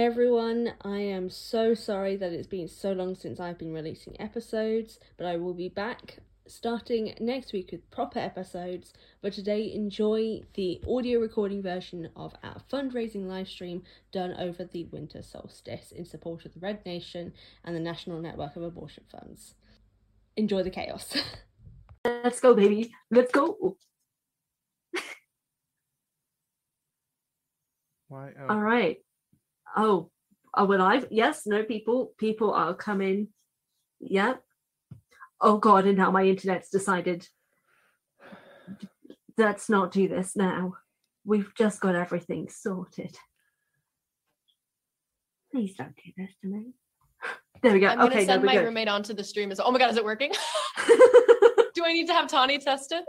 Hey everyone, I am so sorry that it's been so long since I've been releasing episodes, but I will be back starting next week with proper episodes. But today, enjoy the audio recording version of our fundraising live stream done over the winter solstice in support of the Red Nation and the National Network of Abortion Funds. Enjoy the chaos. Let's go, baby. Let's go. Why? Oh. All right. Oh, uh, are we live? Yes, no people. People are coming. Yeah. Oh God, and now my internet's decided. Let's not do this now. We've just got everything sorted. Please don't do this to me. There we go. I'm gonna okay, send my go. roommate onto the stream as oh my god, is it working? Do I need to have Tani tested?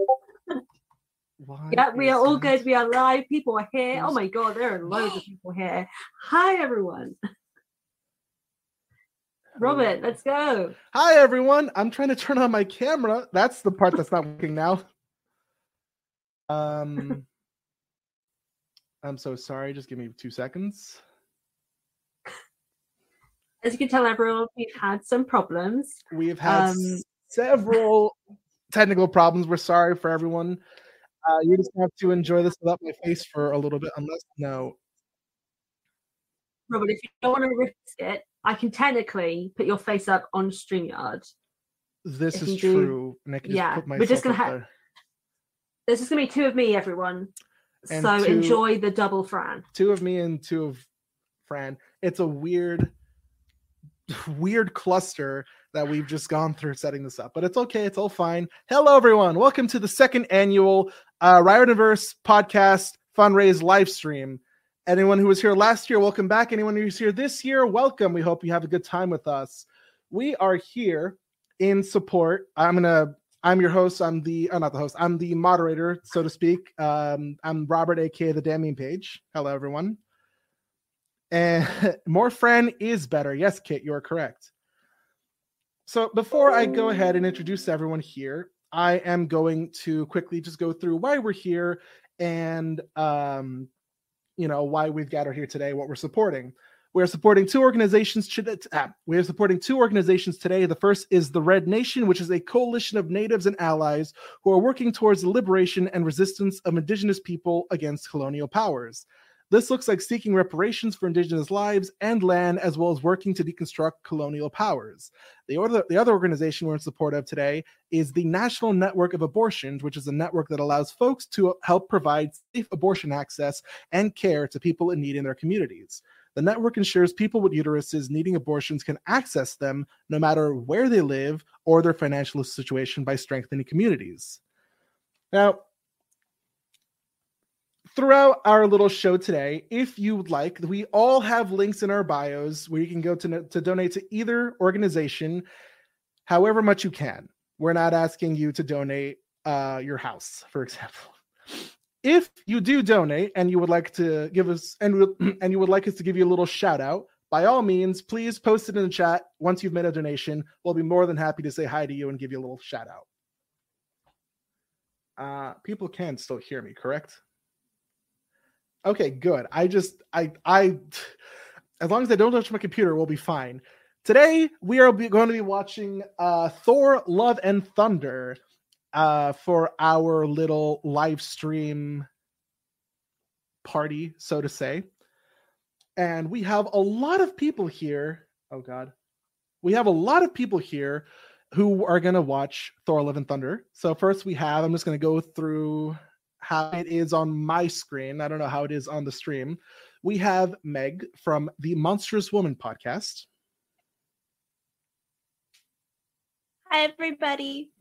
Why Yeah, we are all that? good. We are live. People are here. Oh my god, there are loads of people here. Hi everyone. Robert, let's go. Hi everyone. I'm trying to turn on my camera. That's the part that's not working now. Um I'm so sorry. Just give me two seconds. As you can tell, everyone, we've had some problems. We've had Um, several technical problems. We're sorry for everyone. Uh, you just have to enjoy this without my face for a little bit, unless no. Robert, if you don't want to risk it, I can technically put your face up on StreamYard. This If is do- true. and I can just yeah, put we're just gonna have. ha- there. There's just gonna be two of me, everyone. And so two- enjoy the double Fran. two of me and two of Fran. It's a weird, weird cluster that we've just gone through setting this up, but it's okay. It's all fine. Hello, everyone. Welcome to the second annual uh, Riotverse podcast fundraise live stream. Anyone who was here last year, welcome back. Anyone who's here this year, welcome. We hope you have a good time with us. We are here in support. I'm gonna. I'm your host. I'm the. Oh, not the host. I'm the moderator, so to speak. Um, I'm Robert, aka the Damien Page. Hello, everyone. And more Fran is better. Yes, Kit, you are correct. So before I go ahead and introduce everyone here, I am going to quickly just go through why we're here and um, you know why we've gathered here today, what we're supporting. We're supporting two organizations. ah, We are supporting two organizations today. The first is the Red Nation, which is a coalition of natives and allies who are working towards the liberation and resistance of indigenous people against colonial powers. This looks like seeking reparations for indigenous lives and land, as well as working to deconstruct colonial powers. The other, the other organization we're in support of today is the National Network of Abortions, which is a network that allows folks to help provide safe abortion access and care to people in need in their communities. The network ensures people with uteruses needing abortions can access them no matter where they live or their financial situation by strengthening communities. Now, throughout our little show today, if you would like, we all have links in our bios where you can go to, to donate to either organization, however much you can. We're not asking you to donate uh, your house, for example. If you do donate and you would like to give us and and you would like us to give you a little shout out, by all means, please post it in the chat once you've made a donation. We'll be more than happy to say hi to you and give you a little shout out. Uh, people can still hear me, correct? Okay, good. I just I I as long as I don't touch my computer, we'll be fine. Today we are be- going to be watching uh Thor Love and Thunder uh for our little live stream party, so to say. And we have a lot of people here. Oh god. We have a lot of people here who are going to watch Thor Love and Thunder. So first we have I'm just going to go through how it is on my screen. I don't know how it is on the stream. We have Meg from the Monstrous Woman podcast. Hi, everybody.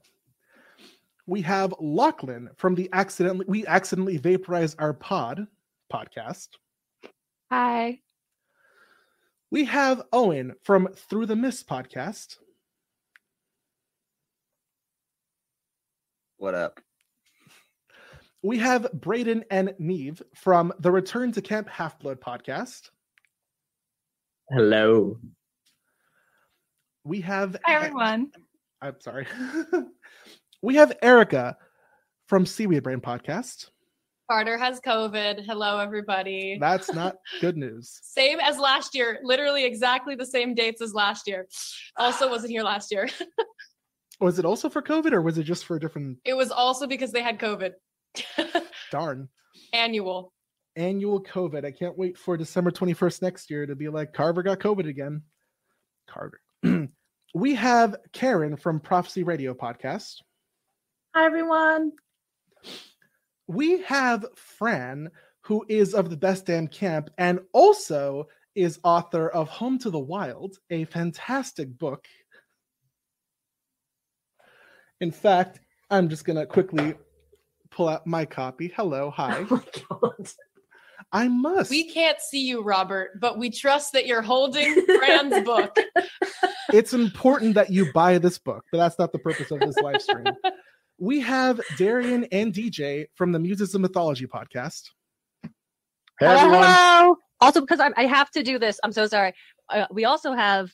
We have Lachlan from the accidentally we accidentally vaporize our pod podcast. Hi. We have Owen from Through the Mist podcast. What up? We have Braden and Neve from the Return to Camp Half Blood podcast. Hello. We have Hi, everyone. I'm sorry. we have Erica from Seaweed Brain podcast. Carter has COVID. Hello, everybody. That's not good news. Same as last year. Literally exactly the same dates as last year. Also wasn't here last year. Was it also for COVID or was it just for a different It was also because they had COVID. Darn Annual. annual COVID? I can't wait for December 21st next year to be like Carver got COVID again. Carver. we have Karen from Prophecy Radio podcast. Hi, everyone. we have Fran, who is of the Best Damn Camp and also is author of Home to the Wild, a fantastic book. In fact, I'm just going to quickly pull out my copy. Hello, hi. Oh my god. I must. We can't see you, Robert, but we trust that you're holding Fran's book. It's important that you buy this book, but that's not the purpose of this live stream. We have Darian and DJ from the Muses of Mythology podcast. Hey, everyone. Hello. Also, because I'm, I have to do this, I'm so sorry. Uh, we also have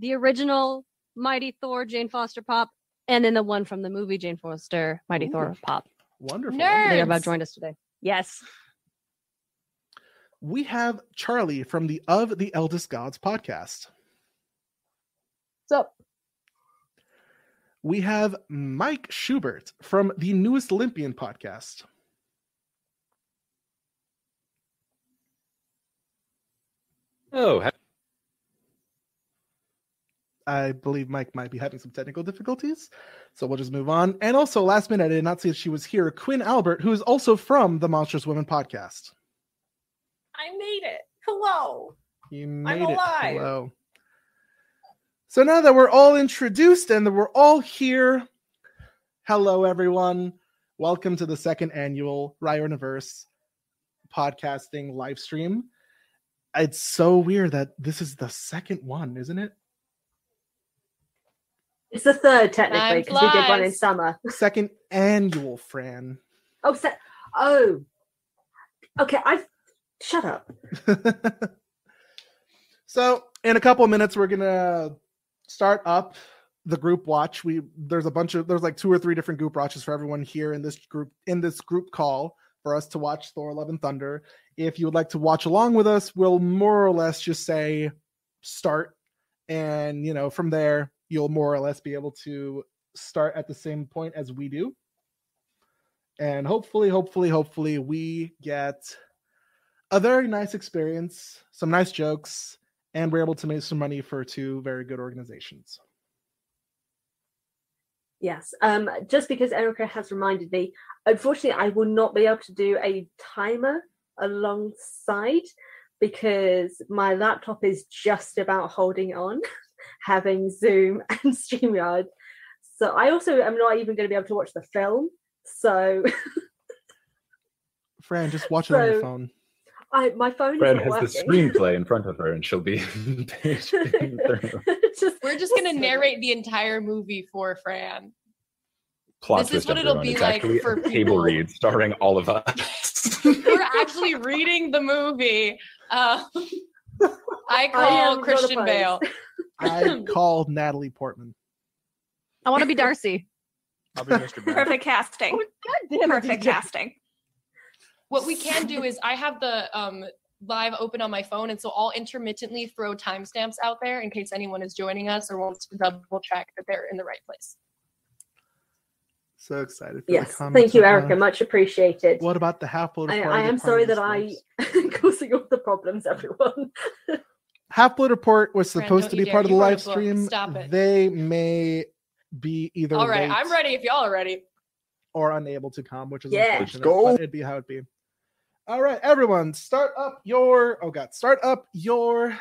the original Mighty Thor Jane Foster pop, and then the one from the movie Jane Foster Mighty Ooh. Thor pop. Wonderful. Nerd. They have joined us today. Yes. we have Charlie from the Of the Eldest Gods podcast. What's up? We have Mike Schubert from the Newest Olympian podcast. Oh, ha- I believe Mike might be having some technical difficulties, so we'll just move on. And also, last minute, I did not see that she was here. Quinn Albert, who is also from the Monstrous Women podcast. I made it. Hello. You made it. alive. Hello. So now that we're all introduced and that we're all here, hello everyone. Welcome to the second annual Ryo Universe podcasting live stream. It's so weird that this is the second one, isn't it? It's the third technically because we did one in summer. Second annual, Fran. Oh, so, oh. Okay, I shut up. so in a couple of minutes we're gonna start up the group watch we there's a bunch of there's like two or three different group watches for everyone here in this group in this group call for us to watch thor love and thunder if you would like to watch along with us we'll more or less just say start and you know from there you'll more or less be able to start at the same point as we do and hopefully hopefully hopefully we get a very nice experience, some nice jokes, and we're able to make some money for two very good organizations. Yes. Um, just because Erica has reminded me, unfortunately, I will not be able to do a timer alongside because my laptop is just about holding on, having Zoom and StreamYard. So I also am not even going to be able to watch the film. So Fran, just watch it on your phone. I my phone Fran is has not the screenplay in front of her, and she'll be. Just- We're just gonna narrate the entire movie for Fran. Plot This is twist, what it'll everyone. be it's like for a table read starring all of us. We're actually reading the movie. Uh, I I call am not Christian. Bale. I call Natalie Portman. I want to be Darcy. I'll be Mr. Brown. Perfect casting. God damn Perfect DJ. casting. What we can do is I have the um, live open on my phone, and so I'll intermittently throw timestamps out there in case anyone is joining us or wants to double check that they're in the right place. So excited. For the Yes. comments Thank you, Erica. now. Much appreciated. What about the half blood? I, I am sorry that I causing all the problems, everyone. half blood report was supposed don't to be part of the You wrote a live stream. Stop it. They may be either All right, late I'm ready if y'all are ready. or unable to come, which is Yeah. unfortunate. Let's go. but It'd be how it'd be. All right, everyone, start up your oh god, start up your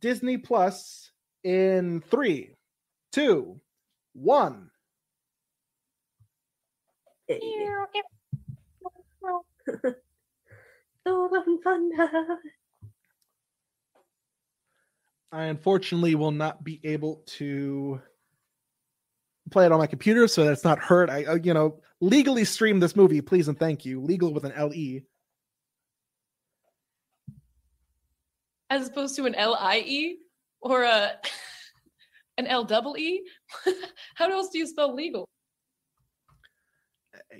Disney Plus in three, two, one. Thor Love and Thunder. I unfortunately will not be able to play it on my computer, so that's not hurt. I, uh, you know, legally stream this movie, please and thank you. Legal with an L E. As opposed to an L I E or a an L double E. How else do you spell legal?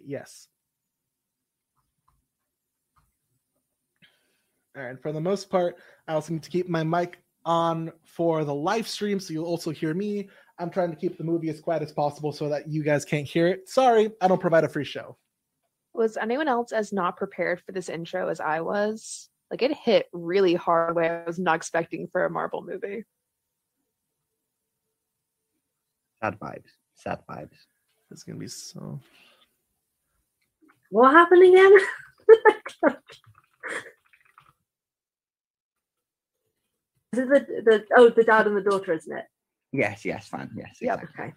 Yes. All right. For the most part, I also need to keep my mic on for the live stream, so you'll also hear me. I'm trying to keep the movie as quiet as possible so that you guys can't hear it. Sorry, I don't provide a free show. Was anyone else as not prepared for this intro as I was? Like it hit really hard way I was not expecting for a Marvel movie. Sad vibes. Sad vibes. It's gonna be so. What happened again? Is it the, the oh the dad and the daughter, isn't it? Yes, yes, fine. Yes, Yep. exactly. Okay.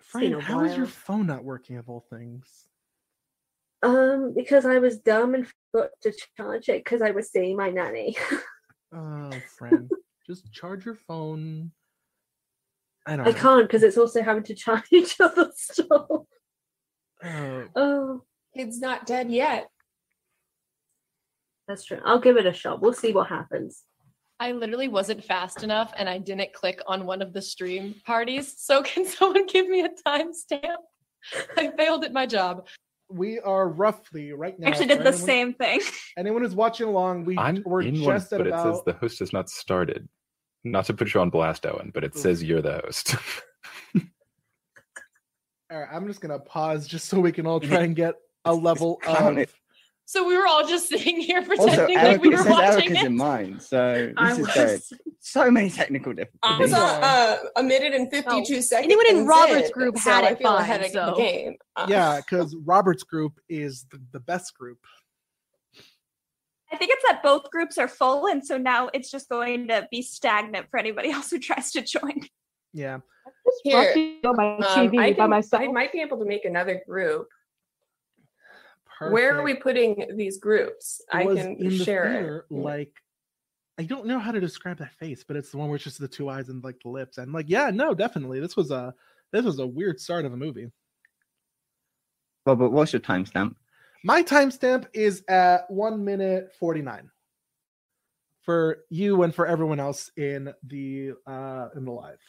Fran, a how is your phone not working of all things? Um, because I was dumb and forgot to charge it because I was seeing my nanny. Oh, friend, just charge your phone. I don't I know. can't because it's also having to charge other stuff. Oh, Oh, Kid's not dead yet. that's true. I'll give it a shot. We'll see what happens. I literally wasn't fast enough and I didn't click on one of the stream parties. So can someone give me a timestamp? I failed at my job. we are roughly right now. Actually, did for the anyone- same thing. Anyone who's watching along, we I'm we're in one, just at but it says the host has not started. Not to put you on blast, Owen, but it Oof. says you're the host. All right, I'm just gonna pause just so we can all try and get a level Count of. So we were all just sitting here Also, pretending like Eric, we it were says watching Erica's it. in mine, so I this is great. was So many technical I was difficulties. uh, uh, a minute and 52 Oh, seconds. anyone in Robert's group so had I it feel ahead of so- the game. Uh, Yeah, because Robert's group is the, the best group. I think it's that both groups are full, and so now it's just going to be stagnant for anybody else who tries to join. Yeah, Here, Watching on my um, TV I, by can- myself. I might be able to make another group. perfect. Where are we putting these groups? It I was can in the share theater, it. like I don't know how to describe that face, but it's the one where it's just the two eyes and like the lips. And like, yeah, no, definitely, this was a this was a weird start of a movie. Well, but what's your timestamp? My timestamp is at one minute forty nine for you and for everyone else in the uh in the live.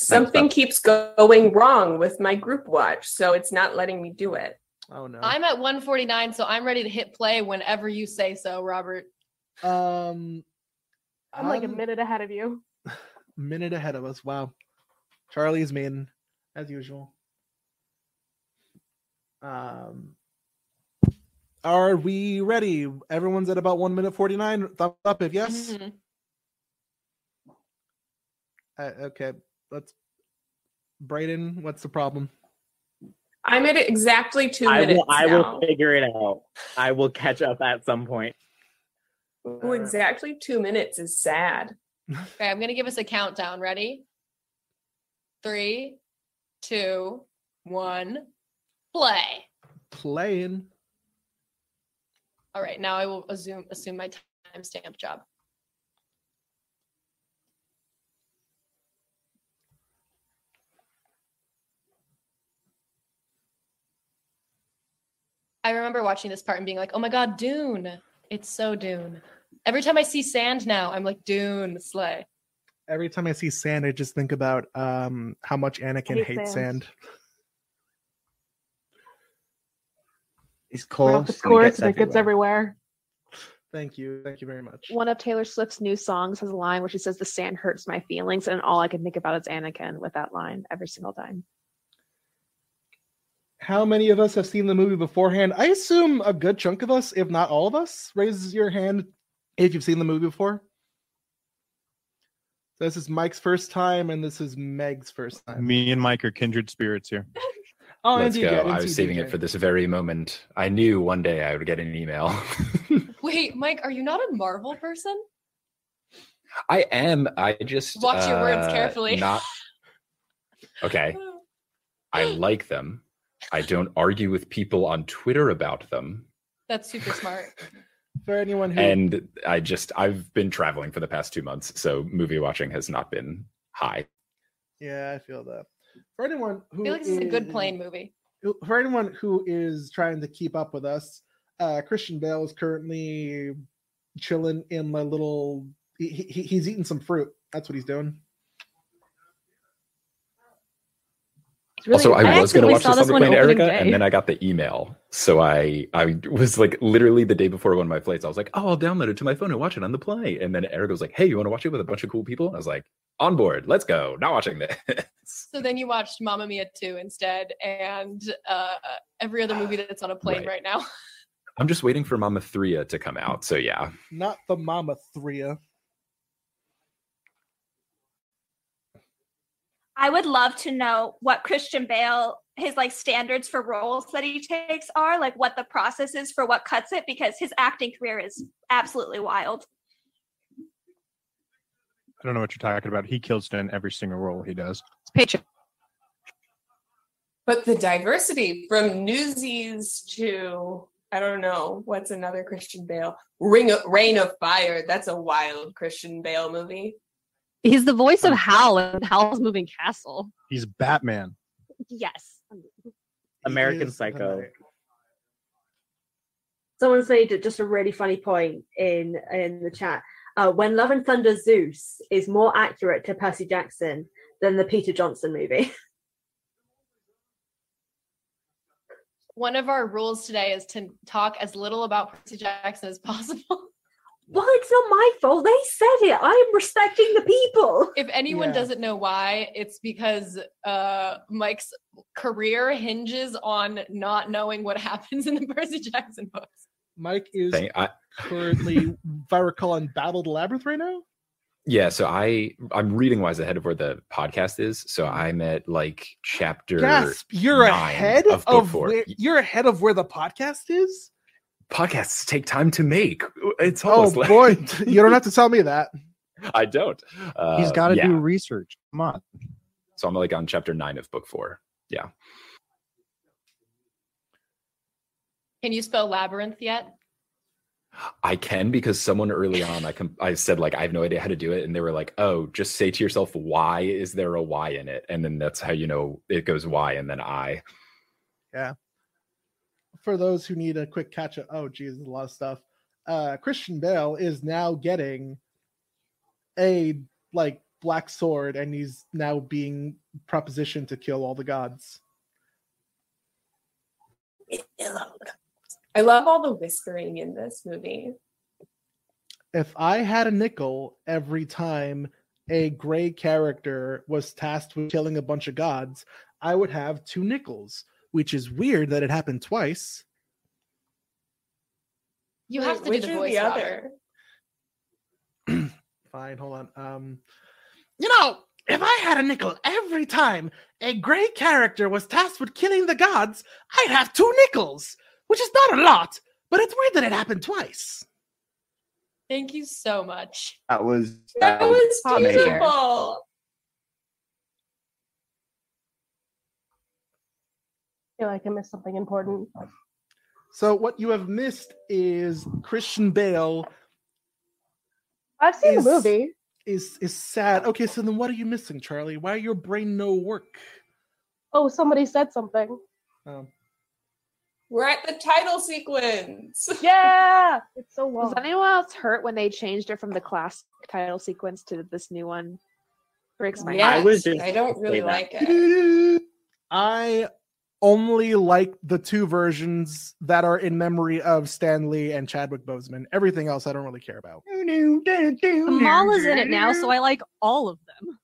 Something keeps going wrong with my group watch, so it's not letting me do it. Oh no. I'm at 149, so I'm ready to hit play whenever you say so, Robert. um I'm like a I'm minute ahead of you. minute ahead of us. Wow. Charlie's mean as usual. Um are we ready? Everyone's at about one minute forty nine. Thumb up if yes. Mhm. Uh, okay, let's. Braden, what's the problem? I'm at exactly two I minutes will. I now. will figure it out. I will catch up at some point. Ooh, exactly two minutes is sad. Okay, I'm gonna give us a countdown. Ready? Three, two, one, play. Playing. All right, now I will assume assume my timestamp job. I remember watching this part and being like, "Oh my god, Dune! It's so Dune." Every time I see sand now, I'm like, "Dune, slay." Every time I see sand, I just think about um how much Anakin hate hates sand. sand. It's Right coarse. off the and it course, gets and it gets everywhere. Thank you, thank you very much. One of Taylor Swift's new songs has a line where she says, "The sand hurts my feelings," and all I can think about is Anakin with that line every single time. How many of us have seen the movie beforehand? I assume a good chunk of us, if not all of us. Raise your hand if you've seen the movie before. This is Mike's first time, and this is Meg's first time. Me and Mike are kindred spirits here. Oh, Let's go. yeah, I was saving it for this very moment. I knew one day I would get an email. Wait, Mike, are you not a Marvel person? I am. I just Watch your words uh, carefully. Not okay. I like them. I don't argue with people on Twitter about them. That's super smart. For anyone who And I just I've been traveling for the past two months, so movie watching has not been high. Yeah, I feel that. For anyone I who feel like this is a good is- plane movie. for anyone who is trying to keep up with us, uh, Christian Bale is currently chilling in my little. He, he, he's eating some fruit. That's what he's doing. Also, I, I was going to watch this on the one plane, opening Erica, day. and then I got the email. So I I was like literally the day before one of my flights. I was like, oh, I'll download it to my phone and watch it on the plane. And then Erica was like, hey, you want to watch it with a bunch of cool people? I was like, on board. Let's go. Not watching this. So then you watched Mamma Mia 2 instead, and uh, every other movie that's on a plane Right. right, now. I'm just waiting for Mama Threa to come out. So yeah. Not the Mama Threa. I would love to know what Christian Bale his like standards for roles that he takes are, like what the process is for what cuts it, because his acting career is absolutely wild. I don't know what you're talking about. He kills it in every single role he does. It's paycheck. But the diversity from Newsies to I don't know what's another Christian Bale Ring of, Reign of Fire. That's a wild Christian Bale movie. He's the voice of Howl in Howl's Moving Castle. He's Batman. Yes. American Psycho. hilarious. Someone's made just a really funny point in in the chat. Uh, when Love and Thunder Zeus is more accurate to Percy Jackson than the Peter Johnson movie. One of our rules today is to talk as little about Percy Jackson as possible. Well, it's not my fault. They said it. I am respecting the people. If anyone Yeah. doesn't know why, it's because uh, Mike's career hinges on not knowing what happens in the Percy Jackson books. Mike is Thing. I, currently, if I recall, on Battle the Labyrinth right now. yeah. So I I'm reading wise ahead of where the podcast is. So I'm at like chapter Gasp! You're nine ahead of of, where, you're ahead of where the podcast is. Podcasts take time to make. It's Oh like boy, you don't have to tell me that. I don't. Uh, He's got to yeah. do research. Come on. So I'm like on chapter nine of book four. Yeah. Can you spell labyrinth yet? I can because someone early on I com- I said like I have no idea how to do it and they were like, "Oh, just say to yourself, why is there a Y in it?" And then that's how you know it goes Y and then I. Yeah. For those who need a quick catch up, oh geez, a lot of stuff. Uh Christian Bale is now getting a like black sword, and he's now being propositioned to kill all the gods. I love all the whispering in this movie. If I had a nickel every time a gray character was tasked with killing a bunch of gods, I would have two nickels, which is weird that it happened twice. You Wait, have to do the voice. the other? Fine, hold on. Um, you know, if I had a nickel every time a gray character was tasked with killing the gods, I'd have two nickels, which is not a lot, but it's weird that it happened twice. Thank you so much. That was That was top tier. beautiful. Feel like I missed something important. So what you have missed is Christian Bale I've seen is, the movie. Is is sad. Okay, so then what are you missing, Charlie? Why your brain no work? Oh, somebody said something. Um, We're at the title sequence. Yeah, it's so long. Was anyone else hurt when they changed it from the classic title sequence to this new one? Breaks my Yes, I was just I don't really like it. I only like the two versions that are in memory of Stan Lee and Chadwick Boseman. Everything else I don't really care about. Kamala's in it now, so I like all of them.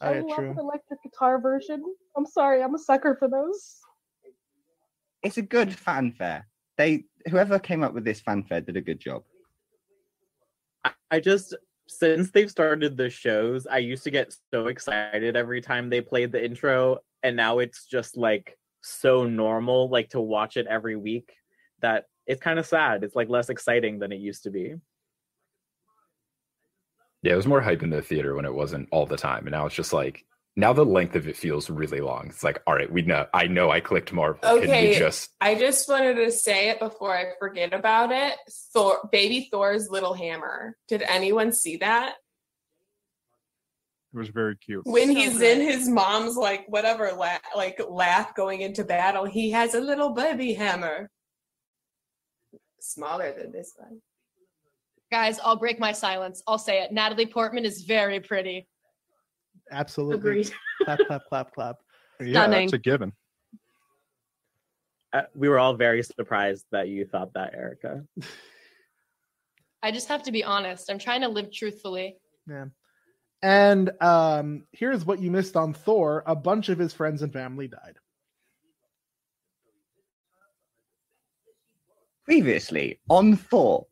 Oh, I yeah, love true. the electric guitar version. I'm sorry, I'm a sucker for those. It's a good fanfare. They whoever came up with this fanfare did a good job. I just since they've started the shows, I used to get so excited every time they played the intro, and now it's just like so normal, like to watch it every week that it's kind of sad. It's like less exciting than it used to be. Yeah, it was more hype in the theater when it wasn't all the time, and now it's just like now the length of it feels really long. It's like, all right, we know. I know I clicked Marvel. Can Okay, we just I just wanted to say it before I forget about it. Thor, baby Thor's little hammer. Did anyone see that? It was very cute. When So he's good. in his mom's like whatever la- like laugh going into battle, he has a little baby hammer. Smaller than this one. Guys, I'll break my silence. I'll say it. Natalie Portman is very pretty. Absolutely. Agreed. clap, clap, clap, clap. Yeah, Stunning. that's a given. Uh, we were all very surprised that you thought that, Erica. I just have to be honest. I'm trying to live truthfully. Yeah. And um, here's what you missed on Thor: a bunch of his friends and family died. Previously on Thor,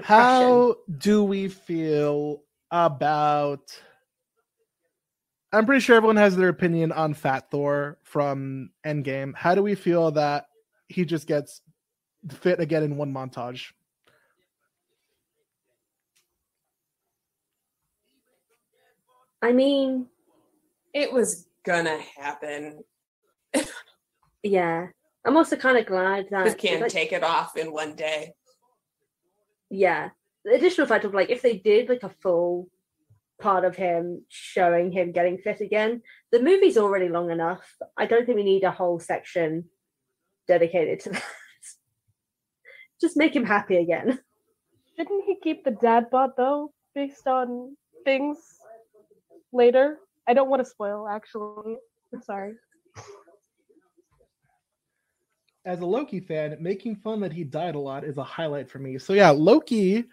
How do we feel about? I'm pretty sure everyone has their opinion on Fat Thor from Endgame. How do we feel that he just gets fit again in one montage? I mean, It was gonna happen. yeah. I'm also kind of glad that Just can't like, take it off in one day. yeah the additional fact of like if they did like a full part of him showing him getting fit again the movie's already long enough i don't think we need a whole section dedicated to that just make him happy again Didn't he keep the dad bod though, based on things later? I don't want to spoil. Actually, I'm sorry. As a Loki fan, making fun that he died a lot is a highlight for me. So yeah, Loki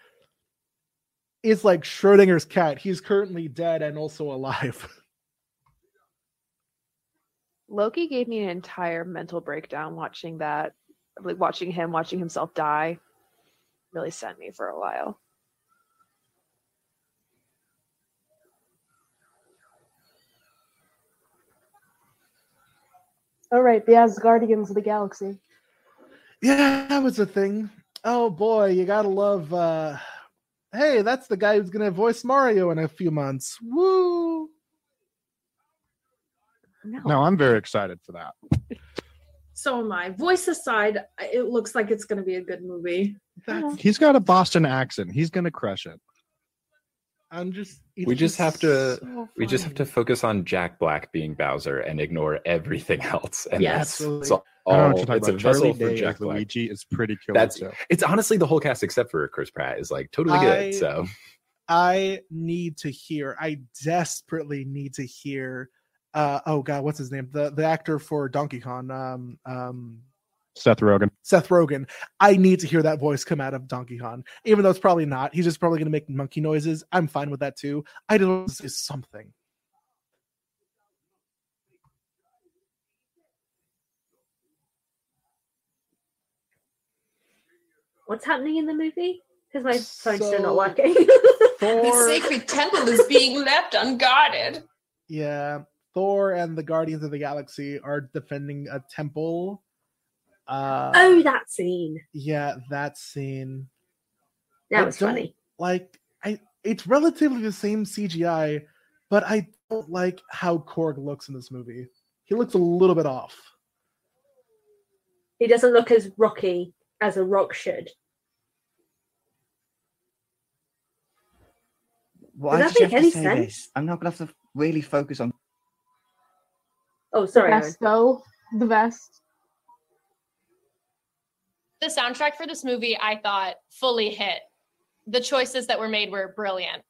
is like Schrodinger's cat. He's currently dead and also alive. Loki gave me an entire mental breakdown watching that, like watching him, watching himself die. Really sent me for a while. All right, the Asgardians of the galaxy. Yeah, that was a thing. Oh boy, you gotta love. uh Hey, that's the guy who's gonna voice Mario in a few months. Woo! No, I'm very excited for that. So am I. Voice aside, it looks like it's going to be a good movie. He's got a Boston accent. He's gonna crush it. I'm just. we just have to we just have to focus on Jack Black being Bowser and ignore everything else. And Yes. that's, it's I don't know what all you're talking it's a about. Charlie vessel for Day Jack as Black. Luigi is pretty killer That's too. it's honestly the whole cast except for Chris Pratt is like totally good. So I need to hear. I desperately need to hear. Uh oh god, what's his name? The the actor for Donkey Kong. Um um Seth Rogen. Seth Rogen. I need to hear that voice come out of Donkey Kong, even though it's probably not. He's just probably going to make monkey noises. I'm fine with that too. I don't is something. what's happening in the movie because my phone's still not working The sacred temple is being left unguarded. yeah, Thor and the Guardians of the Galaxy are defending a temple. Uh, oh that scene yeah, that scene. that I was funny Like I, it's relatively the same CGI, but I don't like how Korg looks in this movie. He looks a little bit off. he doesn't look as rocky as a rock should why Does that have make to any say sense? this? I'm not gonna have to really focus on. oh sorry the Aaron. vest, though. The vest. The soundtrack for this movie, I thought, fully hit. The choices that were made were brilliant.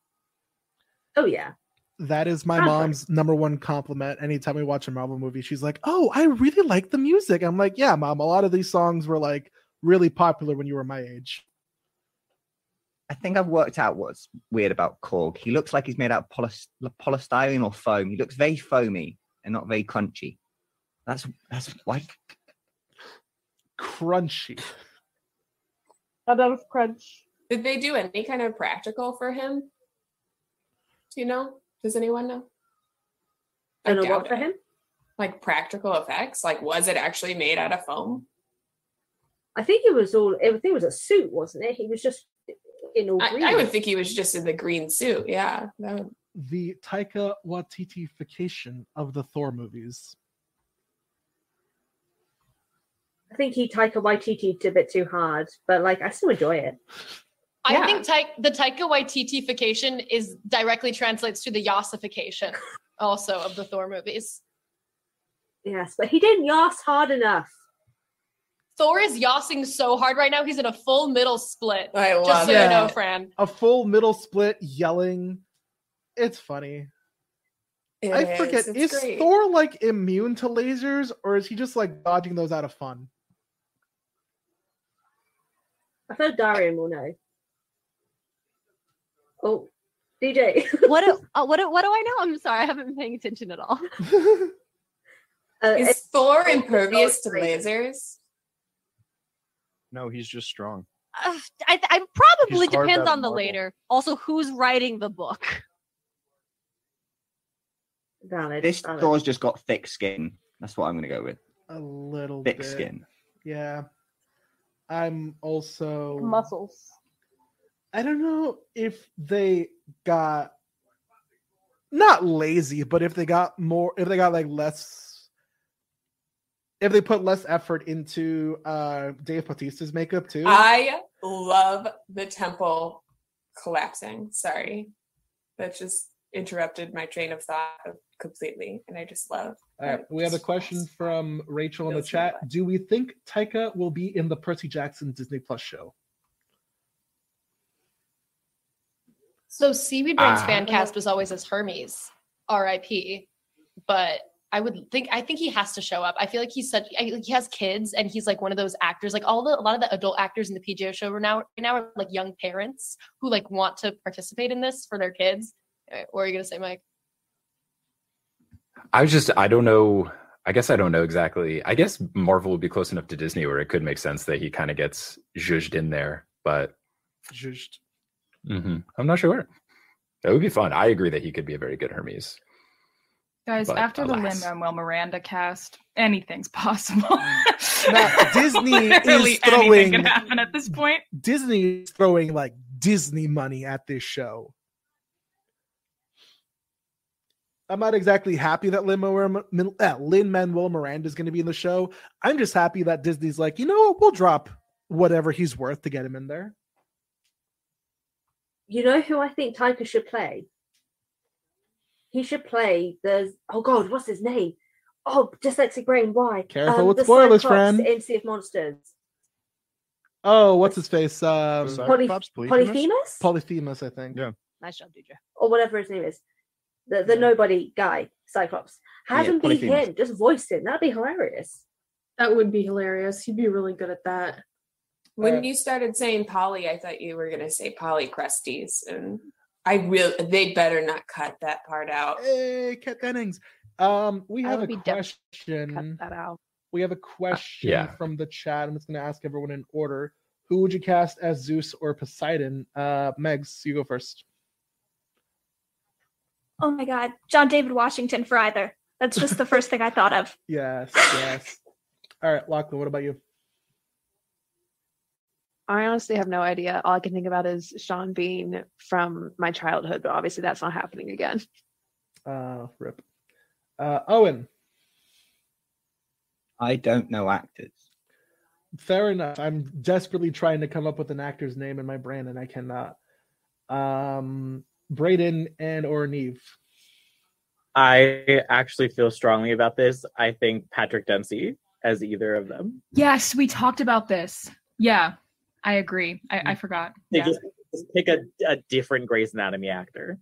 oh yeah That is my Soundtrack. mom's number one compliment. Anytime we watch a Marvel movie, she's like, "Oh, I really like the music." I'm like, "Yeah, mom. A lot of these songs were like really popular when you were my age." I think I've worked out what's weird about Korg. He looks like he's made out of polys- polystyrene or foam. He looks very foamy and not very crunchy. That's that's why. Crunchy. Not out of crunch. Did they do any kind of practical for him? Do you know? Does anyone know? I know what doubt for him. Like practical effects? Like was it actually made out of foam? I think it was all. I think it was a suit, wasn't it? He was just in all I, green. I would think he was just in the green suit. Yeah. That would- The Taika Waititification of the Thor movies. I think he Taika Waititi a bit too hard, but like I still enjoy it. I Yeah. think Tai- the Taika Waititification is directly translates to the Yassification also of the Thor movies. Yes, but he didn't Yass hard enough. Thor is yossing so hard right now. He's in a full middle split. I Just so it. you know, Fran. A full middle split yelling. It's funny. It I forget. is, it's Is great. Thor like immune to lasers, or is he just like dodging those out of fun? I thought Darian will know. Oh, DJ. What do, uh, what do, what do I know? I'm sorry, I haven't been paying attention at all. Uh, Is Thor impervious to lasers? No, he's just strong. Uh, I, I probably He's depends on the later. Also, who's writing the book? Valid. This valid. Thor's just got thick skin. That's what I'm going to go with. A little Thick bit. skin. Yeah. I'm also Muscles. I don't know if they got not lazy, but if they got more if they got like less if they put less effort into uh Dave Bautista's makeup too. I love the temple collapsing. Sorry. That just interrupted my train of thought completely. And I just love All right, we have a question from Rachel in the chat. Do we think Taika will be in the Percy Jackson Disney Plus show? So Seaweed Rings Ah. fan cast was always as Hermes, R.I.P. But I would think I think he has to show up. I feel like he's such I, like he has kids and he's like one of those actors. Like all the a lot of the adult actors in the PJO show are now right now are like young parents who like want to participate in this for their kids. Uh, What are you gonna say, Mike? I was just I don't know. I guess I don't know exactly. I guess Marvel would be close enough to Disney where it could make sense that he kind of gets zhuzhed in there, but Just mhm, I'm not sure. That would be fun. I agree that he could be a very good Hermes. Guys, But after the alas. Lin Manuel Miranda cast, anything's possible. Now, Disney Literally is anything throwing can happen at this point. Disney is throwing like Disney money at this show. I'm not exactly happy that Lin Manuel Miranda is going to be in the show. I'm just happy that Disney's like, you know what, we'll drop whatever he's worth to get him in there. You know who I think Taika should play? He should play the oh god, what's his name? Oh, dyslexic brain. Why? Careful with the spoilers, friend. in Sea of Monsters. Oh, what's his face? Um, Poly- Polyphemus Polyphemus, I think. Yeah. Nice job, DJ. or whatever his name is. The the nobody guy, Cyclops. Have Yeah, him be Polyphemus. him. Just voice him. That'd be hilarious. That would be hilarious. He'd be really good at that. When you started saying Polly, I thought you were gonna say Polly Crusties, and I will. They better not cut that part out. Hey, Kat Dennings. Um, we have a be def- question. That out. We have a question yeah. from the chat. I'm just going to ask everyone in order. Who would you cast as Zeus or Poseidon? Uh, Megs, you go first. Oh my god, John David Washington for either. That's just the first thing I thought of. Yes, yes. All right, Lachlan, what about you? I honestly have no idea. All I can think about is Sean Bean from my childhood, but obviously that's not happening again. Uh, rip. Uh, Owen, I don't know actors. fair enough. I'm desperately trying to come up with an actor's name in my brain, and I cannot. Um, Braden and or Neve. I actually feel strongly about this. I think Patrick Dempsey as either of them. Yes, we talked about this. Yeah, I agree. I, I forgot. They Yeah. just, just pick a, a different Grey's Anatomy actor.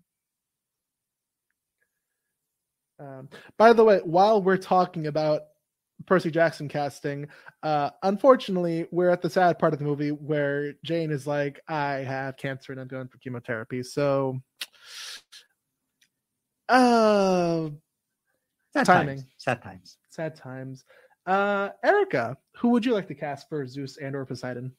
Um, by the way, while we're talking about Percy Jackson casting, uh, unfortunately, we're at the sad part of the movie where Jane is like, "I have cancer and I'm going for chemotherapy." So, uh, Sad timing, times. Sad times. sad times. Uh, Erica, who would you like to cast for Zeus and or Poseidon?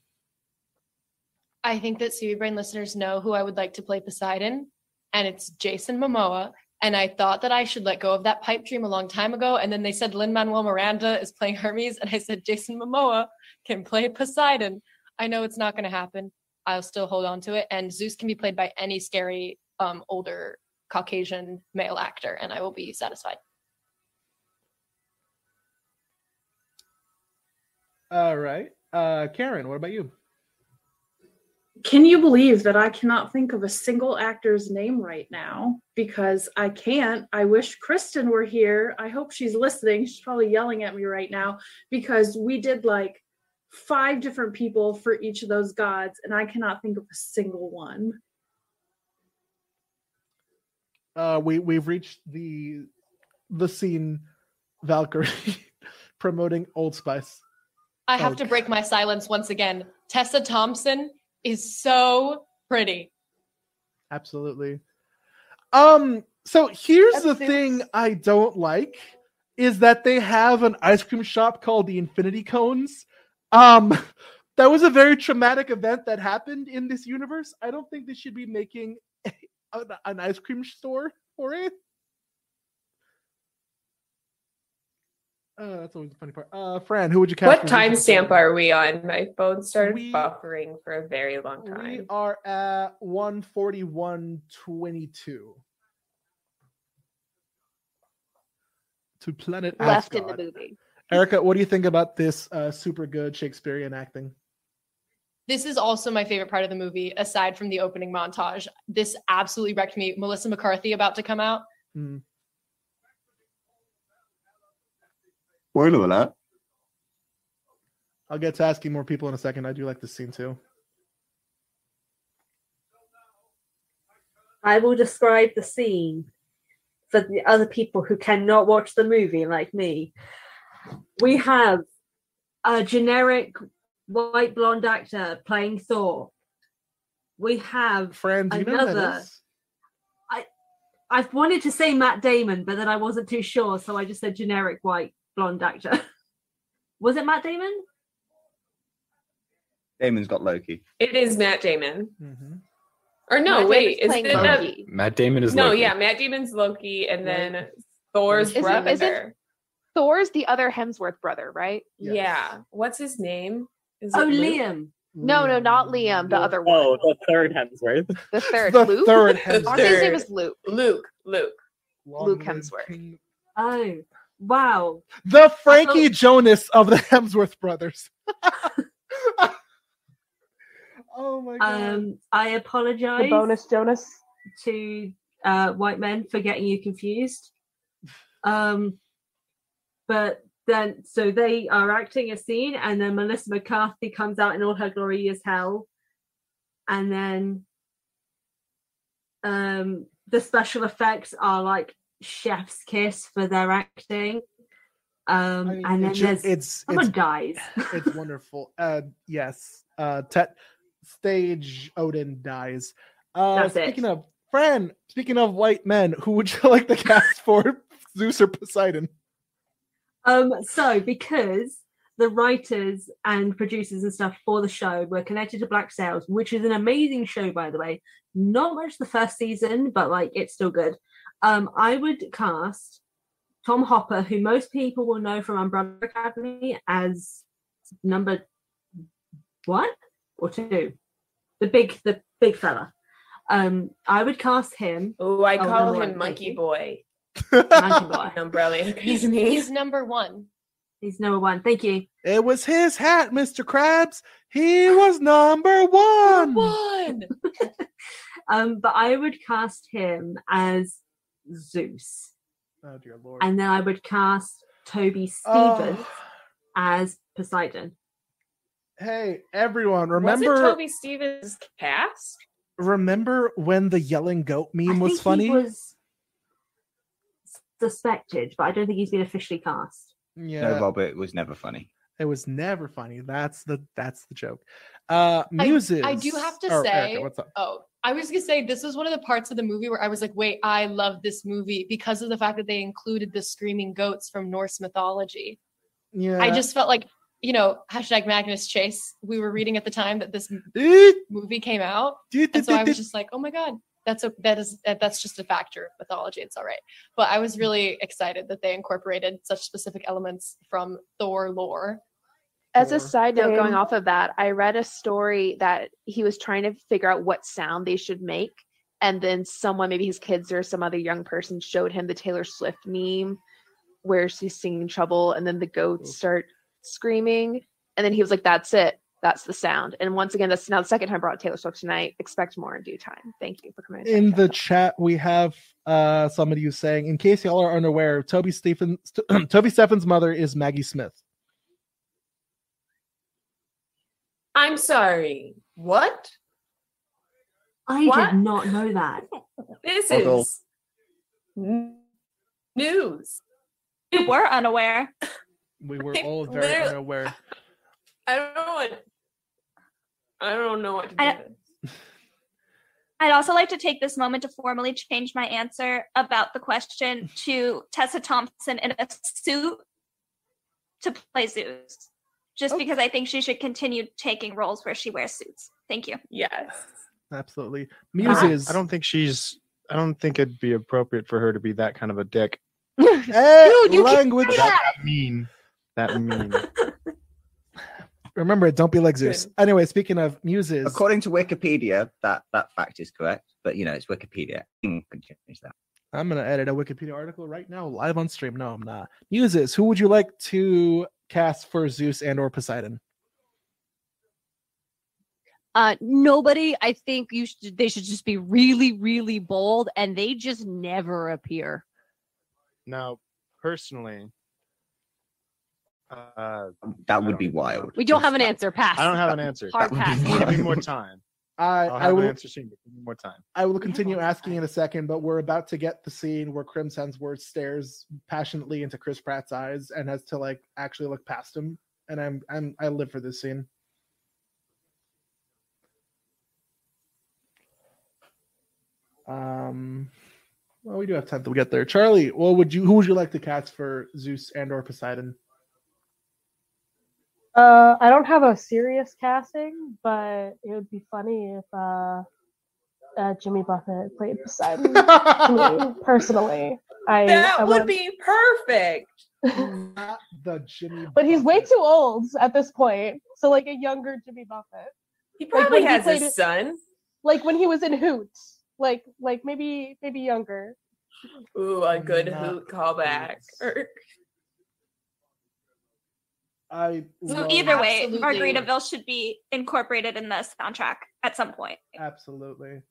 I think that Seaweed Brain listeners know who I would like to play Poseidon, and it's Jason Momoa. And I thought that I should let go of that pipe dream a long time ago. And then they said Lin Manuel Miranda is playing Hermes, and I said Jason Momoa can play Poseidon. I know it's not going to happen. I'll still hold on to it. And Zeus can be played by any scary, um, older Caucasian male actor, and I will be satisfied. All right. Uh, Karen, what about you? Can you believe that I cannot think of a single actor's name right now? Because I can't. I wish Kristen were here. I hope she's listening. She's probably yelling at me right now because we did like five different people for each of those gods, and I cannot think of a single one. Uh, we we've reached the the scene Valkyrie promoting Old Spice. I have Oh, to break my silence once again. Tessa Thompson is so pretty. Absolutely. Um, so here's the thing I don't like is that they have an ice cream shop called the Infinity Cones. Um, that was a very traumatic event that happened in this universe. I don't think they should be making a, an ice cream store for it. Uh, that's always the funny part. Uh, Fran, who would you cast? What for Zeus timestamp are we on? My phone started We- buffering for a very long time. We are at 141.22. To planet Left in the movie. Erica, what do you think about this uh, super good Shakespearean acting? This is also my favorite part of the movie, aside from the opening montage. This absolutely wrecked me. Melissa McCarthy about to come out. Spoiler alert. I'll get to asking more people in a second. I do like this scene too. I will describe the scene for the other people who cannot watch the movie like me. We have a generic white blonde actor playing Thor. We have Fran, do you know that another. I I've wanted to say Matt Damon, but then I wasn't too sure, so I just said generic white blonde actor. Was it Matt Damon? Damon's got Loki. It is Matt Damon. Mm-hmm. Or no, Matt wait, Damon's is it not- Loki. Matt Damon is No, Loki. yeah, Matt Damon's Loki, and then Thor's Isn't- brother. isn't- Thor's the other Hemsworth brother, right? Yeah. What's his name? Is Oh, it Liam. No, no, not Liam. The other one. Oh, the third Hemsworth. The third. The Luke. third I want to say his name is Luke. Luke. Luke. Luke Hemsworth. Oh, wow. The Frankie Jonas of the Hemsworth brothers. oh my god. Um, I apologize. The bonus Jonas. to uh, white men for getting you confused. Um, but then, so they are acting a scene, and then Melissa McCarthy comes out in all her glory as hell, and then um, the special effects are like chef's kiss for their acting. Um, I mean, and then it ju- there's it's someone it's dies. it's wonderful. Uh, yes. Uh, Tet stage Odin dies. Uh, That's it. speaking of Fran, speaking of white men, who would you like to cast for Zeus or Poseidon? Um, so because the writers and producers and stuff for the show were connected to Black Sails, which is an amazing show, by the way. Not much the first season, but like it's still good. Um, I would cast Tom Hopper, who most people will know from Umbrella Academy as number one or two, the big, the big fella. Um, I would cast him. Oh, I call him Monkey. Boy. Monkey Boy. Umbrella He's, Academy. he's number one. He's number one. Thank you. It was his hat, Mr. Krabs. He was number one. One. Um, but I would cast him as Zeus, Oh dear lord. and then I would cast Toby Oh. Stephens as Poseidon. Hey, everyone, Was remember it Toby Stephens cast? remember when the yelling goat meme I was funny? He was suspected, but I don't think he's been officially cast. yeah. No, Robert was never funny. It was never funny. That's the that's the joke. Uh I- I, do have to or say, Erica, what's up? oh, I was gonna say this was one of the parts of the movie where I was like, wait, I love this movie because of the fact that they included the screaming goats from Norse mythology. Yeah. I just felt like you know, hashtag Magnus Chase. We were reading at the time that this movie came out, and so I was just like, oh my god, that's a that is that, that's just a factor of mythology. It's all right. But I was really excited that they incorporated such specific elements from Thor lore. As a side note, going off of that, I read a story that he was trying to figure out what sound they should make. And then someone, maybe his kids or some other young person, showed him the Taylor Swift meme where she's singing trouble and then the goats start screaming. And then he was like, That's it. That's the sound. And once again, that's now the second time I brought Taylor Swift tonight. Expect more in due time. Thank you for coming. in the that chat we have uh somebody who's saying in case y'all are unaware toby stephens toby stephen's mother is maggie smith I'm sorry. What? I What? did not know that. This Puzzle. is news. We were unaware. we were Like, all very literally- unaware I don't know what. I don't know what to do. I- I'd also like to take this moment to formally change my answer about the question to Tessa Thompson in a suit to play Zeus. Just Oh. because I think she should continue taking roles where she wears suits. Thank you. Yes. absolutely I- muses I don't think she's. I don't think it'd be appropriate for her to be that kind of a dick. Eh, Dude, you can't language say That mean. That mean. remember don't be like zeus anyway speaking of muses According to Wikipedia, that that fact is correct, but you know it's Wikipedia. You can change that. i'm gonna edit a wikipedia article right now live on stream no i'm not muses who would you like to cast for zeus and or poseidon Uh, nobody. I think you should. They should just be really, really bold, and they just never appear. Now, personally, uh, That would be wild. We don't have an answer. Pass. I don't have an answer. Hard would be pass. wild. Give me more time. I I'll i have an answer soon. but Give me more time. I will continue asking in a second, but we're about to get the scene where Chris Hemsworth stares passionately into Chris Pratt's eyes and has to like actually look past him. And I'm I'm I live for this scene. Um well we do have time to get there. Charlie, what would you who would you like to cast for Zeus and or Poseidon? Uh, I don't have a serious casting, but it would be funny if uh, uh Jimmy Buffett played Poseidon. to me, personally, I That I would be perfect. Not the Jimmy But he's way too old at this point. So like a younger Jimmy Buffett. He Like, probably when he has played a it- son. Like when he was in Hoot. Like like maybe maybe younger. Ooh, a good Not hoot callback. I So either way, Absolutely. Margaritaville should be incorporated in the soundtrack at some point. absolutely.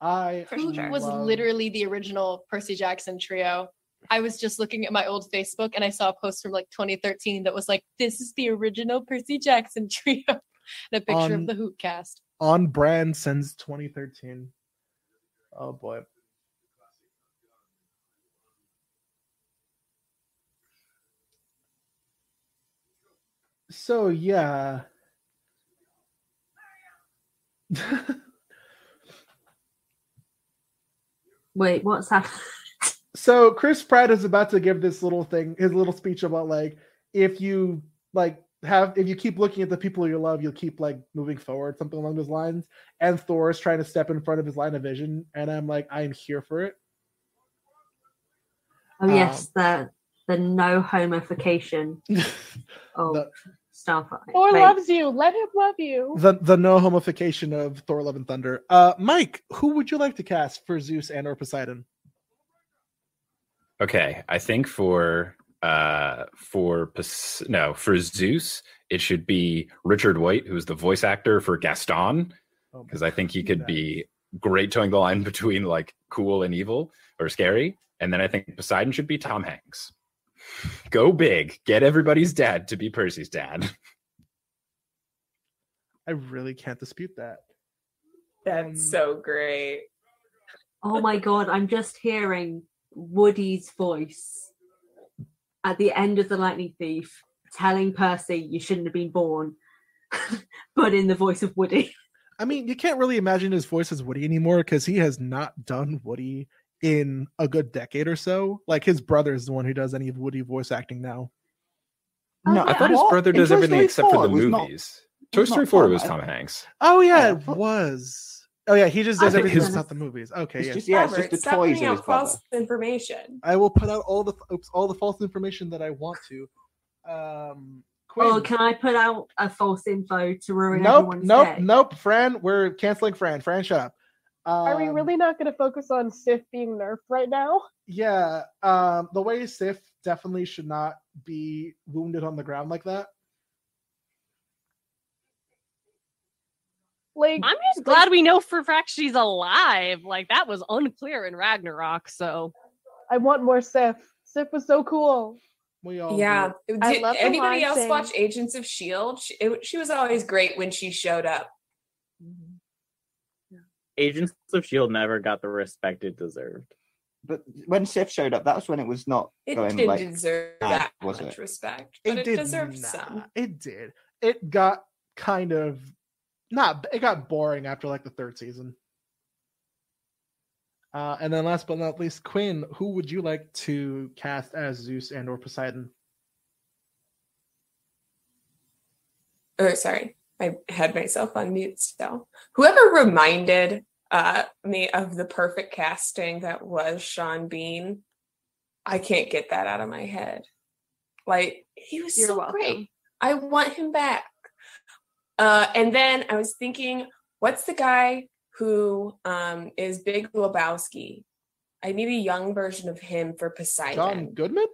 I For Who sure. was love- literally the original Percy Jackson trio. I was just looking at my old Facebook and I saw a post from like 2013 that was like, "This is the original Percy Jackson trio," and a picture On- of the Hoot cast. on brand since 2013. Oh boy. So yeah. Wait, what's happening? so Chris Pratt is about to give this little thing, his little speech about like if you like have if you keep looking at the people you love, you'll keep like moving forward, something along those lines. And Thor is trying to step in front of his line of vision, and I'm like, I'm here for it. Oh yes, um, the the no homification oh. The- Starfire. Thor Wait, loves you. Let him love you. the the no homification of Thor: Love and Thunder. Uh, Mike, who would you like to cast for Zeus and or Poseidon? Okay, I think for uh for no for Zeus, it should be Richard White, who's the voice actor for Gaston, Oh, because I think he could be great towing the line between like cool and evil or scary. And then I think Poseidon should be Tom Hanks. Go big, get everybody's dad to be Percy's dad. I really can't dispute that. That's um, so great. Oh my god, I'm just hearing Woody's voice at the end of The Lightning Thief telling Percy you shouldn't have been born, but in the voice of Woody. I mean, you can't really imagine his voice as Woody anymore because he has not done Woody in a good decade or so. Like his brother is the one who does any of Woody voice acting now. No, I thought his brother does Toy everything except for the was not- movies. Toy Story 4 was Tom Hanks. Oh yeah, Yeah, it was. Oh yeah, he just does everything his- without the movies. Okay, It's yeah. just yeah, it's just the stop toys putting his out brother. false information. I will put out all the oops, all the false information that I want to. Um, Quinn. Oh, can I put out a false info to ruin nope, everyone's nope, day? nope. Fran, we're canceling Fran. Fran, shut up. Are we Um, really not going to focus on Sif being nerfed right now? Yeah. Um, the way Sif definitely should not be wounded on the ground like that. Like, I'm just glad we know for a fact she's alive. Like that was unclear in Ragnarok. So I want more Sif. Sif was so cool. We all Yeah. do. Did anybody else saying- watch Agents of Shield? She, it, she was always great when she showed up. Agents of Shield never got the respect it deserved. But when Sif showed up, that was when it was not It going didn't like deserve bad, that was much it? respect, but it, did deserved not. some. It did. It got kind of not. It got boring after like the third season. Uh, and then last but not least, Quinn, who would you like to cast as Zeus and or Poseidon? Oh, sorry, I had myself on mute still. Whoever reminded uh, me of the perfect casting that was Sean Bean, I can't get that out of my head. Like he was You're so welcome. great. I want him back. Uh, and then I was thinking, what's the guy who um, is Big Lebowski? I need a young version of him for Poseidon. John Goodman?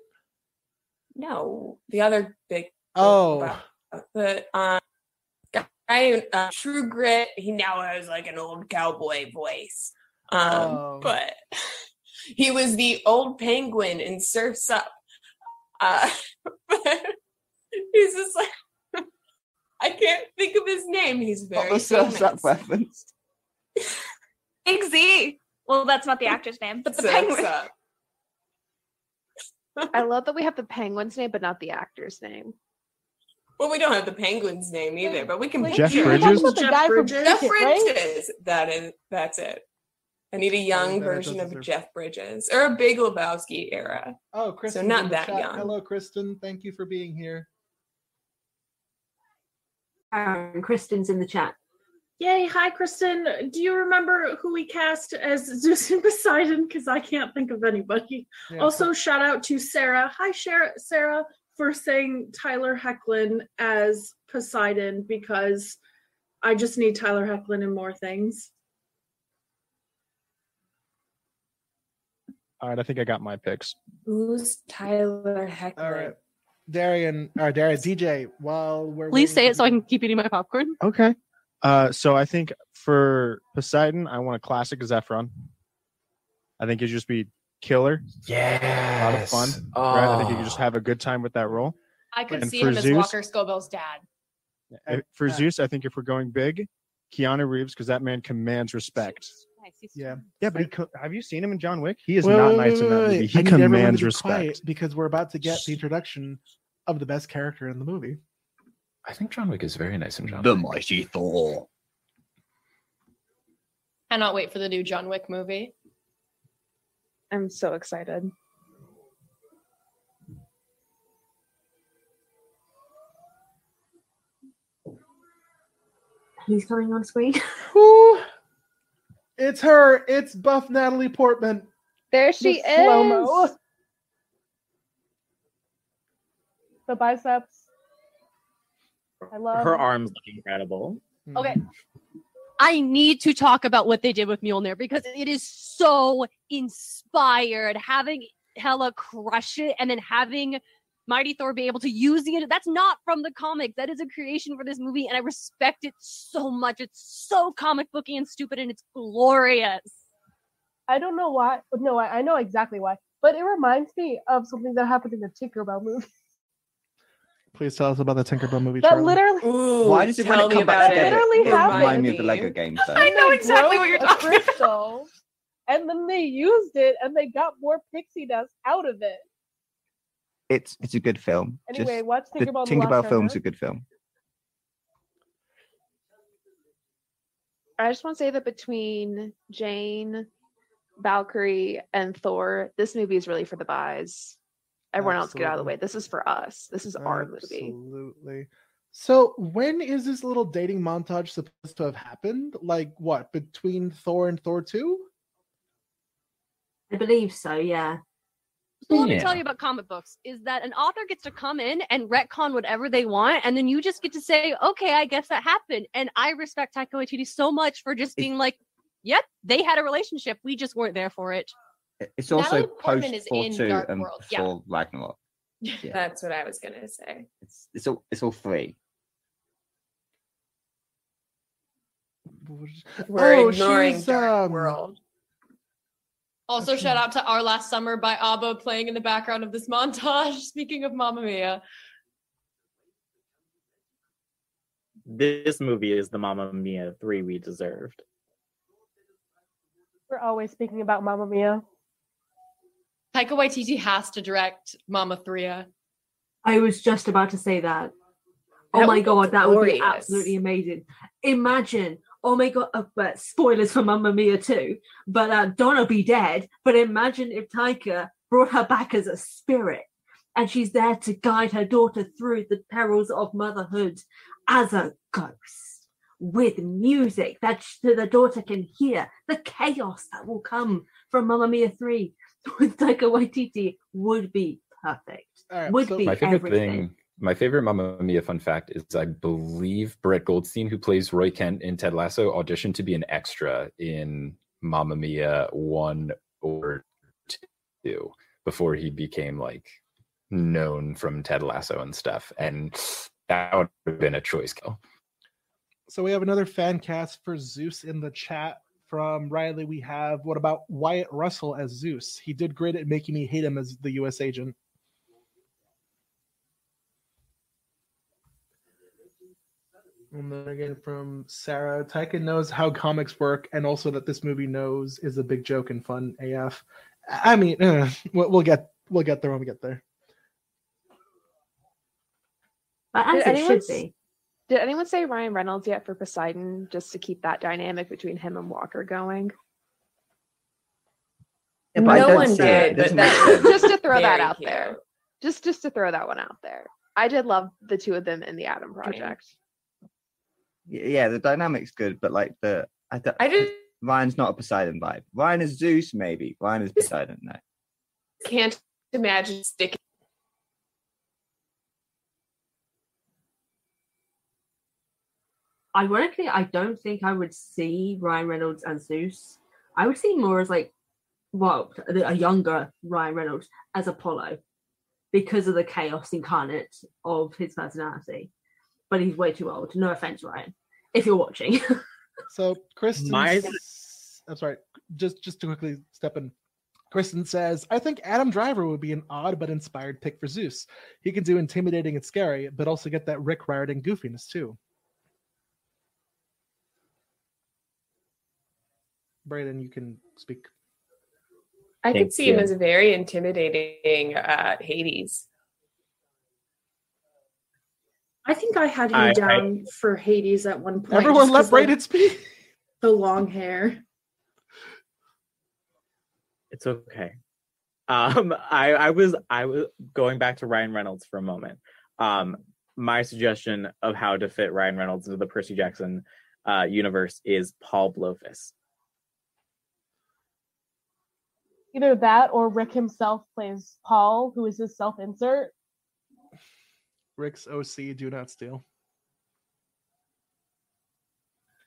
No, the other big Oh, the um guy uh, True Grit. He now has like an old cowboy voice, um, Oh. but he was the old penguin in Surfs Up. Uh, but he's just like I can't think of his name. He's what very was Surf's Up famous. reference? Big Z. Well, that's not the actor's name, but the Surf's penguin. Up. I love that we have the penguin's name, but not the actor's name. Well, we don't have the penguin's name either, but we can. Jeff picture it. Bridges? About the guy from Jeff Cricket, right? Bridges. That is. That's it. I need a young that it version of deserve- Jeff Bridges or a Big Lebowski era. oh, Kristen. So not that young. Hello, Kristen. Thank you for being here. Um, Kristen's in the chat. Yay, hi Kristen. Do you remember who we cast as Zeus and Poseidon? Because I can't think of anybody. Yeah, also, shout out to Sarah. Hi, Sarah, Sarah, for saying Tyler Hoechlin as Poseidon because I just need Tyler Hoechlin in more things. All right, I think I got my picks. Who's Tyler Heckler? All right, Darian or Darian DJ. While we're please waiting say it so I can keep eating my popcorn. Okay. Uh, so I think for Poseidon, I want a classic Zephron. I think it'd just be killer, Yeah. a lot of fun. Right? I think you could just ah. have a good time with that role. I could And see for him as Walker Scobell's dad. For Zeus, I think if we're going big, Keanu Reeves, because that man commands respect. Yeah. Yeah, but he co- have you seen him in John Wick? He is Wait, not wait, nice wait, in that movie. He I need everyone to commands be respect. because we're about to get the introduction of the best character in the movie. I think John Wick is very nice in John The Wick. mighty Thor. Cannot wait for the new John Wick movie. I'm so excited. Who's coming on screen? Who? It's her. It's Buff Natalie Portman. There she The slow-mo. is. The biceps. I love Her arms look incredible. Okay. I need to talk about what they did with Mjolnir because it is so inspired. Having Hela crush it and then having Mighty Thor be able to use it. That's not from the comics. That is a creation for this movie, and I respect it so much. It's so comic booky and stupid, and it's glorious. I don't know why. No, I, I know exactly why. But it reminds me of something that happened in the Tinkerbell movie. Please tell us about the Tinkerbell movie. That Charlie. literally. Ooh, Why does it when tell me come back about it. together? Literally It happened. remind me of the Lego games though. I know exactly what you're talking a crystal, and then they used it, and they got more pixie dust out of it. It's it's a good film. Anyway, Just- watch the Tinkerbell and the Tinkerbell film's a good film. I just want to say that between Jane, Valkyrie, and Thor, this movie is really for the buys. Everyone else get out of the way. This is for us. This is our movie. Absolutely. So when is this little dating montage supposed to have happened? Like what, between Thor and Thor 2? I believe so, yeah. So let me tell you about comic books is that an author gets to come in and retcon whatever they want, and then you just get to say, okay, I guess that happened. And I respect Taika Waititi so much for just being like, yep, they had a relationship. We just weren't there for it. It's also Natalie post is Thor in two Dark and World, before yeah. Ragnarok. Yeah. That's what I was gonna say. It's it's all it's all three. We're Oh, ignoring she's, Dark um, World. Also, shout out to Our Last Summer by ABBA playing in the background of this montage. Speaking of Mamma Mia. This movie is the Mamma Mia 3 we deserved. We're always speaking about Mamma Mia. Taika Waititi has to direct Mama Thria. I was just about to say that. Oh That my god, that would be absolutely amazing. Imagine, oh my god, uh, but spoilers for Mamma Mia too. But uh, Donna be dead. But imagine if Taika brought her back as a spirit, and she's there to guide her daughter through the perils of motherhood as a ghost with music that sh- the daughter can hear. The chaos that will come from Mamma Mia three with Taika Waititi would be perfect. All right, would so- be my favorite everything. thing my favorite Mamma Mia fun fact is I believe Brett Goldstein, who plays Roy Kent in Ted Lasso, auditioned to be an extra in Mamma Mia one or two before he became like known from Ted Lasso and stuff. And that would have been a choice kill. So we have another fan cast for Zeus in the chat from Riley. We have what about Wyatt Russell as Zeus? He did great at making me hate him as the U.S. agent. And then again from Sarah, Taika knows how comics work, and also that this movie knows is a big joke and fun AF. I mean, eh, we'll, we'll get we'll get there when we get there. But Did as it anyone, should be. Did anyone say Ryan Reynolds yet for Poseidon, just to keep that dynamic between him and Walker going? Yeah, but I No one did, It but doesn't make that's sense. just to throw that out cute. there. Just just to throw that one out there. I did love the two of them in the Adam Project. Yeah, the dynamic's good, but like the I, don't, I just Ryan's not a Poseidon vibe. Ryan is Zeus, maybe. Ryan is Poseidon. No. can't imagine sticking. Ironically, I don't think I would see Ryan Reynolds as Zeus. I would see more as like, well, a younger Ryan Reynolds as Apollo because of the chaos incarnate of his personality. But he's way too old. No offense, Ryan, if you're watching. So Kristen, My- s- I'm sorry, just just to quickly step in. Kristen says, "I think Adam Driver would be an odd but inspired pick for Zeus. He can do intimidating and scary, but also get that Rick Riordan goofiness too." Brayden, you can speak. I Thank could see him as a very intimidating uh, Hades. I think I had him I- I- down for Hades at one point. Everyone just let 'cause, like, speak. The long hair. It's okay. Um, I, I was I was going back to Ryan Reynolds for a moment. Um, my suggestion of how to fit Ryan Reynolds into the Percy Jackson uh, universe is Paul Blofis. Either that or Rick himself plays Paul, who is his self insert. Rick's OC, do not steal.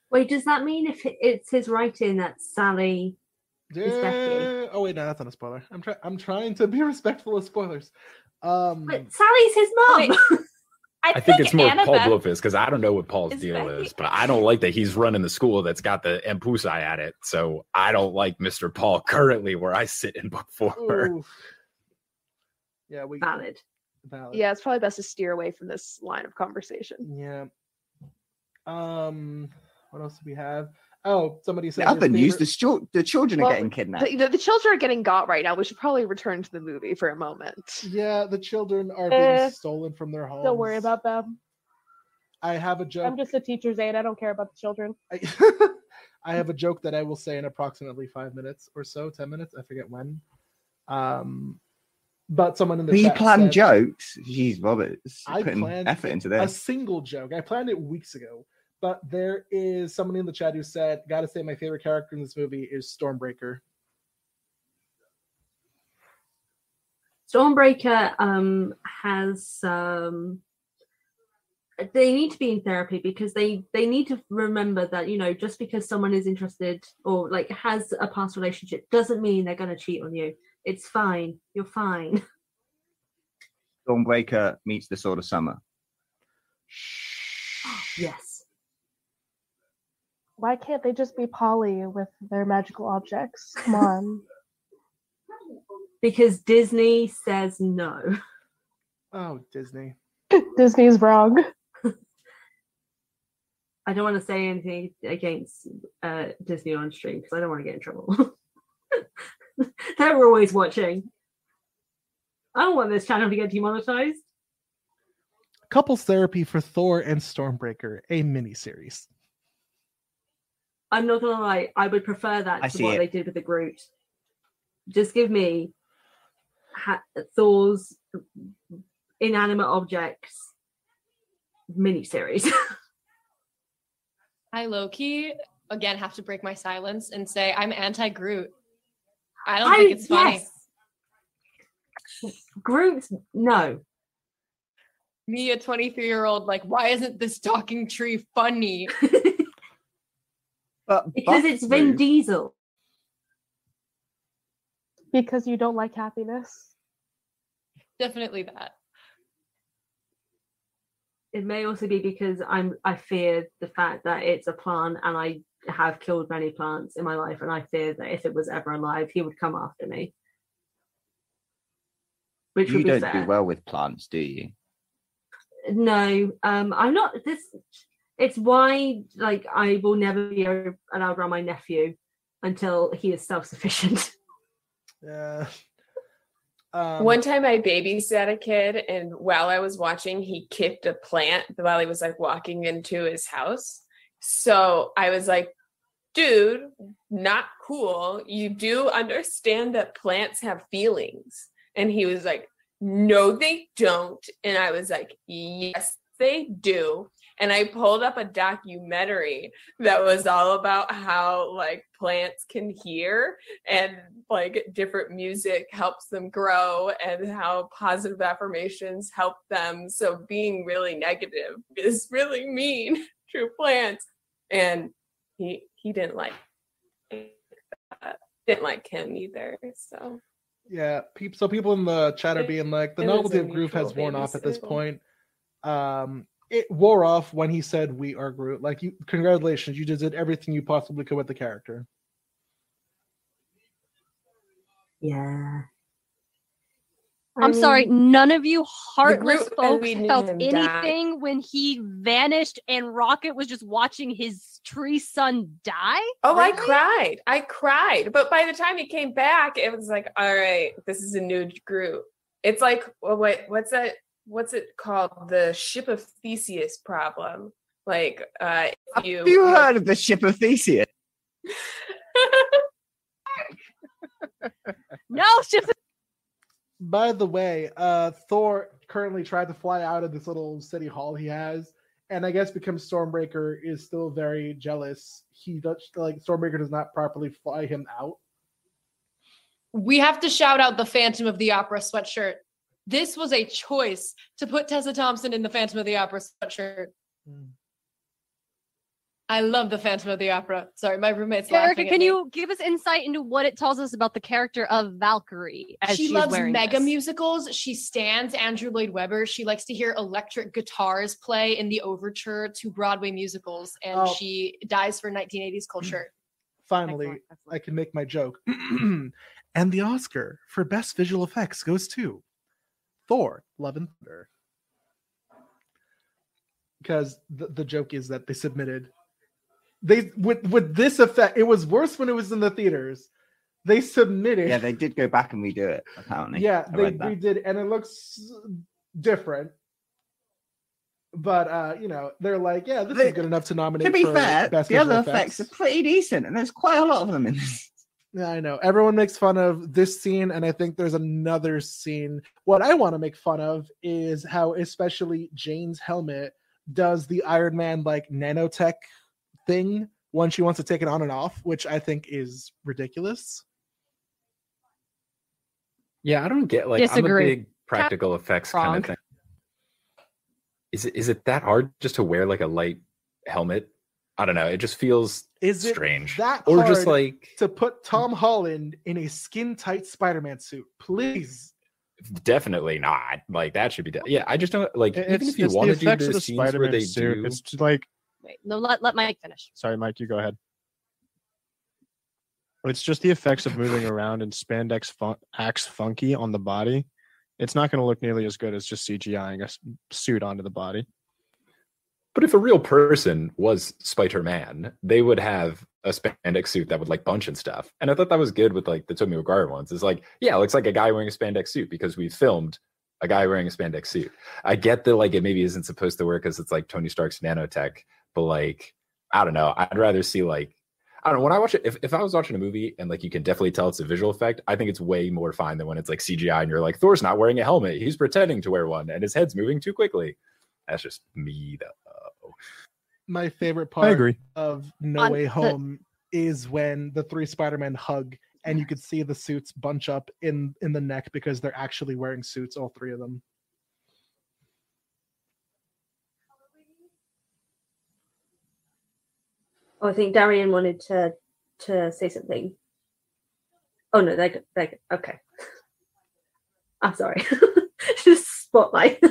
Wait, does that mean if it's his writing that Sally is Becky? Yeah. Oh wait, no, that's not a spoiler. I'm trying. I'm trying to be respectful of spoilers. Um, But Sally's his mom. I, I think it's more Paul Annabeth Blofis because I don't know what Paul's is deal Becky. is, but I don't like that he's running the school that's got the Empusai at it. So I don't like Mr. Paul currently where I sit in book four. ooh. Yeah, we Valid. valid. Yeah, it's probably best to steer away from this line of conversation. Yeah. Um, what else do we have? Oh, somebody said The other your news: the, chil- the children Well, are getting kidnapped. The, the, the children are getting got right now. We should probably return to the movie for a moment. Yeah, the children are being Eh, stolen from their homes. Don't worry about them. I have a joke. I'm just a teacher's aide. I don't care about the children. I, I have a joke that I will say in approximately five minutes or so, ten minutes. I forget when. Um, But someone in the Pre chat planned said- jokes. Jeez, Roberts. I putting planned effort into this. a single joke. I planned it weeks ago, but there is someone in the chat who said, "Gotta say, my favorite character in this movie is Stormbreaker." Stormbreaker um has um they need to be in therapy because they they need to remember that you know just because someone is interested or like has a past relationship doesn't mean they're going to cheat on you it's fine you're fine Stormbreaker meets the Sword of Summer. yes Why can't they just be Polly with their magical objects? Come on. because disney says no Oh, Disney. Disney's wrong. i don't want to say anything against uh disney on stream because i don't want to get in trouble they're always watching i don't want this channel to get demonetized Couples therapy for Thor and Stormbreaker, a miniseries. I'm not gonna lie, I would prefer that I to what it. they did with the Groot. Just give me ha- Thor's inanimate objects miniseries. I low key again have to break my silence and say I'm anti Groot. I don't I- think it's funny. yes. Groot, no. Me, a 23 year old, like, why isn't this talking tree funny? But Because it's Vin Diesel. Because you don't like happiness. Definitely that. It may also be because I'm I fear the fact that it's a plant and I have killed many plants in my life and I fear that if it was ever alive he would come after me. Which you would be don't fair. do well with plants, do you? no um i'm not this it's why like i will never be allowed around my nephew until he is self-sufficient Yeah. Um, One time I babysat a kid, and while I was watching, he kicked a plant while he was like walking into his house. So I was like, dude, not cool. You do understand that plants have feelings. And he was like, no, they don't. And I was like, yes, they do. And I pulled up a documentary that was all about how like plants can hear and like different music helps them grow and how positive affirmations help them. So being really negative is really mean to plants. And he he didn't like didn't like him either. So Yeah, peop so people in the chat are being like, the novelty of Groot has worn off at this point. Um, it wore off when he said, "We are Groot." Like, you, congratulations, you just did everything you possibly could with the character. yeah I'm sorry, none of you heartless folks felt him die. anything when he vanished and Rocket was just watching his tree son die. Oh, I cried. I cried. But by the time he came back, it was like, all right, this is a new Groot. It's like, uh, well, wait, what's that? What's it called? The ship of Theseus problem. Like, uh, if you, Have you heard of the ship of Theseus? No, it's just By the way, uh, Thor currently tried to fly out of this little city hall he has, and I guess because Stormbreaker is still very jealous, he does like Stormbreaker does not properly fly him out. We have to shout out the Phantom of the Opera sweatshirt. This was a choice to put Tessa Thompson in the Phantom of the Opera sweatshirt. Hmm. I love the Phantom of the Opera. Sorry, my roommate's Erica, laughing. at can me. you give us insight into what it tells us about the character of Valkyrie as she loves mega this? musicals. She stands Andrew Lloyd Webber. She likes to hear electric guitars play in the overture to Broadway musicals, and Oh. she dies for 1980s culture. Hmm. Finally, I can make my joke. and the Oscar for best visual effects goes to Thor: Love and Thunder. Because the, the joke is that they submitted they with with this effect. It was worse when it was in the theaters. They submitted. Yeah, they did go back and redo it. Apparently, yeah, I they redid, and it looks different. But uh, you know, they're like, yeah, this They- is good enough to nominate. To be fair, the other visual effects are pretty decent, and there's quite a lot of them in this. Yeah, I know. Everyone makes fun of this scene, and I think there's another scene. What I want to make fun of is how, especially Jane's helmet does the Iron Man like nanotech thing when she wants to take it on and off, which I think is ridiculous. Yeah, I don't get like Disagree. I'm a big practical effects kind of thing. Is it is it that hard just to wear like a light helmet? I don't know. It just feels Is it strange. that or hard just like to put Tom Holland in a skin tight Spider Man suit? Please. definitely not. Like that should be done. Yeah, I just don't like even It's, if you want to do the the scenes where Spider-Man they suit. do It's just like Wait, no, let, let Mike finish. sorry, Mike, you go ahead. It's just the effects of moving around and spandex fun- acts funky on the body. It's not going to look nearly as good as just CGIing a suit onto the body. But if a real person was Spider Man, they would have a spandex suit that would like bunch and stuff. And I thought that was good with like the Tobey Maguire ones. It's like, yeah, it looks like a guy wearing a spandex suit because we filmed a guy wearing a spandex suit. I get that like it maybe isn't supposed to work because it's like Tony Stark's nanotech, but like I don't know. I'd rather see like I don't know. When I watch it, if, if I was watching a movie and like you can definitely tell it's a visual effect, I think it's way more fine than when it's like CGI and you're like, Thor's not wearing a helmet. He's pretending to wear one and his head's moving too quickly. That's just me though. My favorite part agree. of No On Way the- Home is when the three Spider-Man hug and you could see the suits bunch up in in the neck because they're actually wearing suits, all three of them. Oh, I think Darian wanted to to say something. Oh no, they're. They're. Okay. I'm sorry. Just spotlight.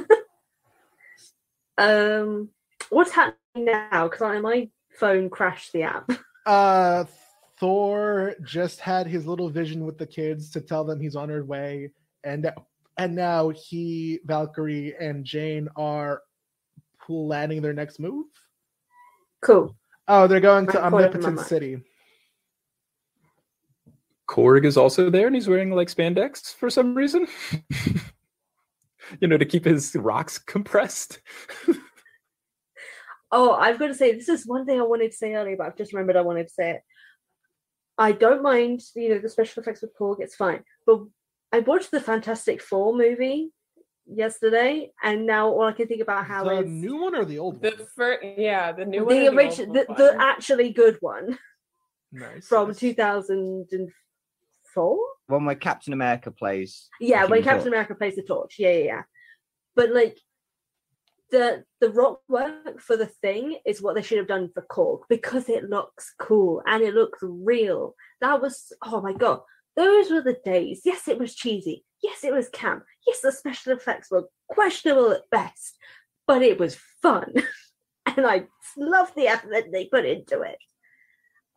um, what's happening now? Because my phone crashed the app. Uh Thor just had his little vision with the kids to tell them he's on his way, and and now he, Valkyrie, and Jane are planning their next move. Cool. Oh, they're going to I caught up in my Omnipotence. City. Korg is also there and he's wearing like spandex for some reason. you know, to keep his rocks compressed. Oh, I've got to say, this is one thing I wanted to say earlier, but I've just remembered I wanted to say it. I don't mind, you know, the special effects with Korg, it's fine. But I watched the Fantastic Four movie yesterday, and now all I can think about how The is new one or the old one? The one? first, yeah, the new one. the or the original, old the, one? the actually good one Nice. from nice. 2004. One where Captain America plays. Yeah, when Captain Torch. America plays the torch. Yeah, yeah, yeah. But like the the rock work for the thing is what they should have done for Korg because it looks cool and it looks real. That was oh my god. Those were the days. Yes, it was cheesy. Yes, it was camp. Yes, the special effects were questionable at best, but it was fun. and I love the effort they put into it.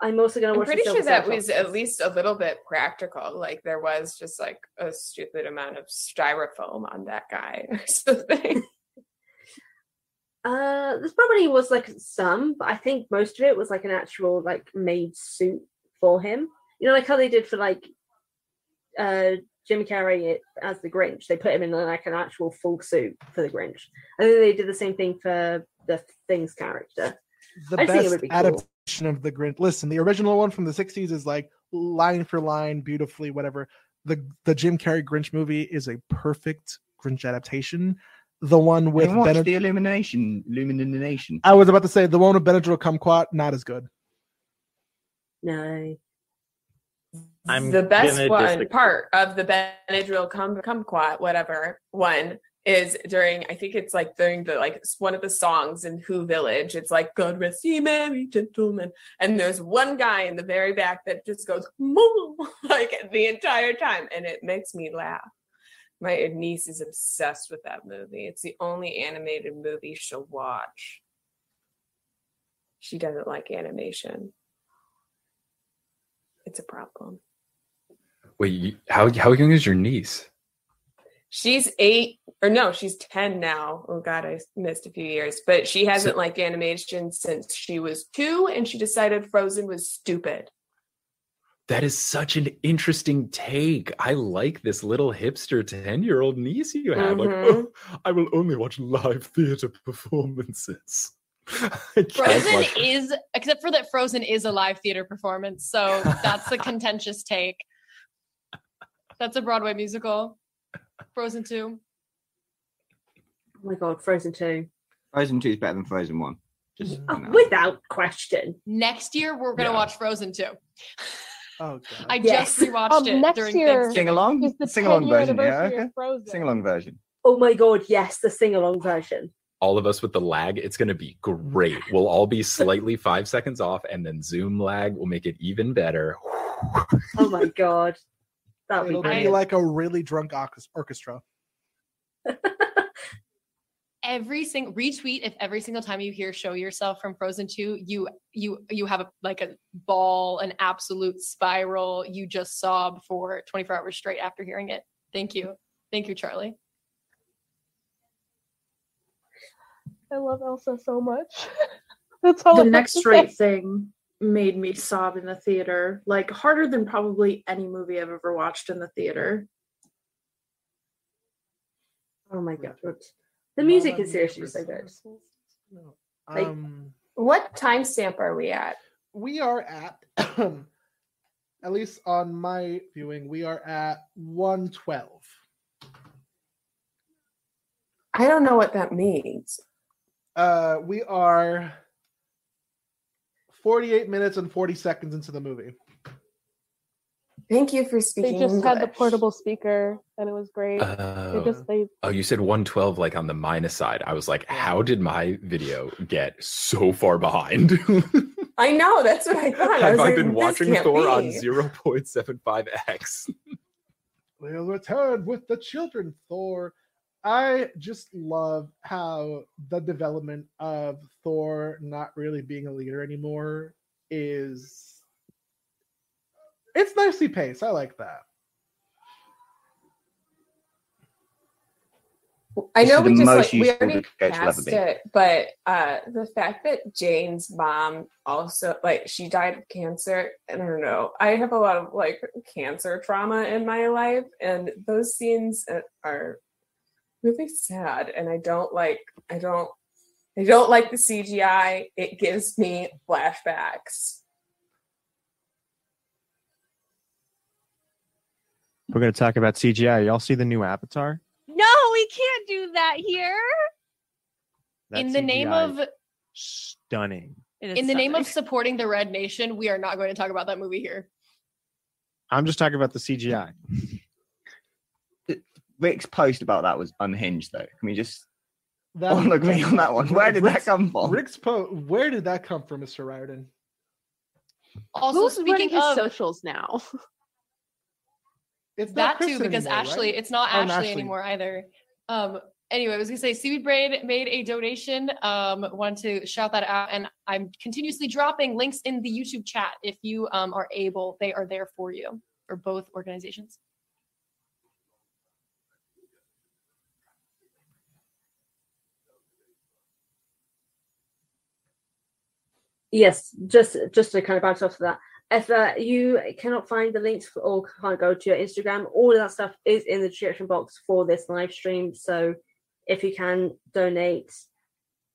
I'm also going to I'm watch. the pretty sure that was at least a little bit practical. Like there was just like a stupid amount of styrofoam on that guy or something. Uh, this probably was like some, but I think most of it was like an actual like made suit for him. You know, like how they did for like uh Jim Carrey as the Grinch. They put him in like an actual full suit for the Grinch. I think they did the same thing for the Things character. the I think it best would be cool. adaptation of the Grinch. Listen, the original one from the '60s is like line for line, beautifully, whatever. The the Jim Carrey Grinch movie is a perfect Grinch adaptation. The one with With watch Bened- the Illumination, Illumination. I was about to say the one with Benadryl Kumquat, not as good. No. I'm the best one disagree. part of the Benadryl cum kumquat whatever one is during I think it's like during the like s- one of the songs in Who Village. It's like God rest ye merry gentlemen, and there's one guy in the very back that just goes "Moo," like the entire time, and it makes me laugh. My niece is obsessed with that movie. It's the only animated movie she'll watch. She doesn't like animation. It's a problem. Wait, how how young is your niece? She's eight, or no, she's 10 now. Oh, God, I missed a few years. But she hasn't liked animation since she was two, and she decided Frozen was stupid. That is such an interesting take. I like this little hipster 10 year old niece you have. Like, Mhm. "Oh, I will only watch live theater performances. Frozen like- is, except for that, Frozen is a live theater performance. So that's a contentious take. That's a Broadway musical. Frozen 2. Oh my god, Frozen 2. Frozen 2 is better than Frozen 1. Just Oh, without question. Next year, we're going to Yeah. watch Frozen 2. Oh, I Yes. just rewatched Um, it next during year Sing along? Sing along version. Yeah, okay. Sing along version. Oh my god, yes, the sing along version. all of us with the lag, it's going to be great. We'll all be slightly five seconds off, and then Zoom lag will make it even better. Oh my god. That would It'll be be like a really drunk orchestra. every single retweet if every single time you hear show yourself from frozen 2 you you you have a like a ball an absolute spiral you just sob for 24 hours straight after hearing it thank you thank you charlie I love Elsa so much. That's all. I the next to right thing made me sob in the theater, like harder than probably any movie I've ever watched in the theater. Oh my god. The music is seriously so good. Like- Um, What timestamp are we at? we are at, at least on my viewing, we are at 112. I don't know what that means. Uh, we are 48 minutes and 40 seconds into the movie. Thank you for speaking. They speaking. just had the portable speaker, and it was great. they Oh. just they Oh, you said 112 like on the minus side. I was like, how did my video get so far behind? I know. That's what I thought. I Have was I like, been watching can't Thor on 0.75x? We'll return with the children, Thor. I just love how the development of Thor not really being a leader anymore is it's nicely paced. I like that. I know we the just most like we already the coach will passed it, but uh the fact that Jane's mom also like she died of cancer, I don't know. I have a lot of like cancer trauma in my life, and those scenes uh, are really sad. And I don't like. I don't. I don't like the CGI. It gives me flashbacks. We're gonna talk about CGI. Y'all see the new Avatar? No, we can't do that here. That in the name of is stunning. in the name of supporting the red nation we are not going to talk about that movie here I'm just talking about the CGI. Rick's post about that was unhinged, though. Can we just That all agree on that one? Where did that come from? Rick's post. where did that come from, Mr. Riordan? also Who's running speaking his of socials now? It's not that too because anymore, ashley right? it's not Oh, ashley, Ashley. anymore either um anyway i was gonna say seaweed braid made a donation um want to shout that out and i'm continuously dropping links in the youtube chat if you um are able they are there for you for both organizations Yes, just just to kind of bounce off of that. If uh, you cannot find the links or can't go to your Instagram, all of that stuff is in the description box for this live stream. So if you can donate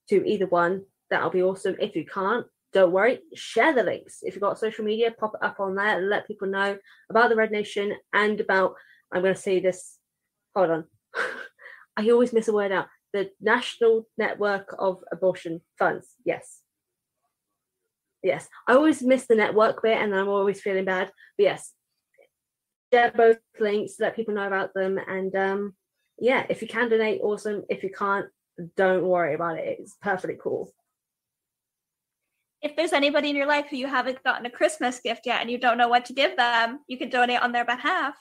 to either one, that'll be awesome. If you can't, don't worry, share the links. If you've got social media, pop it up on there let people know about the Red Nation and about I'm gonna say this hold on. I always miss a word out. The National Network of Abortion Funds. Yes. Yes. I always miss the network bit and I'm always feeling bad. But yes. Share both links, let people know about them. And um yeah, if you can donate, awesome. If you can't, don't worry about it. It's perfectly cool. If there's anybody in your life who you haven't gotten a Christmas gift yet and you don't know what to give them, you can donate on their behalf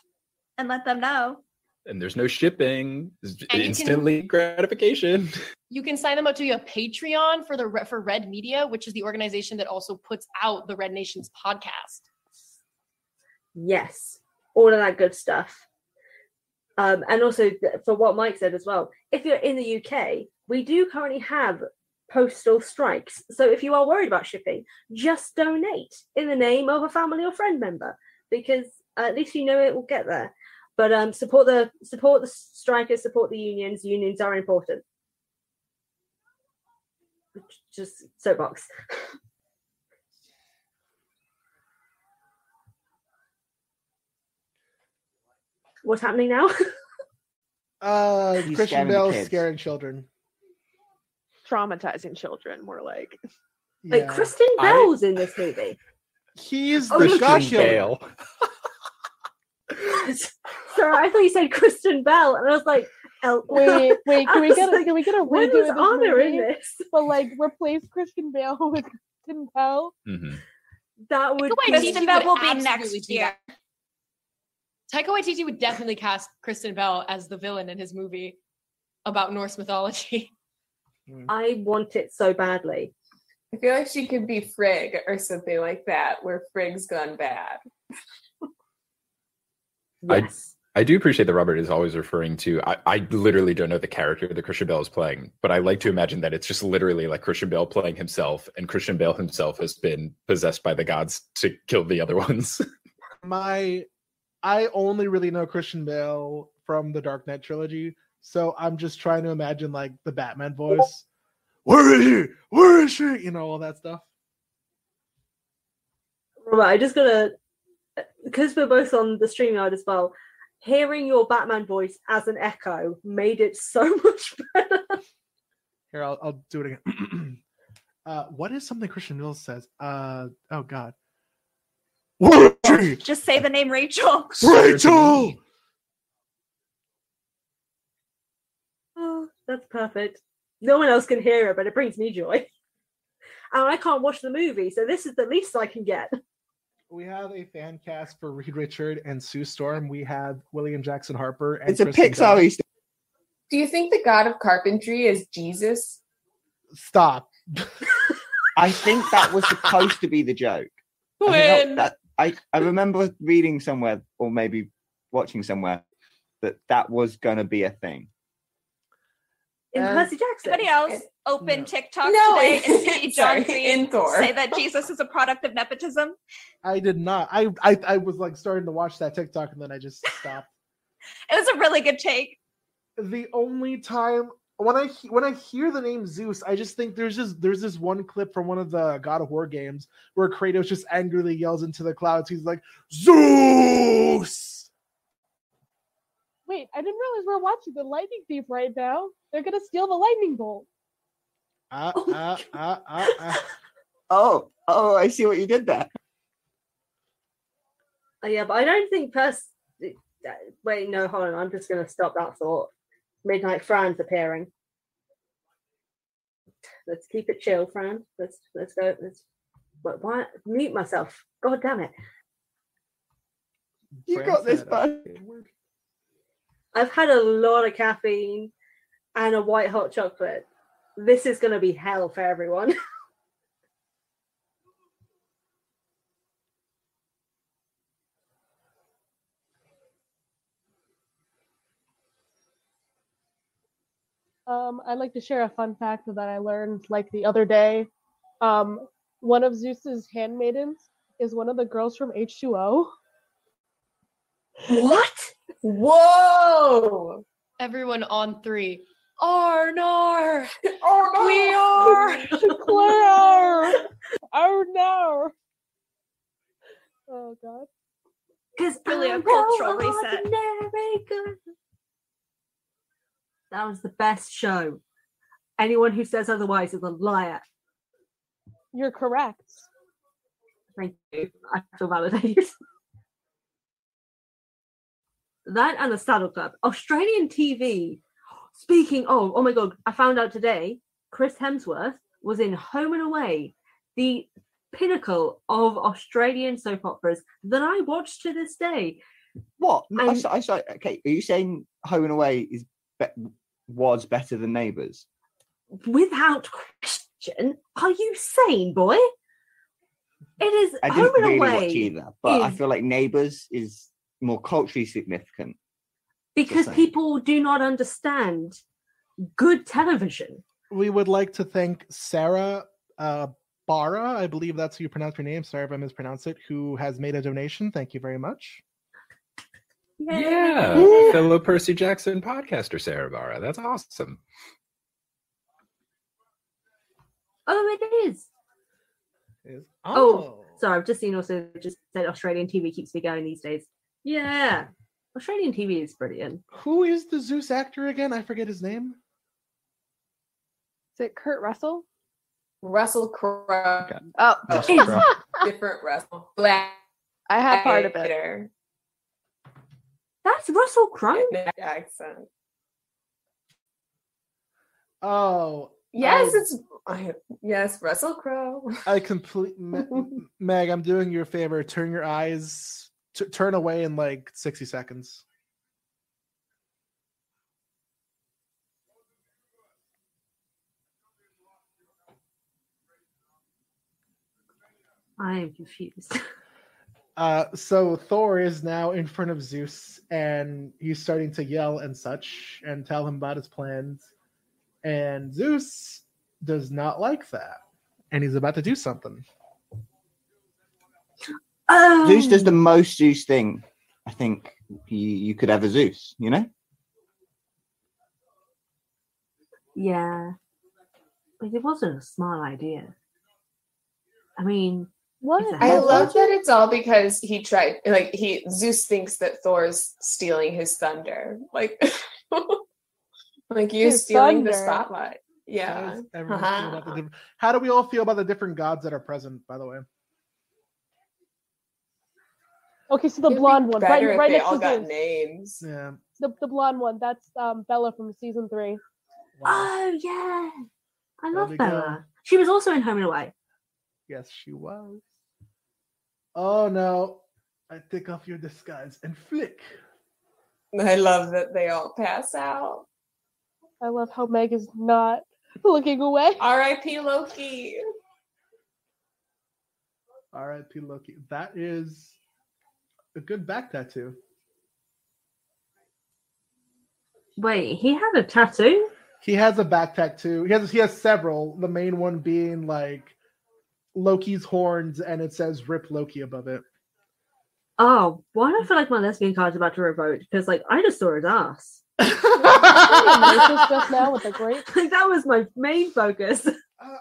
and let them know. And there's no shipping. It's And you can- instantly gratification. you can sign them up to a patreon for the Re- for red media which is the organization that also puts out the red nations podcast Yes, all of that good stuff. Um, and also th- for what Mike said as well, if you're in the UK, we do currently have postal strikes. So if you are worried about shipping, just donate in the name of a family or friend member because at least you know it will get there. But um, support the support the strikers, support the unions. Unions are important. just soapbox. What's happening now? Uh, He's Christian scaring the Bale kids. scaring children. Traumatizing children, more like. Like Yeah. Kristen I- Bell's in this movie. He's Oh, the look, Christian. Bale. Sorry, I thought you said Kristen Bell, and I was like, El- Wait, wait, can we was get a, can we get a when redo was Honor in this? But like replace Christian Bale with Kristen Bell. Mhm. That would Taika be Kristen Waititi Bell would will be next year. Taika Waititi would definitely cast Kristen Bell as the villain in his movie about Norse mythology. I want it so badly. I feel like she could be Frigg or something like that, where Frigg's gone bad. I- Yes. I do appreciate that Robert is always referring to. I, I literally don't know the character that Christian Bale is playing, but I like to imagine that it's just literally like Christian Bale playing himself, and Christian Bale himself has been possessed by the gods to kill the other ones. My, I only really know Christian Bale from the Dark Knight trilogy, so I'm just trying to imagine like the Batman voice. Where is he? Where is she? You know all that stuff. Robert, I just gotta because we're both on the StreamYard as well. Hearing your Batman voice as an echo made it so much better. Here, I'll, I'll do it again. uh, what is something Christian Bale says? Uh, oh God. Where is she? Just say the name Rachel. Rachel. Oh, that's perfect. No one else can hear it, but it brings me joy. And I can't watch the movie, so this is the least I can get. We have a fan cast for Reed Richard and Sue Storm. We have William Jackson Harper. And It's a Pixar Easter. Do you think the god of carpentry is Jesus? Stop. I think that was supposed to be the joke. I, When that- I, I remember reading somewhere, or maybe watching somewhere, that that was going to be a thing. In Um, Percy Jackson. Anybody else open No. TikTok No, today and see John sorry, Green say that Jesus is a product of nepotism? I did not. I, I I was like starting to watch that TikTok and then I just stopped. It was a really good take. the only time when I when I hear the name Zeus, I just think there's just there's this one clip from one of the God of War games where Kratos just angrily yells into the clouds. He's like, Zeus. Wait, I didn't realize we're watching the Lightning Thief right now. They're gonna steal the lightning bolt. Ah, ah, ah, ah, ah. Oh, oh, I see what you did there. Oh, yeah, but I don't think Percy. Wait, no, hold on. I'm just going to stop that thought. Midnight Fran's appearing. Let's keep it chill, Fran. Let's let's go. Let's. What? Why mute myself? God damn it! You Fran got this, said, bud. I've had a lot of caffeine and a white hot chocolate. This is going to be hell for everyone. Um, I'd like to share a fun fact that I learned like the other day. Um, one of Zeus's handmaidens is one of the girls from H2O. what? Whoa! everyone on three. Arnar! Oh no! We are! Claire! Oh no! Oh god. Because Really a cultural reset. That was the best show. Anyone who says otherwise is a liar. You're correct. Thank you. I feel validated. that and the Saddle Club. Australian TV. Speaking of, oh my god, I found out today Chris Hemsworth was in Home and Away, the pinnacle of Australian soap operas that I watch to this day. What? I I'm- saw, I saw, okay, are you saying Home and Away is be- was better than Neighbours? Without question, are you sane, boy? It is I Home didn't and really Away watch either, but I feel like Neighbours is more culturally significant. because people do not understand good television. We would like to thank Sarah uh, Barra, I believe that's how you pronounce your name. Sorry if I mispronounced it. Who has made a donation? Thank you very much. Yeah, fellow Percy Jackson podcaster Sarah Barra. That's awesome. Oh, it is. Is- Oh. sorry. I've just seen also just said Australian TV keeps me going these days. Yeah, Australian TV is brilliant. Who is the Zeus actor again? I forget his name. Is it Kurt Russell? Russell Crowe. Oh, Russell Crowe. Different Russell. Black. I have part of it. actor. That's Russell Crowe. Accent. Oh, Yes, I- it's I, yes, Russell Crowe. I complete Meg. I'm doing you a favor. Turn your eyes, t- turn away in like 60 seconds. I am confused. Uh, so Thor is now in front of Zeus, and he's starting to yell and such, and tell him about his plans. And Zeus does not like that, and he's about to do something. Oh, Zeus does the most Zeus thing I think you, you could ever Zeus, you know? Yeah, but it wasn't a smart idea. I mean, what? I love that it's all because he tried like he Zeus thinks that Thor's stealing his thunder. Like like you're His stealing the spotlight. Yeah. does everyone feel about the different- How do we all feel about the different gods that are present? By the way, Okay, so the It'd be blonde one, right, if right they next all to got Zeus. names. yeah. The the blonde one. That's um Bella from season three. oh yeah, I There love we go. Bella. She was also in Home and Away. Yes, she was. Oh no! I take off your disguise and flick. I love that they all pass out. I love how Meg is not looking away. R.I.P. Loki. R.I.P. Loki. That is a good back tattoo. Wait, he had a tattoo. He has a back tattoo. He has he has several. The main one being like Loki's horns, and it says "Rip Loki" above it. Oh, why do I feel like my lesbian card's about to revoke? Because like I just saw his ass. Just now with the great. Like that was my main focus. Uh,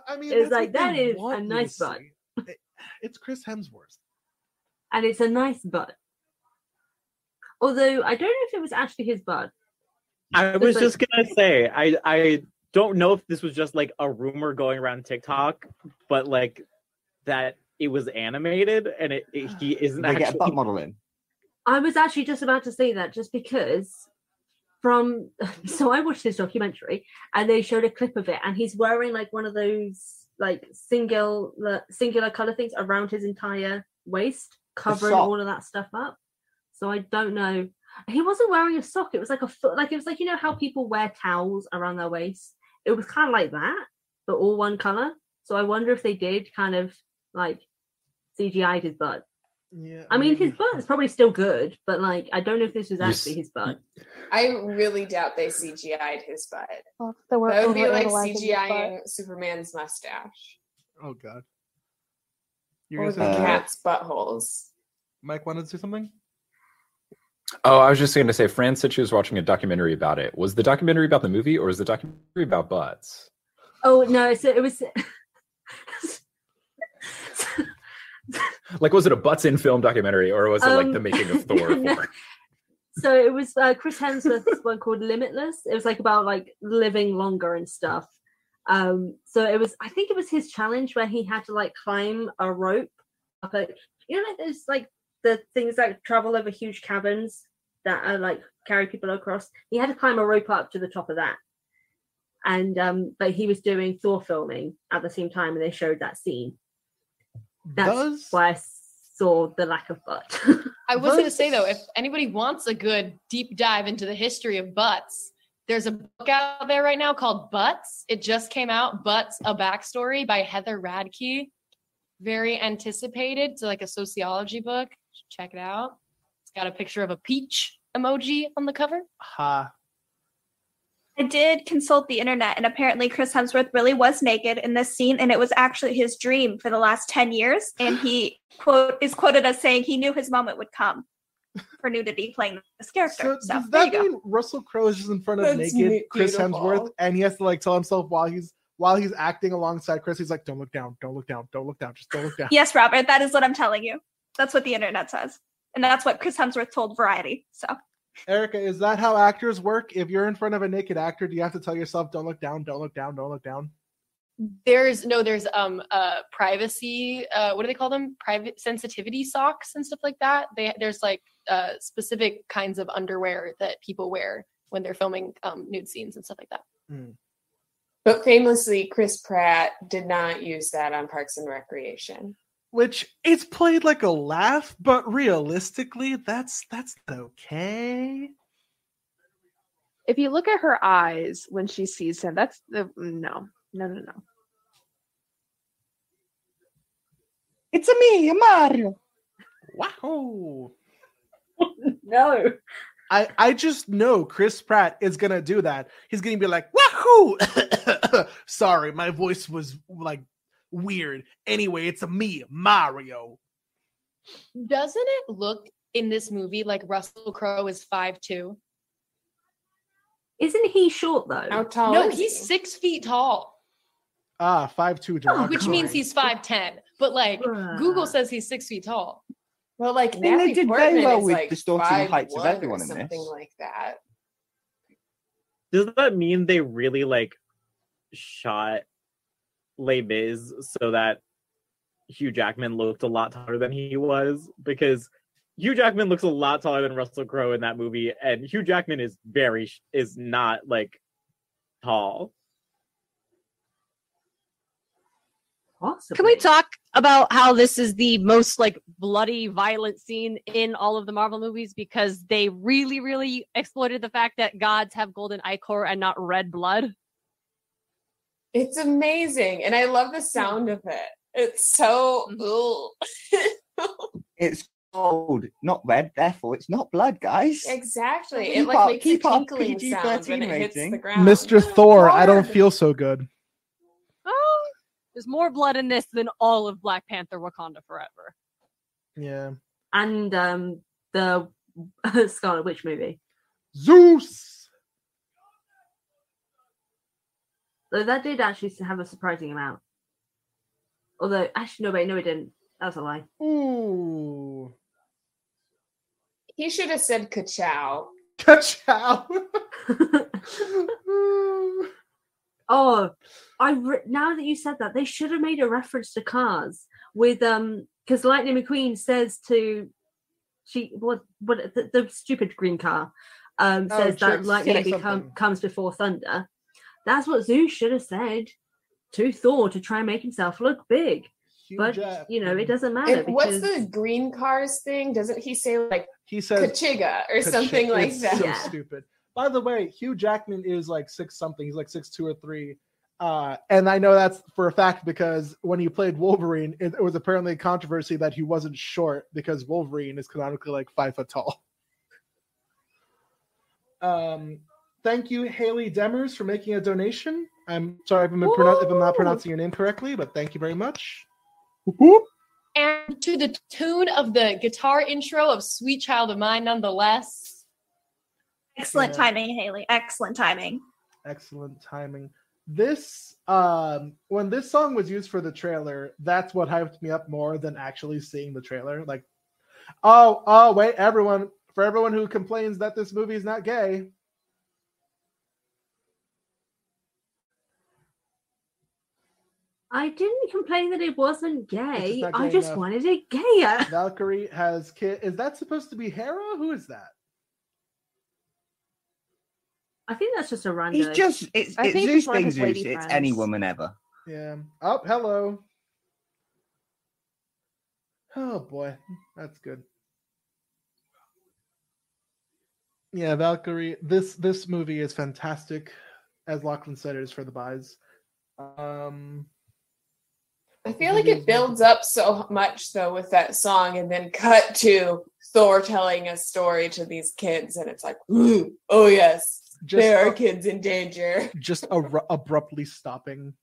I mean, it's like that is that a want you to nice butt. It- It's Chris Hemsworth. and it's a nice butt. Although I don't know if it was actually his butt. I was like- just gonna say, I I don't know if this was just like a rumor going around TikTok, but like that it was animated and it, it- he isn't They get a butt model in. I was actually just about to say that just because from so I watched this documentary and they showed a clip of it and he's wearing like one of those like single singular color things around his entire waist, covering all of that stuff up. So I don't know. He wasn't wearing a sock. It was like a foot like it was like you know how people wear towels around their waist. It was kind of like that, but all one color. So I wonder if they did kind of like CGI'd his butt. Yeah. I mean, his butt is probably still good, but like, I don't know if this was actually s- his butt. Mm. I really doubt they CGI'd his butt. Oh, they were That would be like overanalyzing. CGIing Superman's mustache Oh God. You're or gonna the say something? Uh, cat's buttholes. Mike wanted to say something. Oh, I was just going to say, Fran said she was watching a documentary about it. Was the documentary about the movie, or was the documentary about butts? Oh no, so it was. Like, was it a butts in film documentary, or was it like Um, the making of Thor? no. So it was uh, Chris Hemsworth's one called Limitless. It was like about like living longer and stuff. Um, so it was, I think it was his challenge where he had to like climb a rope up a, you know, like there's like the things that travel over huge caverns that are like carry people across. He had to climb a rope up to the top of that. And um, but he was doing Thor filming at the same time, and they showed that scene. That's Does why I saw the lack of butt. I was going to say though, if anybody wants a good deep dive into the history of butts, there's a book out there right now called Butts. It just came out, Butts: A Backstory by Heather Radke. Very anticipated. It's like a sociology book. Check it out. It's got a picture of a peach emoji on the cover. ha? I did consult the internet, and apparently Chris Hemsworth really was naked in this scene, and it was actually his dream for the last ten years. And he quote is quoted as saying he knew his moment would come for nudity playing this character. So So, does there that you go. mean Russell Crowe is just in front of That's naked ne- Chris beautiful. Hemsworth, and he has to like tell himself while he's while he's acting alongside Chris, he's like, "Don't look down, don't look down, don't look down, just don't look down." Yes, Robert, that is what I'm telling you. That's what the internet says. And that's what Chris Hemsworth told Variety. So Erica, is that how actors work? If you're in front of a naked actor, do you have to tell yourself, "Don't look down, don't look down, don't look down"? There's no, there's um uh privacy. Uh, what do they call them? Private sensitivity socks and stuff like that. They there's like uh specific kinds of underwear that people wear when they're filming um nude scenes and stuff like that. But famously, Chris Pratt did not use that on Parks and Recreation. Which it's played like a laugh, but realistically, that's that's okay. If you look at her eyes when she sees him, that's the no, no, no, no. It's a me, a Mario. Wow. no. I, I just know Chris Pratt is gonna do that. He's gonna be like, wahoo! Sorry, my voice was like weird. Anyway, it's a me, Mario. Doesn't it look in this movie like Russell Crowe is five two? Isn't he short though? How tall? No, is he's he? six feet tall, Ah, five two which means he's five ten. But like Google says he's six feet tall. Well, like I think they Natalie did very well with like distorting the heights of everyone in this. something this. like that. Does that mean they really like shot Les Mis so that Hugh Jackman looked a lot taller than he was? Because Hugh Jackman looks a lot taller than Russell Crowe in that movie, and Hugh Jackman is very is not like tall. Possibly. Can we talk about how this is the most like bloody, violent scene in all of the Marvel movies because they really, really exploited the fact that gods have golden ichor and not red blood? It's amazing, and I love the sound of it. It's so It's gold, not red. Therefore, it's not blood, guys. exactly. Keep It like our- makes keep our tinkling sound when PG-13 it hits rating. the ground. Mr. Thor, I don't feel so good. Oh, there's more blood in this than all of Black Panther Wakanda Forever. Yeah. And um the Scarlet Witch movie. Zeus. Though that did actually have a surprising amount. Although actually no wait, no it didn't. That's a lie. Ooh. He should have said ka-chow. Ka-chow. Oh, I re- now that you said that, they should have made a reference to cars with um because Lightning McQueen says to she what what the, the stupid green car um Oh, says that lightning become, comes before thunder. That's what Zeus should have said to Thor to try and make himself look big. but Jack- you know it doesn't matter And what's the green cars thing? Doesn't he say like He says Kachiga or Ka-chi- something like that? So stupid. By the way, Hugh Jackman is like six something. He's like six two or three. Uh, and I know that's for a fact because when he played Wolverine, it, it was apparently a controversy that he wasn't short because Wolverine is canonically like five foot tall. Um, thank you, Haley Demers, for making a donation. I'm sorry if I'm, pronou- if I'm not pronouncing your name correctly, but thank you very much. And to the tune of the guitar intro of Sweet Child of Mine, nonetheless. Excellent Yeah. timing, Haley. Excellent timing. excellent timing this um when this song was used for the trailer that's what hyped me up more than actually seeing the trailer like oh oh wait everyone for everyone who complains that this movie is not gay I didn't complain that it wasn't gay. not I just enough. wanted it gayer. valkyrie has kid is that supposed to be hera who is that I think that's just a random. He's just it's, I it's think Zeus it's being his Zeus. lady It's any woman ever. yeah oh hello oh boy that's good yeah valkyrie this this movie is fantastic as lachlan said it is for the buys um I feel like it builds up so much though with that song, and then cut to Thor telling a story to these kids, and it's like, ooh, oh yes, Just there are a- kids in danger. just ar- abruptly stopping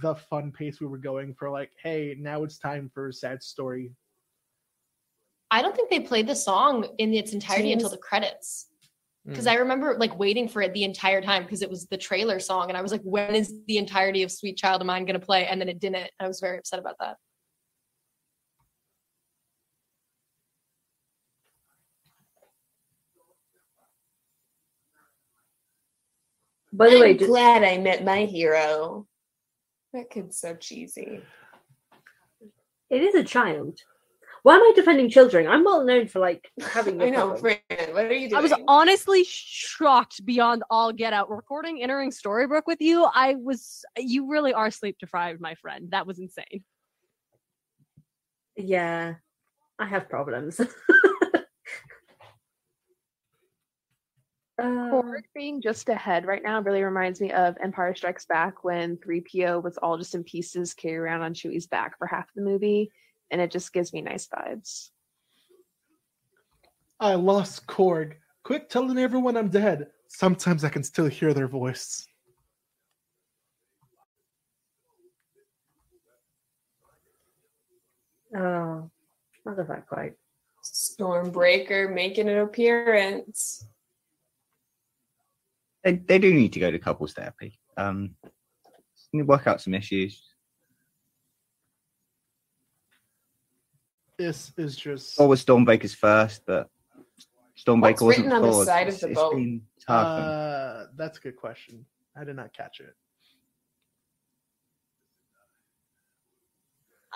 the fun pace we were going for like hey now it's time for a sad story I don't think they played the song in its entirety Seems- until the credits. Because Mm. I remember like waiting for it the entire time because it was the trailer song, and I was like, when is the entirety of "Sweet Child of Mine" going to play? And then it didn't. I was very upset about that. By the way, I'm just- glad I met my hero. That kid's so cheesy. it is a child. Why am I defending children? I'm well known for like having. I a know, problem. Fran. What are you doing? I was honestly shocked beyond all get out. Recording entering Storybrooke with you, I was you really are sleep deprived, my friend. That was insane. Yeah, I have problems. Uh, Korg being just ahead right now really reminds me of Empire Strikes Back when 3PO was all just in pieces carried around on Chewie's back for half the movie, and it just gives me nice vibes. I lost Korg. Quick telling everyone I'm dead. Sometimes I can still hear their voice. oh, not that quite. Stormbreaker making an appearance. They, they do need to go to couples therapy. Um, need to work out some issues. This is just. always was Stormbreaker's first, but Stormbreaker What's wasn't written on the Thor's. side of It's- the it's boat? been tough and- Uh, that's a good question. I did not catch it.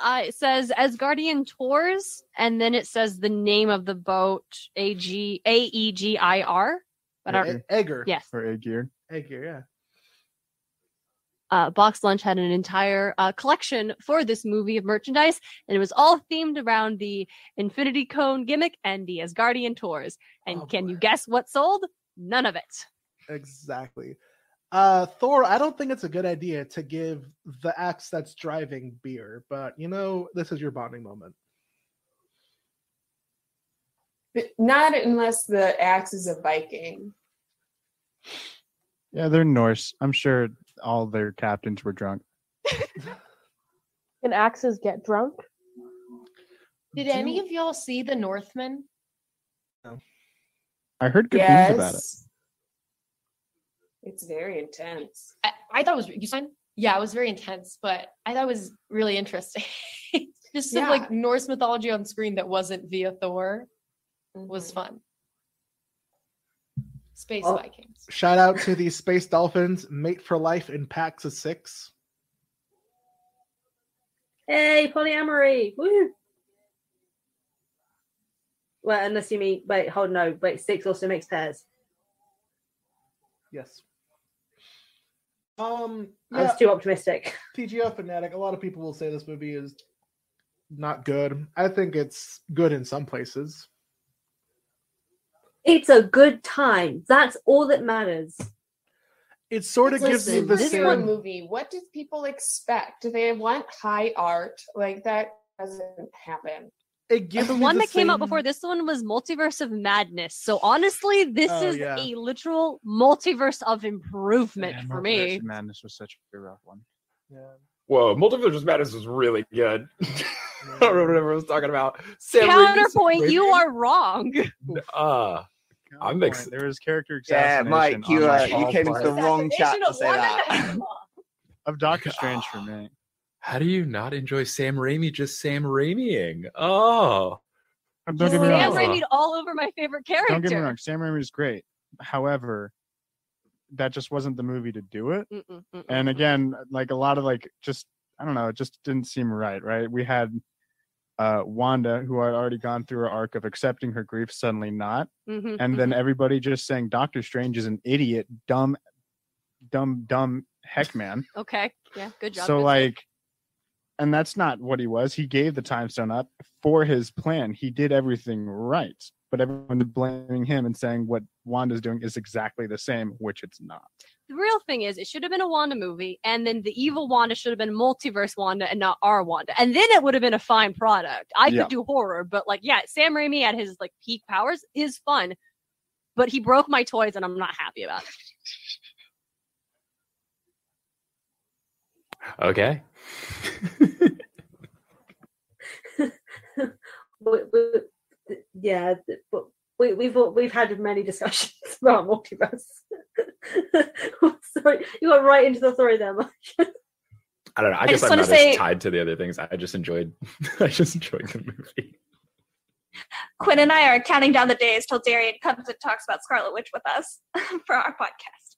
Uh, it says Asgardian Tours, and then it says the name of the boat, A G A E G I R. But our, Egger. yes, For Aegir. Egger, yeah. Uh, Box Lunch had an entire uh, collection for this movie of merchandise, and it was all themed around the Infinity Cone gimmick and the Asgardian Tours. And Oh, can you guess what sold? None of it. Exactly. Uh, Thor, I don't think it's a good idea to give the axe that's driving beer, but you know, this is your bonding moment. But not unless the axe is a Viking. Yeah, they're Norse. I'm sure all their captains were drunk. Can axes get drunk? Did any of y'all see The Northman? I heard good things about it. It's very intense. I, I thought it was you said yeah, it was very intense, but I thought it was really interesting. Just some Yeah. like Norse mythology on screen that wasn't via Thor was mm-hmm. fun. Space Oh. Vikings. Shout out to the Space Dolphins, mate for life in packs of six. Hey, polyamory! Woo! Well, unless you mean wait, hold no, wait, six also makes pairs. Yes. Um, I was too optimistic. TGF fanatic. A lot of people will say this movie is not good. I think it's good in some places. It's a good time. That's all that matters. It sort of gives you the this same. one movie. What do people expect? Do they want high art? Like that doesn't happen. It gives the one the that came out before this one was Multiverse of Madness. So honestly, this Oh, is yeah. a literal multiverse of improvement Yeah, for Multiverse me. of Madness was such a rough one. Yeah. Whoa, Multiverse of Madness was really good. I don't remember what I was talking about. Sam Raimi's Counterpoint, you are wrong. Uh, I'm ex- There was character Yeah, assassination. Mike, you uh, you came into the wrong chat to say that. of Doctor Strange for me. How do you not enjoy Sam Raimi just Sam Raimiing? Oh. Don't get me Sam wrong. Raimi all over my favorite character. Don't get me wrong. Sam Raimi is great. However, that just wasn't the movie to do it. Mm-mm, mm-mm, And again, like a lot of like just I don't know, it just didn't seem right. Right? We had uh Wanda, who had already gone through her arc of accepting her grief, suddenly not, Mhm, and then mhm. everybody just saying Doctor Strange is an idiot, dumb, dumb, dumb heck man. Okay, yeah, good job. So good like, and that's not what he was. He gave the time stone up for his plan. He did everything right, but everyone's blaming him and saying what Wanda's doing is exactly the same, which it's not. The real thing is it should have been a Wanda movie, and then the evil Wanda should have been multiverse Wanda and not our Wanda. And then it would have been a fine product. I Yeah. could do horror, but like, yeah, Sam Raimi at his like peak powers is fun. But he broke my toys and I'm not happy about it. Okay. We- we- yeah, but we, we've we've had many discussions. smart multiverse. Sorry, you got right into the story there, Mark. I don't know. I, I guess just I'm wanna not say- as tied to the other things. I just enjoyed. I just enjoyed the movie. Quinn and I are counting down the days till Darian comes and talks about Scarlet Witch with us for our podcast.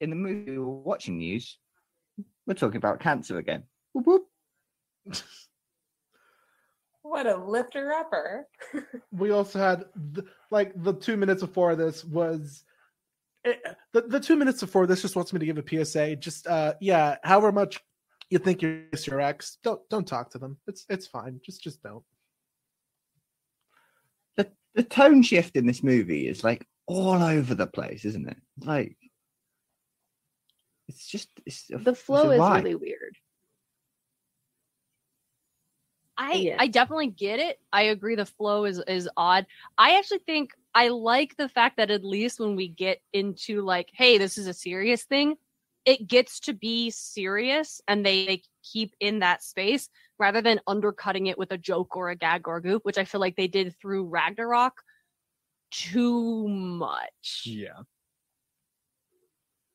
In the movie we were watching news, we're talking about cancer again. Whoop, whoop. What a lifter upper. we also had the, like the two minutes before this was it, the, the two minutes before this just wants me to give a psa just uh yeah however much you think you're your ex don't don't talk to them it's it's fine just just don't The the tone shift in this movie is like all over the place, isn't it? Like it's just it's a- The it's flow a is vibe. really weird. I Yeah. I definitely get it. I agree the flow is is odd. I actually think I like the fact that at least when we get into like, hey, this is a serious thing, it gets to be serious and they, they keep in that space rather than undercutting it with a joke or a gag or a goof, which I feel like they did through Ragnarok too much. Yeah.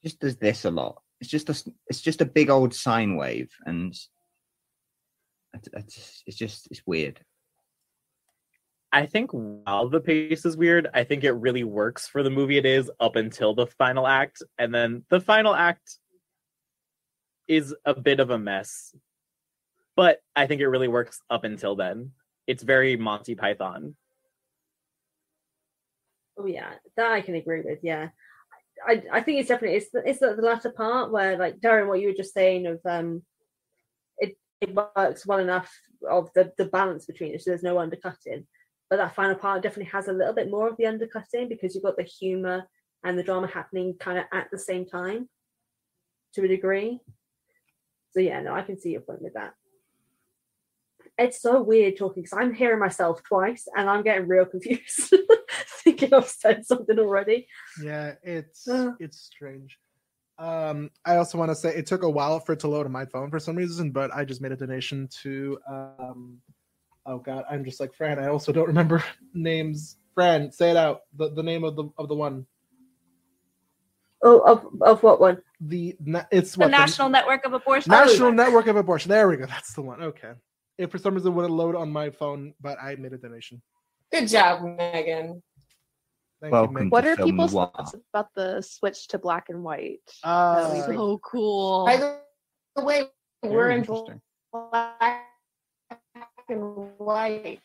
just does this a lot. It's just a s- it's just a big old sine wave, and it's, it's, it's just it's weird. I think while the pace is weird, I think it really works for the movie it is up until the final act. And then the final act is a bit of a mess. But I think it really works up until then. It's very Monty Python. Oh yeah, that I can agree with. Yeah, I I think it's definitely it's the, it's the, the latter part where like Darren, what you were just saying of um, it it works well enough of the the balance between it, so there's no undercutting. But that final part definitely has a little bit more of the undercutting because you've got the humor and the drama happening kind of at the same time, to a degree. So yeah, no, I can see your point with that. It's so weird talking because I'm hearing myself twice and I'm getting real confused, thinking I've said something already. yeah it's Uh. it's strange um i also want to say it took a while for it to load on my phone for some reason but i just made a donation to um oh god i'm just like fran i also don't remember names fran say it out the, the name of the of the one Oh, of, of what one? the na- it's The what National Network of Abortion. National Network of Abortion. There we go. That's the one. Okay. If for some reason it wouldn't load on my phone, but I made a donation. Good job, Megan. Thank Welcome you, What are Film people's Noir. thoughts about the switch to black and white? Uh, that we did? So cool. By the way, we're Very in black and white.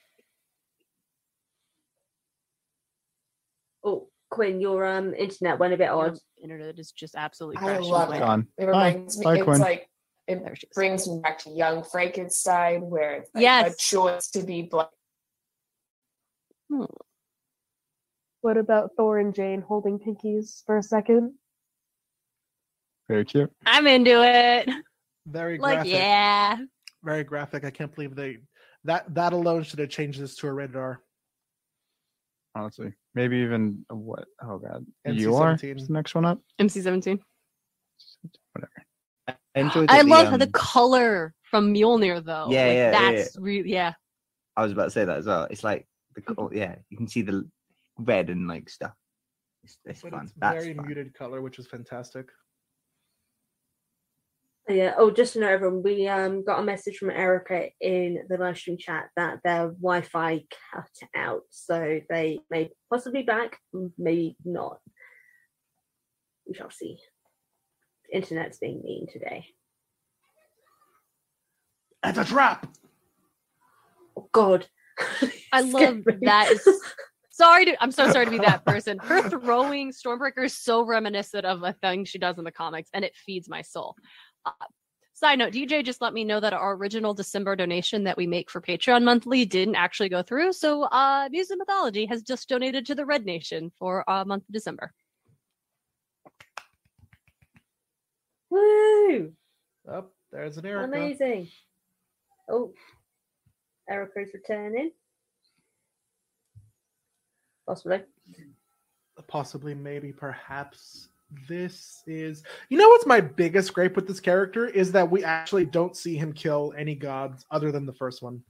Oh, Quinn, your um internet went a bit odd. Internet is just absolutely I love it. Gone. It Bye. reminds me. Bye, it's Quinn. like it brings me back to Young Frankenstein, where it's like Yes. a choice to be black. What about Thor and Jane holding pinkies for a second? Very cute. I'm into it. Very Like, yeah. Very graphic. I can't believe they that that alone should have changed this to a rated R. Honestly, maybe even what? Oh god, you are NC-17. is the next one up. MC17. Whatever. I enjoyed I that the, love how the um, color from Mjolnir though. Yeah, Like, yeah, yeah, that's really yeah. I was about to say that as well. It's like the col- yeah, you can see the red and like stuff. It's, it's But fun. it's That's very fun. muted color, which is fantastic. Yeah. Oh, just to know, everyone, we um got a message from Erica in the live stream chat that their Wi-Fi cut out, so they may possibly back, maybe not. We shall see. Internet's being mean today. It's a trap. Oh God. I love that. Is, sorry to I'm so sorry to be that person. Her throwing Stormbreaker is so reminiscent of a thing she does in the comics, and it feeds my soul. Uh, side note, DJ just let me know that our original December donation that we make for Patreon monthly didn't actually go through. So uh Muse and Mythology has just donated to the Red Nation for uh month of December. Woo! Oh, there's an Erica. Amazing. Oh, Erica's returning. Possibly. Possibly, maybe, perhaps. this is you know what's my biggest gripe with this character is that we actually don't see him kill any gods other than the first one.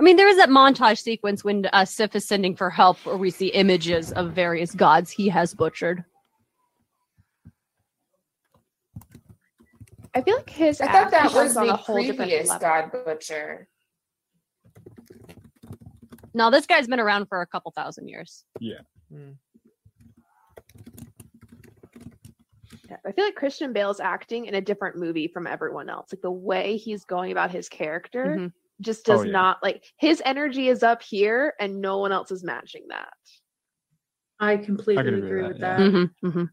I mean, there is that montage sequence when uh, Sif is sending for help, where we see images of various gods he has butchered. I feel like his. I thought that was on the a whole different previous. God Butcher. Now, this guy's been around for a couple thousand years. Yeah. Yeah, I feel like Christian Bale's acting in a different movie from everyone else. Like the way he's going about his character Mhm. just Oh, does yeah. not like his energy is up here and no one else is matching that. I completely I agree agree with with that, that. yeah. Mm-hmm, mm-hmm.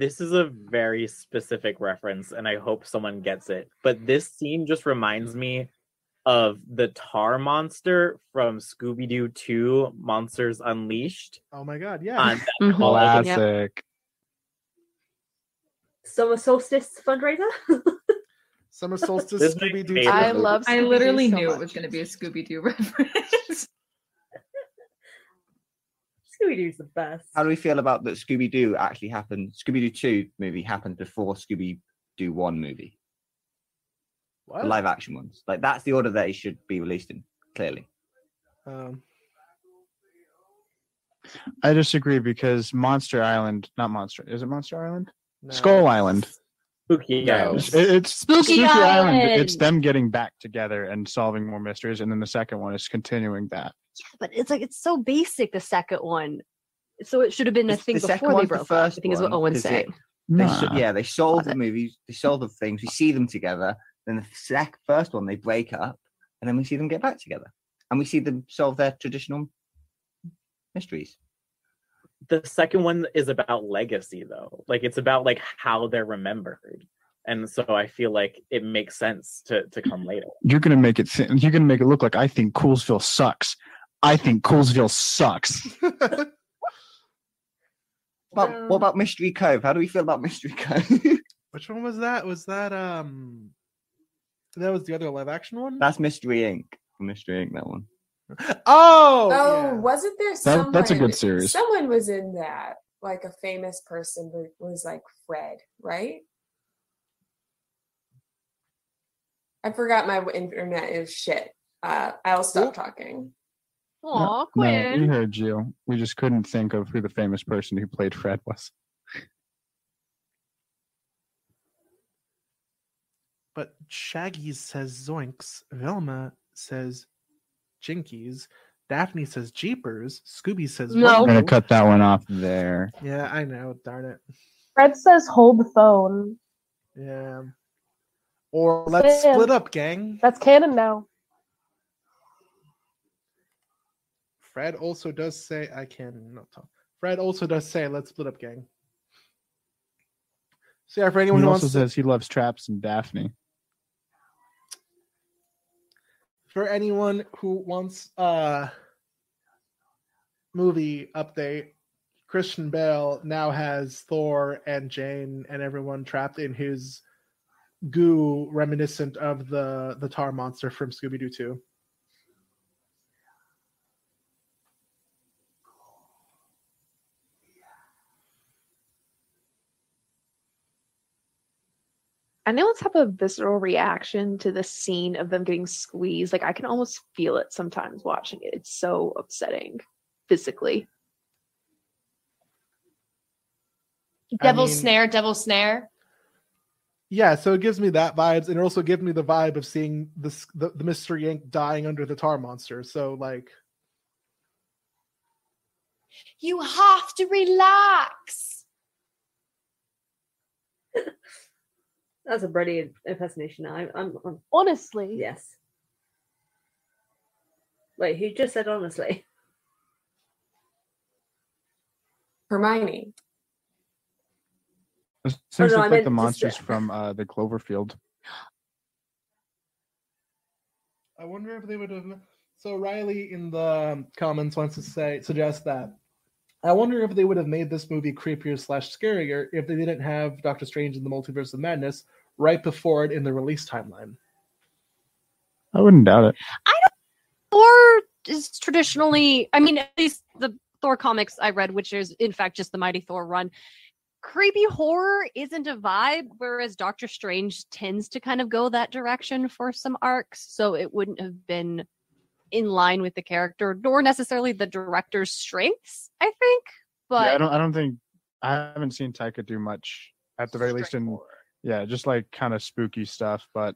This is a very specific reference, and I hope someone gets it. But this scene just reminds me of the tar monster from Scooby Doo 2 Monsters Unleashed. Oh my god, yeah. On that Mhm. Classic. Summer solstice fundraiser. Summer solstice This is my Scooby Doo. I love. I Scooby-Doo I literally so knew it was going to be a Scooby Doo reference. Scooby Doo's the best. How do we feel about that Scooby Doo actually happened? Scooby Doo 2 movie happened before Scooby Doo 1 movie, What? the live action ones. Like, that's the order that it should be released in, clearly. Um, I disagree because Monster Island, not Monster, is it Monster Island? no. Skull Island. Spooky No. Island. It's, it's Spooky Island. Island. It's them getting back together and solving more mysteries, and then the second one is continuing that. Yeah, but it's like it's so basic. The second one, so it should have been a The- thing the second before they one's the broke up. first I think is what one, Owen's 'cause it- saying. They Nah. so- yeah, they solve the it? movies, they solve the things. We see them together. Then the sec- first one, they break up, and then we see them get back together, and we see them solve their traditional mysteries. the second one is about legacy though like it's about like how they're remembered and so i feel like it makes sense to to come later You're gonna make it. thi- You're gonna make it look like I think Coolsville sucks. I think Coolsville sucks. But Um, what about Mystery Cove? How do we feel about Mystery Cove? Which one was that? Was that um? That was the other live action one. That's Mystery Inc. Mystery Inc. That one. Oh, Oh, yeah. wasn't there That- that's a good series. Someone was in that, like a famous person who was like Fred, right? I forgot my internet is shit. Uh, I'll stop talking. Aw, No, we heard you. We just couldn't think of who the famous person who played Fred was. But Shaggy says Zoinks. Velma says Jinkies. Daphne says Jeepers. Scooby says No. I'm gonna cut that one off there. Yeah, I know. Darn it. Fred says hold the phone. Yeah. Or let's Sam. split up, gang. That's canon now. Fred also does say I can not talk. Fred also does say let's split up, gang. So yeah, for anyone He who also wants to, says he loves Traps and Daphne. for anyone who wants a movie update, Christian Bale now has Thor and Jane and everyone trapped in his goo reminiscent of the the tar monster from Scooby Doo 2. Anyone have a visceral reaction to the scene of them getting squeezed? Like I can almost feel it sometimes watching it. It's so upsetting physically. Devil mean- snare, devil snare. Yeah, so it gives me that vibes, and it also gives me the vibe of seeing this the, the Mystery Inc dying under the tar monster. So like You have to relax. That's a brilliant impersonation. I, I'm, I'm Honestly. yes. Wait, who just said honestly? Hermione. Those Oh, no, I like meant the just, monsters uh, from uh, the Cloverfield. I wonder if they would have. So Riley in the um, comments wants to say suggest that. I wonder if they would have made this movie creepier slash scarier if they didn't have Doctor Strange in the Multiverse of Madness right before it in the release timeline. I wouldn't doubt it. I don't. Thor is traditionally, I mean, at least the Thor comics I read, which is in fact just the Mighty Thor run. Creepy horror isn't a vibe, whereas Doctor Strange tends to kind of go that direction for some arcs. So it wouldn't have been in line with the character, nor necessarily the director's strengths, I think. But yeah, I don't. I don't think I haven't seen Taika do much at the very least in yeah, just like kind of spooky stuff. But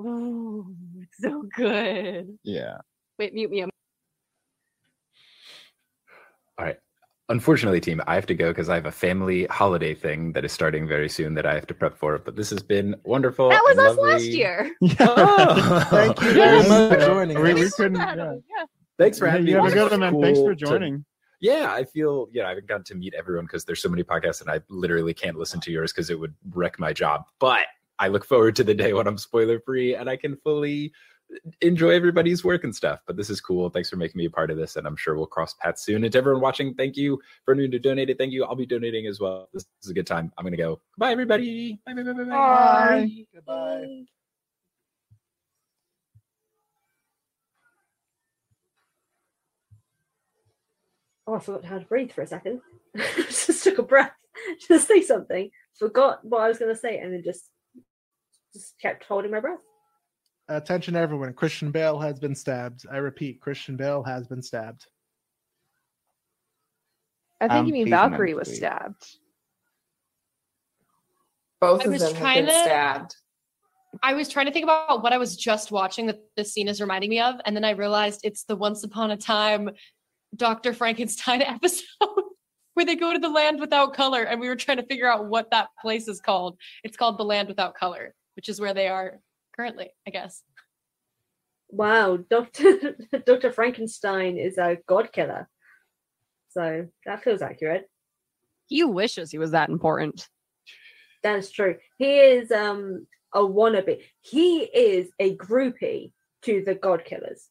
Ooh, it's so good. yeah, Wait, mute me. I'm- All right. Unfortunately, team, I have to go because I have a family holiday thing that is starting very soon that I have to prep for. But this has been wonderful. That was and us last lovely. year. Oh. Thank you very much for joining We, us. we couldn't. Yeah. Thanks for Yeah, having you me. have a good was one, man. Thanks for cool to- joining. yeah, I feel yeah, I haven't gotten to meet everyone because there's so many podcasts and I literally can't listen to yours because it would wreck my job. But I look forward to the day when I'm spoiler free and I can fully enjoy everybody's work and stuff. But this is cool. Thanks for making me a part of this, and I'm sure we'll cross paths soon. And to everyone watching, thank you for anyone who donated. Thank you. I'll be donating as well. This is a good time. I'm gonna go. Bye, everybody. Bye, bye, bye, bye, bye. Bye. Goodbye. Oh, I forgot how to breathe for a second. just took a breath to say something, forgot what I was going to say, and then just just kept holding my breath. Attention, everyone. Christian Bale has been stabbed. I repeat, Christian Bale has been stabbed. I think Um, you mean Valkyrie was to- stabbed. Both I of was them have been to- stabbed. I was trying to think about what I was just watching that this scene is reminding me of, and then I realized it's the Once Upon a Time Dr. Frankenstein episode where they go to the land without color, and we were trying to figure out what that place is called. It's called the land without color, which is where they are currently, I guess. Wow, Doctor Doctor Frankenstein is a god killer. So that feels accurate. He wishes he was that important. That's true. He is um a wannabe. He is a groupie to the god killers.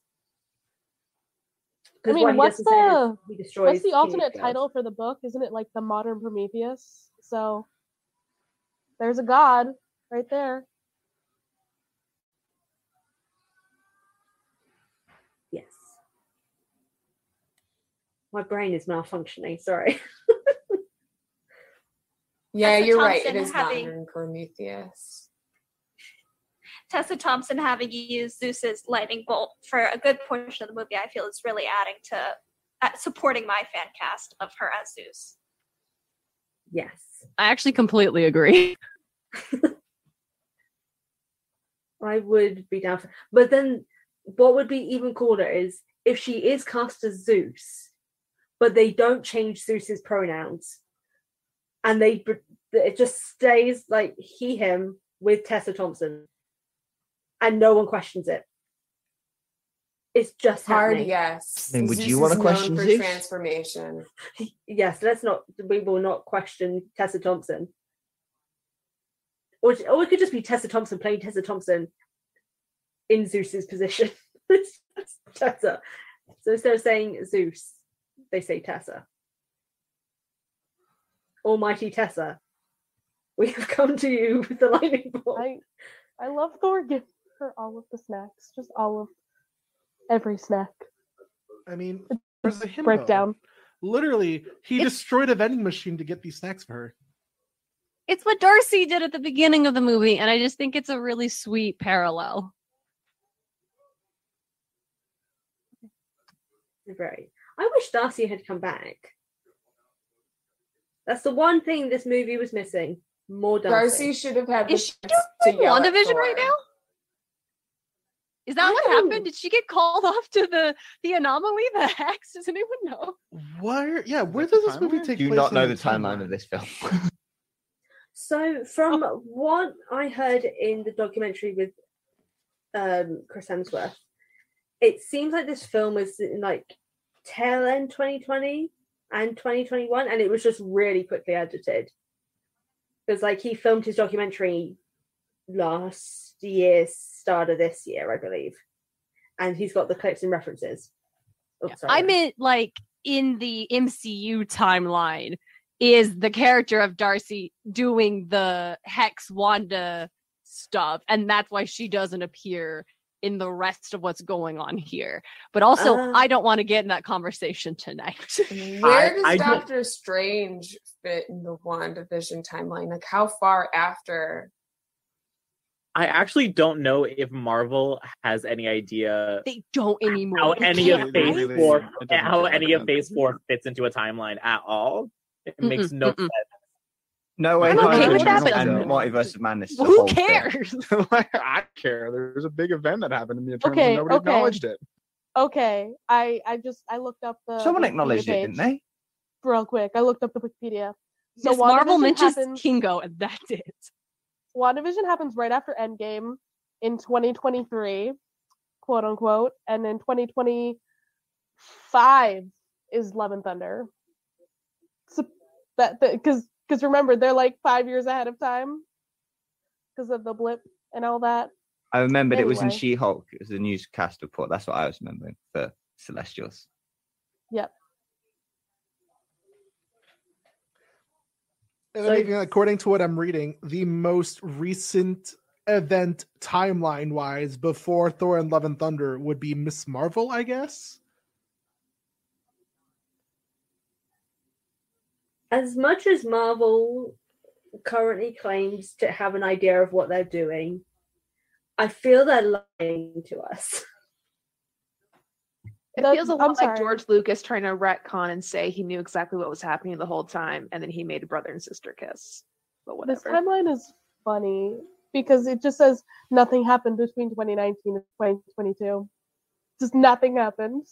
I mean, what what's doesn't say is the what's the alternate title for the book? Isn't it like the modern Prometheus? So there's a god right there. My brain is malfunctioning. Sorry. Yeah, Tessa you're right. It Thompson is having- modern Prometheus. Tessa Thompson having used Zeus's lightning bolt for a good portion of the movie, I feel is really adding to uh, supporting my fan cast of her as Zeus. Yes. I actually completely agree. I would be down for but then what would be even cooler is if she is cast as Zeus, but they don't change Zeus's pronouns. And they it just stays like he him with Tessa Thompson. And no one questions it. It's just Hard happening. yes. Then would Zeus you wanna question for Zeus? transformation? Yes, let's not we will not question Tessa Thompson. Or, or it could just be Tessa Thompson playing Tessa Thompson in Zeus's position. Tessa. So instead of saying Zeus, they say Tessa. Almighty Tessa. We have come to you with the lightning bolt. I I love Thor giving her all of the snacks, just all of every snack. I mean, there's a himbo. Breakdown. Literally, he destroyed a vending machine to get these snacks for her. It's what Darcy did at the beginning of the movie, and I just think it's a really sweet parallel. Right. I wish Darcy had come back. That's the one thing this movie was missing. More Darcy. Darcy should have had the Is she chance to WandaVision right now? Is that what happened? Did she get called off to the the anomaly, the hex? Does anyone know? Where? Yeah, where does this movie take Do you place? not know the timeline of this film? So, from what I heard in the documentary with um, Chris Hemsworth, it seems like this film was like tail end 2020 and 2021, and it was just really quickly edited. Because like he filmed his documentary last year, start of this year, I believe, and he's got the clips and references. Oh, sorry. I meant like in the MCU timeline is the character of Darcy doing the Hex Wanda stuff, and that's why she doesn't appear in the rest of what's going on here. But also, Uh. I don't want to get in that conversation tonight. Where does I don't- Doctor Strange fit in the WandaVision timeline? Like, how far after? I actually don't know if Marvel has any idea they don't anymore. how They any of Phase? Really, Four, it how any of. Phase Four fits into a timeline at all. It makes no Mm-mm, sense. No way. I'm okay with that, but- and Multiverse of Madness. is Who cares? I care. There's a big event that happened in the Eternals Okay, and nobody okay. acknowledged it. Okay, I I just I looked up the Someone Wikipedia acknowledged it, didn't they? Real quick, I looked up the Wikipedia. So Miss Marvel WandaVision mentions happens, Kingo, and that's it. WandaVision happens right after Endgame in 2023, quote unquote, and in 2025 is Love and Thunder. So that because because remember they're like five years ahead of time because of the blip and all that. I remembered it was in She-Hulk. It was a newscast report. That's what I was remembering for Celestials. Yep. And then even according to what I'm reading, the most recent event timeline wise before Thor and Love and Thunder would be Miss Marvel, I guess. As much as Marvel currently claims to have an idea of what they're doing, I feel they're lying to us. It The- feels a I'm lot like. George Lucas trying to retcon and say he knew exactly what was happening the whole time, and then he made a brother and sister kiss. But what This timeline is funny because it just says nothing happened between 2019 and 2022. Just nothing happened.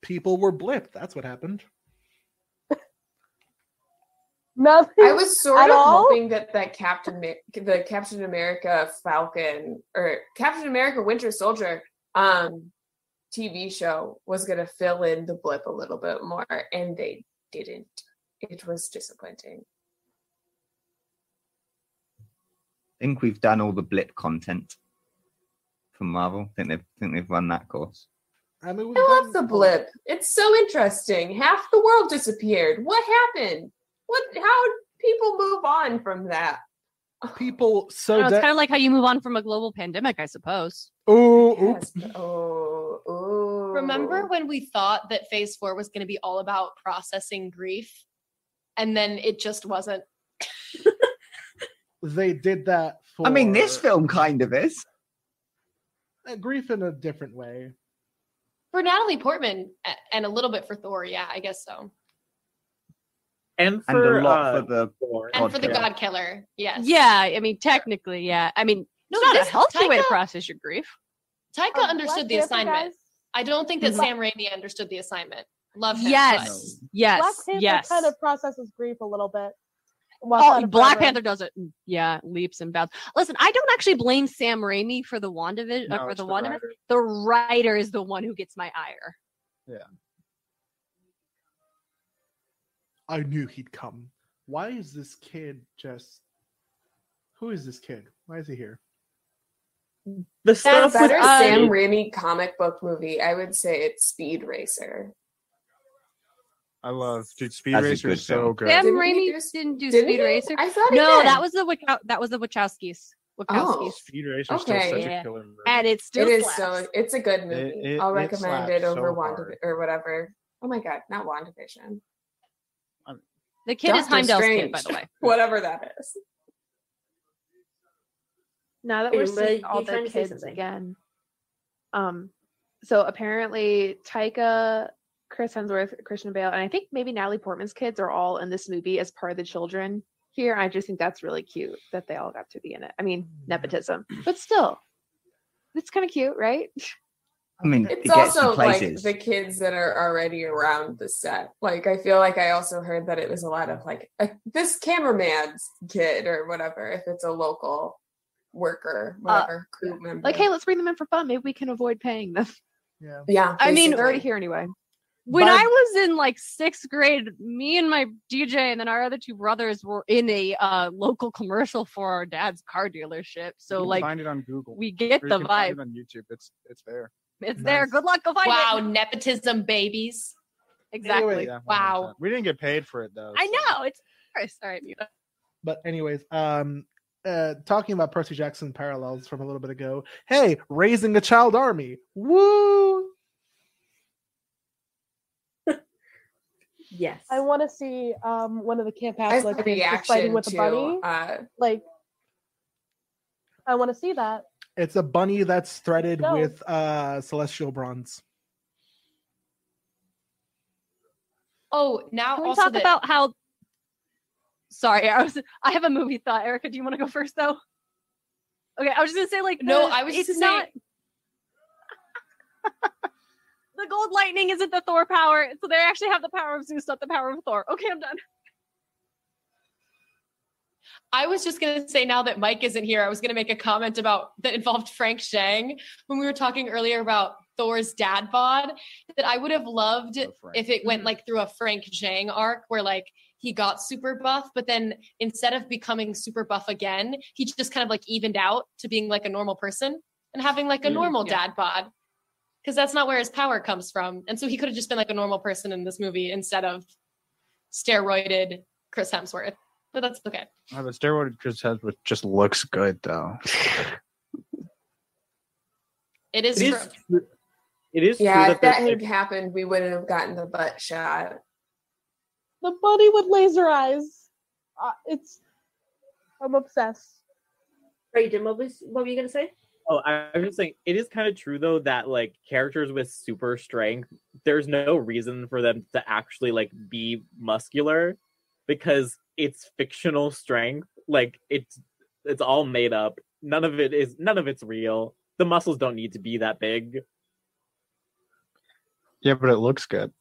People were blipped. That's what happened. Nothing. I was sort of all? hoping that that Captain Amer- the Captain America Falcon or Captain America Winter Soldier um TV show was gonna fill in the blip a little bit more, and they didn't. It was disappointing. I think we've done all the blip content from Marvel. I think they've think they've run that course. I mean, I love the blip. It's so interesting. Half the world disappeared. What happened? What? How people move on from that? people so don't know, it's that kind of like how you move on from a global pandemic, I suppose. oh, Yes. Oh, oh. Remember when we thought that phase four was going to be all about processing grief? And then it just wasn't. they did that for I mean, this film kind of is. uh, grief in a different way. For Natalie Portman and a little bit for Thor, yeah, I guess so. And And for, a lot uh, for the Thor. And for the Podcast. God Killer, yes. Yeah, I mean, technically, yeah. I mean, No, it's not this- a healthy way to process your grief. Taika Are understood the assignment. I don't think that Mhm. Sam Raimi understood the assignment. Love him. Yes, but- yes, Black Panther yes. kind of processes grief a little bit. Wakanda Oh, Black Panther does it. Yeah, leaps and bounds. Listen, I don't actually blame Sam Raimi for the WandaVision. No, uh, for the the WandaVision. writer. The writer is the one who gets my ire. I knew he'd come. Why is this kid just? Who is this kid? Why is he here? the The stuff with better uh, Sam Raimi comic book movie, I would say it's Speed Racer. I love dude. Speed That's Racer is so film. good. Sam Didn't Raimi do- didn't do Didn't Speed he? Racer. I thought No, that was the Wachow- that was the Wachowskis. Wachowskis. Oh. Speed Racer is Okay. still such Yeah. a killer movie. And it's still it is so it's a good movie. it- I'll recommend slaps it over so Wanda or whatever. Oh my god, not WandaVision. The kid is Doctor Heimdall's kid, by the way. Whatever that is. now that we're Amber, seeing all the kids again um so apparently taika chris hemsworth christian bale and i think maybe natalie portman's kids are all in this movie as part of the children here. I just think that's really cute that they all got to be in it. I mean nepotism but still it's kind of cute right I mean, It's it gets also like the kids that are already around the set. Like I feel like I also heard that it was a lot of like a, this cameraman's kid or whatever. If it's a local worker, whatever crew member. like hey let's bring them in for fun maybe we can avoid paying them Yeah. yeah. I mean, they're already here anyway When But- I was in like sixth grade, me and my DJ and then our other two brothers were in a uh, local commercial for our dad's car dealership. You So can like find it on Google. we get the can find vibe. it on YouTube. It's it's there. It's there. Good luck. Go find Wow, it. Wow, nepotism babies. Exactly. Anyway, Yeah, Wow. We didn't get paid for it though. I so- know. It's Chris. All right, But anyways, um, uh, talking about Percy Jackson parallels from a little bit ago. Hey, raising a child army. Woo! Yes. I want to see um one of the Camp As Half the Blood kids fighting reaction with a to, bunny. uh, like, I want to see that. It's a bunny that's threaded No. with uh celestial bronze. Oh, now Can we also talk that- about how? Sorry, I was. I have a movie thought. Erica, do you want to go first though? Okay, I was just gonna say like No, the- I was it's just not. the gold lightning isn't the Thor power, so they actually have the power of Zeus, not the power of Thor. Okay, I'm done. I was just gonna say now that Mike isn't here, I was gonna make a comment about that involved Frank Zhang when we were talking earlier about Thor's dad bod. That I would have loved if it went like through a Frank Zhang arc where like he got super buff, but then instead of becoming super buff again, he just kind of like evened out to being like a normal person and having like a Mm, normal yeah. dad bod. Because that's not where his power comes from. And so he could have just been like a normal person in this movie instead of steroided Chris Hemsworth. But that's okay. Oh, the steroid Chris Hemsworth just looks good though. It is It true. is true- It is yeah, true if that that had like, happened, we wouldn't have gotten the butt shot. The bunny with laser eyes. Uh, it's. I'm obsessed. Brayden, what was what were you gonna say? Oh, I I was just saying, it is kind of true though that like characters with super strength, there's no reason for them to actually like be muscular because it's fictional strength. Like it's it's all made up. None of it is none of it's real. The muscles don't need to be that big. Yeah, but it looks good.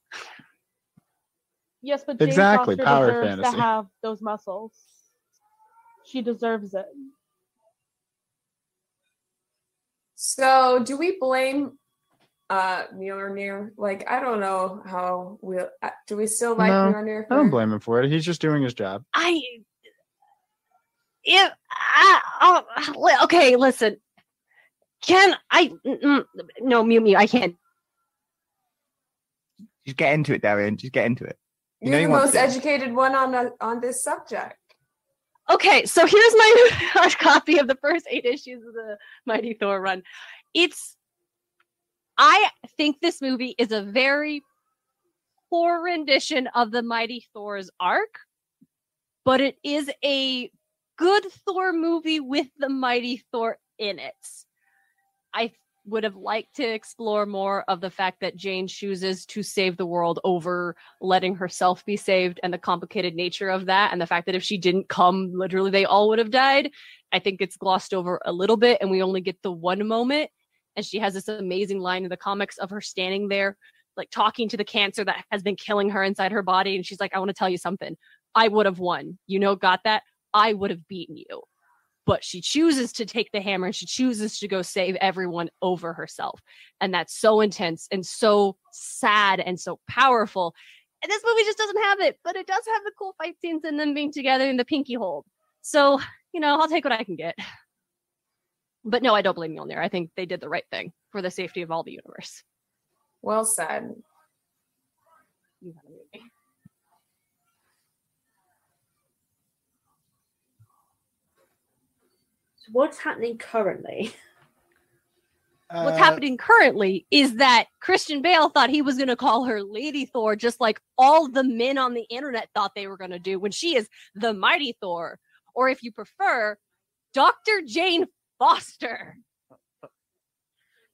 Yes, but Jane Exactly, Foster power deserves fantasy. to have those muscles. She deserves it. So, do we blame uh Mjolnir? Like, I don't know how we uh, do. We still like no, Mjolnir? I don't blame him for it. He's just doing his job. I. If I, oh, okay, listen. Can I? mm, mm, No, Mew Mew, I can't. Just get into it, Darian. Just get into it. You know You're you the want most to. educated one on the, on this subject. Okay, so here's my hard copy of the first eight issues of the Mighty Thor run. It's. I think this movie is a very poor rendition of the Mighty Thor's arc, but it is a good Thor movie with the Mighty Thor in it. I would have liked to explore more of the fact that Jane chooses to save the world over letting herself be saved and the complicated nature of that and the fact that if she didn't come literally they all would have died i think it's glossed over a little bit and we only get the one moment and she has this amazing line in the comics of her standing there like talking to the cancer that has been killing her inside her body and she's like i want to tell you something i would have won you know got that i would have beaten you but she chooses to take the hammer and she chooses to go save everyone over herself. And that's so intense and so sad and so powerful. And this movie just doesn't have it, but it does have the cool fight scenes and them being together in the pinky hold. So, you know, I'll take what I can get. But no, I don't blame Mjolnir. I think they did the right thing for the safety of all the universe. Well said. You gotta mute me. So what's happening currently? What's Uh, happening currently is that Christian Bale thought he was going to call her Lady Thor, just like all the men on the internet thought they were going to do when she is the Mighty Thor. Or if you prefer, Dr. Jane Foster.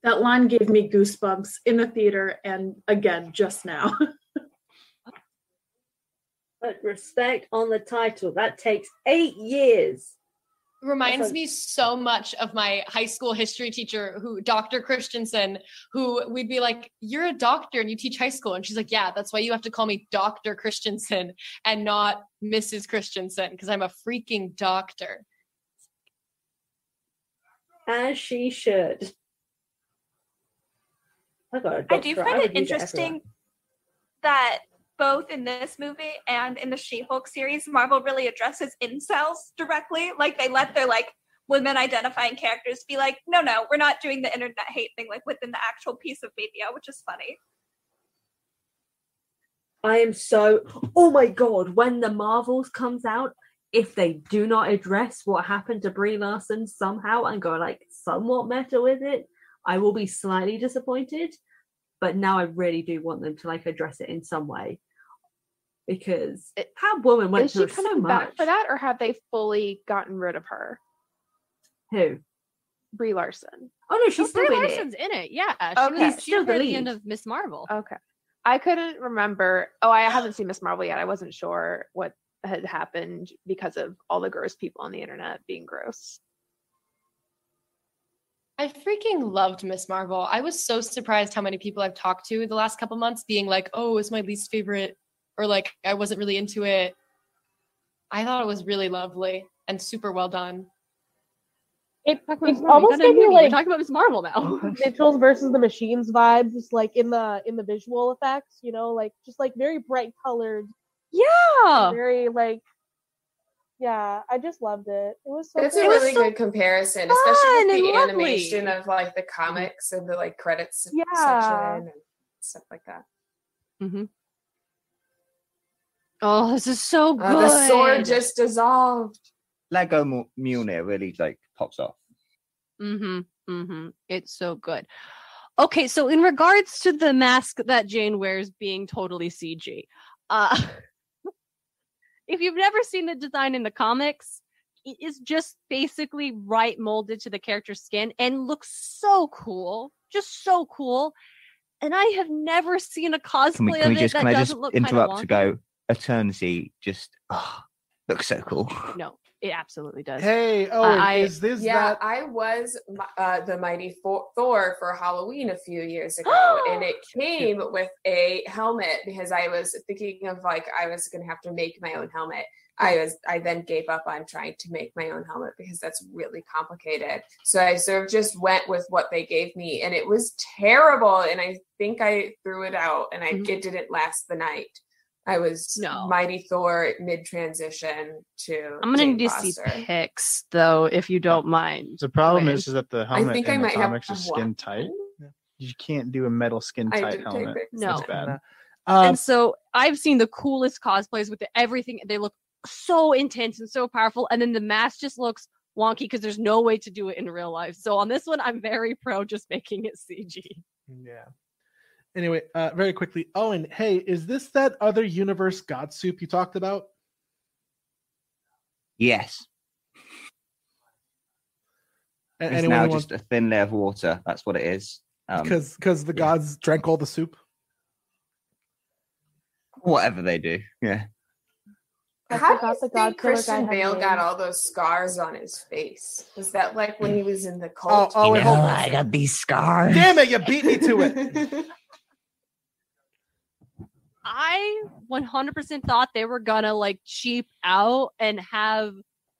That line gave me goosebumps in the theater and again just now. But respect on the title. That takes eight years. reminds a- me so much of my high school history teacher who dr christensen who we'd be like you're a doctor and you teach high school and she's like yeah that's why you have to call me dr christensen and not mrs christensen because i'm a freaking doctor As she should. I got a I do find would it interesting that both in this movie and in the She-Hulk series, Marvel really addresses incels directly. Like they let their like women identifying characters be like, no, no, we're not doing the internet hate thing like within the actual piece of media, which is funny. I am so. Oh my god! When the Marvels comes out, if they do not address what happened to Brie Larson somehow and go like somewhat meta with it, I will be slightly disappointed. But now I really do want them to like address it in some way because that woman went Is she through so coming back much. for that, or have they fully gotten rid of her? Who? Brie Larson. Oh no, she's oh, Brie still in Larson's it. in it. Yeah, Okay. she was She's still the at the end lead. of Miss Marvel. Okay. I couldn't remember. Oh, I haven't seen Miss Marvel yet. I wasn't sure what had happened because of all the gross people on the internet being gross. I freaking loved Miss Marvel. I was so surprised how many people I've talked to the last couple months being like, "Oh, it's my least favorite," or like, "I wasn't really into it." I thought it was really lovely and super well done. It, it almost You got a gave me movie. We're like talking about Miss Marvel now. Mitchell's versus the Machines vibes, just like in the in the visual effects, you know, like just like very bright colored, Yeah. very like, yeah, I just loved it. It was so. It's a good. really good comparison, especially with and the lovely. animation of like the comics and the like credits Yeah. section and stuff like that. Mm-hmm. Oh, this is so good. Uh, the sword just dissolved. Lego Mu- Mjolnir really like pops off. Mm-hmm. Mm-hmm. It's so good. Okay, so in regards to the mask that Jane wears being totally CG, uh if you've never seen the design in the comics, it is just basically right molded to the character's skin and looks so cool. Just so cool. And I have never seen a cosplay Can we, can of we it just that can I doesn't just look interrupt to go Eternity just oh, looks so cool. No, it absolutely does. Hey, Uh, Owen, I- is this yeah, that? I was uh, the mighty Thor, Thor for Halloween a few years ago, and it came with a helmet because I was thinking of like I was gonna have to make my own helmet. I was I then gave up on trying to make my own helmet because that's really complicated. So I sort of just went with what they gave me, and it was terrible. And I think I threw it out, and I Mhm. it didn't last the night. I was No. mighty Thor mid transition to. I'm gonna Jane need to see pics though, if you don't mind. The problem is, is that the I helmet think in I the might have comics is one. skin tight. You can't do a metal skin tight helmet. No. That's bad. Um, and so I've seen the coolest cosplays with the, everything. They look so intense and so powerful, and then the mask just looks wonky because there's no way to do it in real life. So on this one, I'm very pro just making it CG. Yeah. Anyway, uh, very quickly, Owen. Hey, is this that other universe god soup you talked about? Yes. A- It's anyone now who just a thin layer of water. That's what it is. Um, because because the gods drank all the soup. whatever they do. Yeah. How do you think God Christian Bale got all those scars on his face? Was that like when he was in the Oh, cult? oh, wait, hold on. got these scars. Damn it! You beat me to it. I 100% thought they were gonna like cheap out and have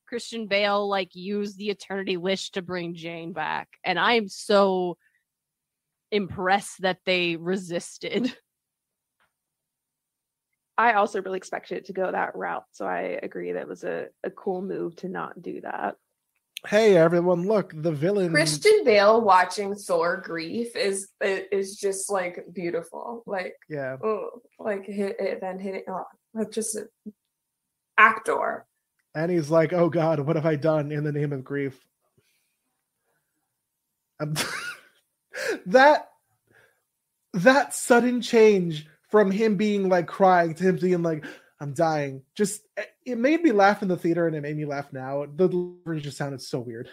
Christian Bale like use the Eternity Wish to bring Jane back, and I'm so impressed that they resisted. I also really expected it to go that route, so I agree that was a, a cool move to not do that. Hey everyone, look, the villain. Christian Bale watching Thor grief is is just like beautiful. Like Yeah. oh, like hit it then hit it. Oh, like just a actor. And he's like, "Oh God, what have I done in the name of grief?" Um, that that sudden change from him being like crying to him being like, "I'm dying," just eh, it made me laugh in the theater, and it made me laugh now. The delivery just sounded so weird.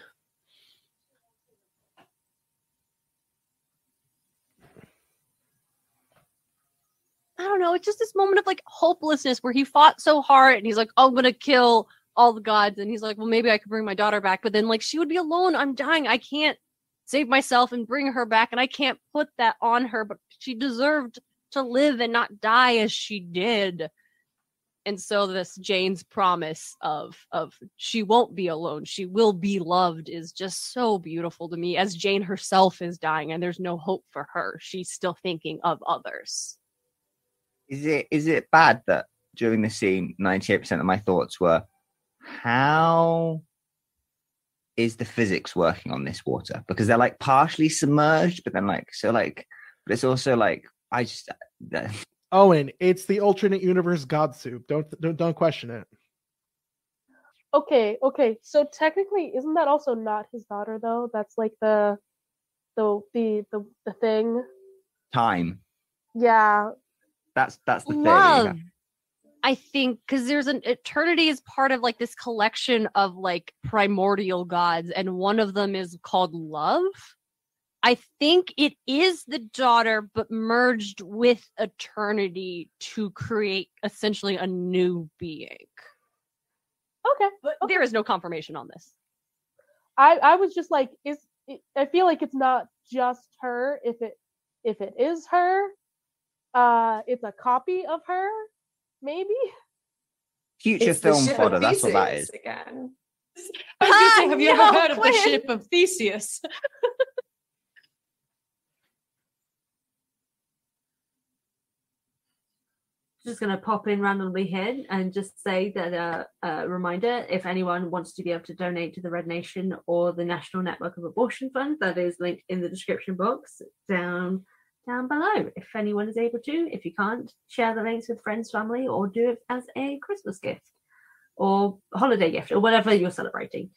I don't know. It's just this moment of like hopelessness where he fought so hard and he's like, "Oh, I'm gonna kill all the gods," and he's like, "Well, maybe I could bring my daughter back," but then like she would be alone. I'm dying. I can't save myself and bring her back, and I can't put that on her. But she deserved to live and not die as she did. And so this Jane's promise of of she won't be alone, she will be loved is just so beautiful to me as Jane herself is dying and there's no hope for her. She's still thinking of others. Is it is it bad that during the scene, ninety eight percent of my thoughts were, how is the physics working on this water? Because they're like partially submerged, but then like so like, but it's also like I just uh, Owen, it's the alternate universe god soup. Don't don't don't question it. Okay, okay. So technically, isn't that also not his daughter though? That's like the, the the the the thing. Time. Yeah. That's that's the theory. love i think because there's an eternity is part of like this collection of like primordial gods and one of them is called love i think it is the daughter but merged with eternity to create essentially a new being Okay. but there is no confirmation on this I I was just like, is it, I feel like it's not just her. If it if it is her, uh, it's a copy of her, maybe. Future It's film ship fodder. That's what that Theseus. Again. I was gonna say, have you no, ever heard of the Quinn. ship of Theseus? just going to pop in randomly here and just say that uh, a reminder if anyone wants to be able to donate to the Red Nation or the National Network of Abortion Fund, that is linked in the description box down down below. If anyone is able to, if you can't, share the links with friends, family, or do it as a Christmas gift or holiday gift or whatever you're celebrating.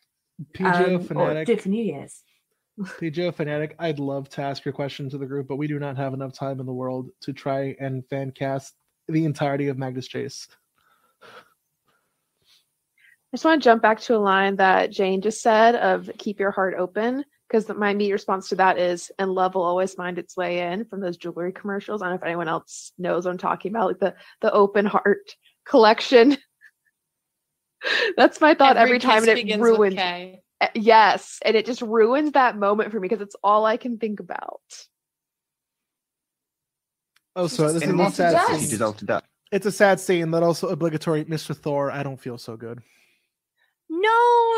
PJO Um, or fanatic. do it for New Year's. PJO fanatic, I'd love to ask your question to the group, but we do not have enough time in the world to try and fan cast the entirety of Magnus Chase. I just want to jump back to a line that Jane just said of keep your heart open because my immediate response to that is and love will always find its way in from those jewelry commercials. I don't know if anyone else knows what I'm talking about, like the the open heart collection. That's my thought every, time and it ruins K. Uh, yes, and it just ruins that moment for me because it's all I can think about. Oh, so this is In a sad sense? scene. She dissolved to dust. It's a sad scene, but also obligatory. Mr. Thor, I don't feel so good. no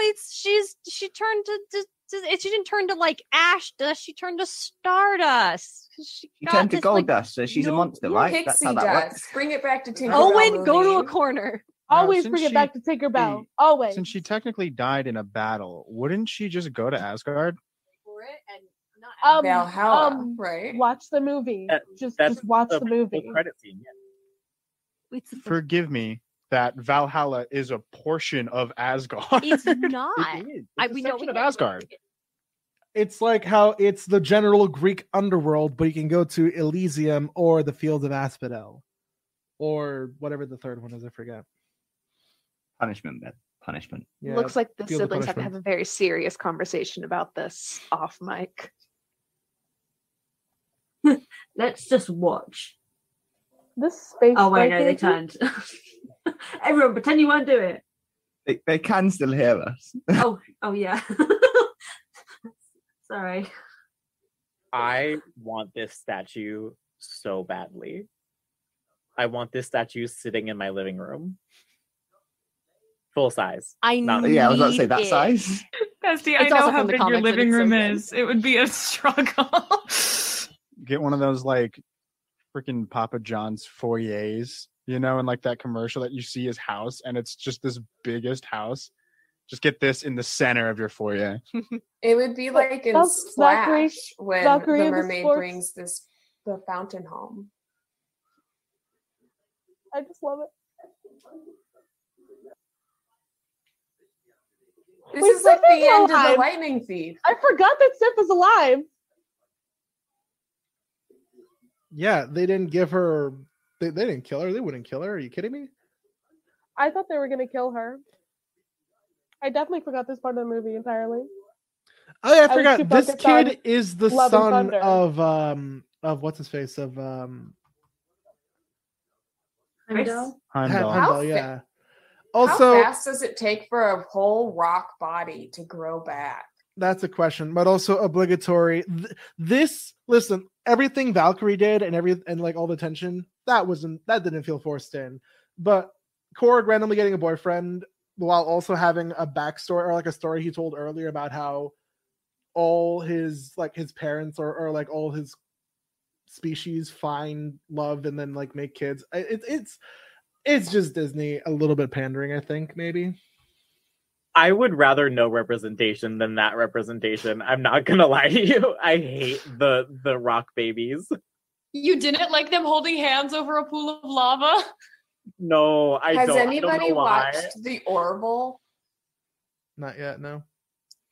it's she's she turned to, to, to eh, she didn't turn to like ash dust she turned to stardust 'Cause she, She got turned to gold like, dust, so she's a no- monster, right? That's how that dust. works. Bring it back to Tinkerbell. owen go to a corner Always since bring it she- back to Tinkerbell. Always. Since she technically died in a battle, wouldn't she just go to Asgard? for it and not um, Valhalla, um, right? Watch the movie. That- just just watch the full movie. credit scene. Yeah. it's, Forgive me that Valhalla is a portion of Asgard. it's not It is. I, It's a we know section we of know- Asgard. It's like how it's the general Greek underworld, but you can go to Elysium or the Fields of Asphodel, or whatever the third one is. I forget. Punishment, Beth. Punishment. Yeah, Looks like the Field of siblings have to have a very serious conversation about this off mic. Let's just watch. This space. Oh, wait, no, they turned. Everyone, pretend you won't do it. They, they can still hear us. Oh, oh, yeah. Sorry. I want this statue so badly. I want this statue sitting in my living room. Full size. i Not- need Yeah, I was about to say that it. size. Bestie, I know how big your living it's so room is. It would be a struggle. Get one of those like freaking Papa John's foyers, you know, and like that commercial that you see his house, and it's just this biggest house. Just get this in the center of your foyer. It would be like in Val- Valkyrie- Splash when Valkyrie the of the mermaid brings this the fountain home. I just love it. This Wait, is like Sif is the end of the lightning thief. I forgot that Sif is alive. Yeah, they didn't give her. They, they didn't kill her. They wouldn't kill her. Are you kidding me? I thought they were gonna kill her. I definitely forgot this part of the movie entirely. Oh yeah, I was forgot. this kid is the Love son of um of what's his face of um Heimdall? Heimdall. How Heimdall, fa- yeah. How fast does it take for a whole rock body to grow back? That's a question, but also obligatory. Th- This listen, everything Valkyrie did and every and like all the tension that wasn't that didn't feel forced in, but Korg randomly getting a boyfriend while also having a backstory or like a story he told earlier about how all his like his parents or or like all his species find love and then like make kids. It, it's it's just Disney a little bit pandering, I think maybe. I would rather no representation than that representation. I'm not gonna lie to you. I hate the the rock babies. You didn't like them holding hands over a pool of lava? No, I Has don't. I don't anybody know why. watched The Orville? Not yet. No.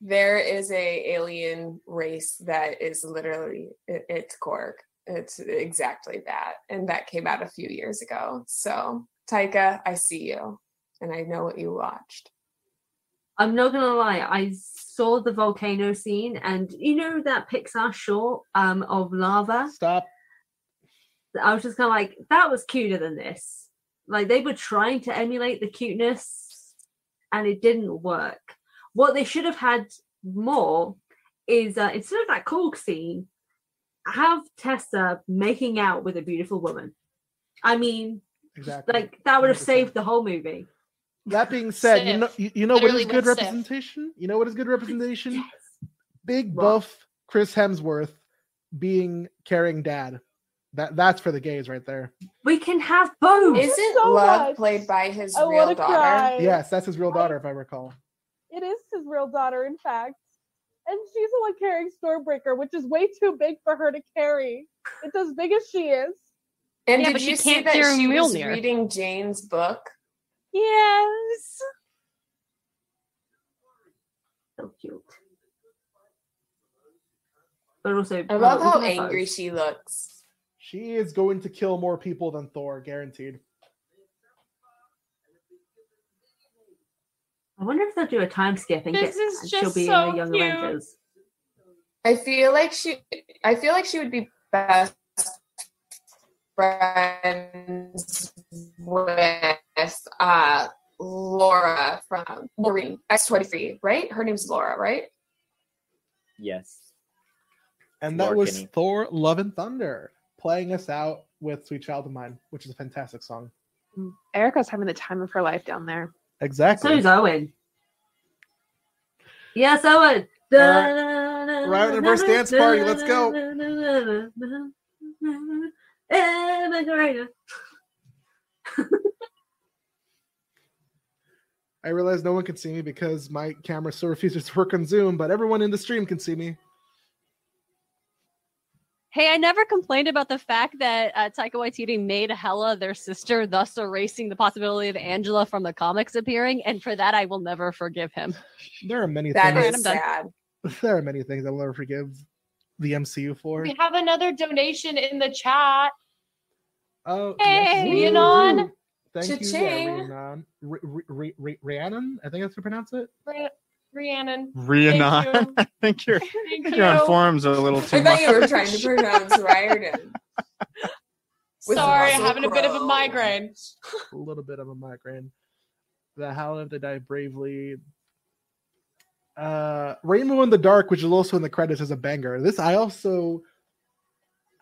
There is a alien race that is literally it, it's Korg. It's exactly that, and that came out a few years ago. So Taika, I see you, and I know what you watched. I'm not gonna lie, I saw the volcano scene, and you know that Pixar short um of lava. Stop. I was just kind of like, that was cuter than this. Like they were trying to emulate the cuteness, and it didn't work. What they should have had more is uh, instead of that cool scene, have Tessa making out with a beautiful woman. I mean, Exactly. like that would have saved the whole movie. That being said, you know Sif. you, you know Literally is good with Sif. representation? You know what is good representation? Big buff Chris Hemsworth being carrying dad. That that's for the gays right there. We can have both. Isn't so Love much. played by his I real daughter? cry. Yes, that's his real daughter, if I recall. It is his real daughter, in fact. And she's the one carrying Stormbreaker, which is way too big for her to carry. It's as big as she is. And Yeah, did but she you see can't that carry she was reading Jane's book? Yes. So cute. But also, I love oh, we how angry both. she looks. She is going to kill more people than Thor, guaranteed. I wonder if they'll do a time skip and This get is and she'll be so in the Young cute. Avengers. I feel like she I feel like she would be best friends with uh Laura from Maureen X23, right? Her name's Laura, right? Yes. And that Laura was Kinney. Thor Love and Thunder playing us out with Sweet Child of Mine, which is a fantastic song. Erica's having the time of her life down there. Exactly. So is Owen. Yes, Owen. Right, reverse dance party, let's go. Macarena. I realize no one can see me because my camera still refuses to work on Zoom, but everyone in the stream can see me. Hey, I never complained about the fact that uh, Taika Waititi made Hela their sister, thus erasing the possibility of Angela from the comics appearing, and for that I will never forgive him. There are many That things. is sad. There are many things I'll never forgive the MCU for. We have another donation in the chat. Oh, Hey, yes. Yanon. Thank you, uh, Cha-ching. Rhiannon. R- R- R- R- Rhiannon? I think that's how you pronounce it. Rhi- Rhiannon. Rhiannon. Thank you. I think you're Thank you're on forums a little too I thought much. you were trying to pronounce Riordan. With Sorry, Russell having a bit of a migraine. a little bit of a migraine. The How Live to Die Bravely. Uh, Rainbow in the Dark, which is also in the credits, as a banger. This I also,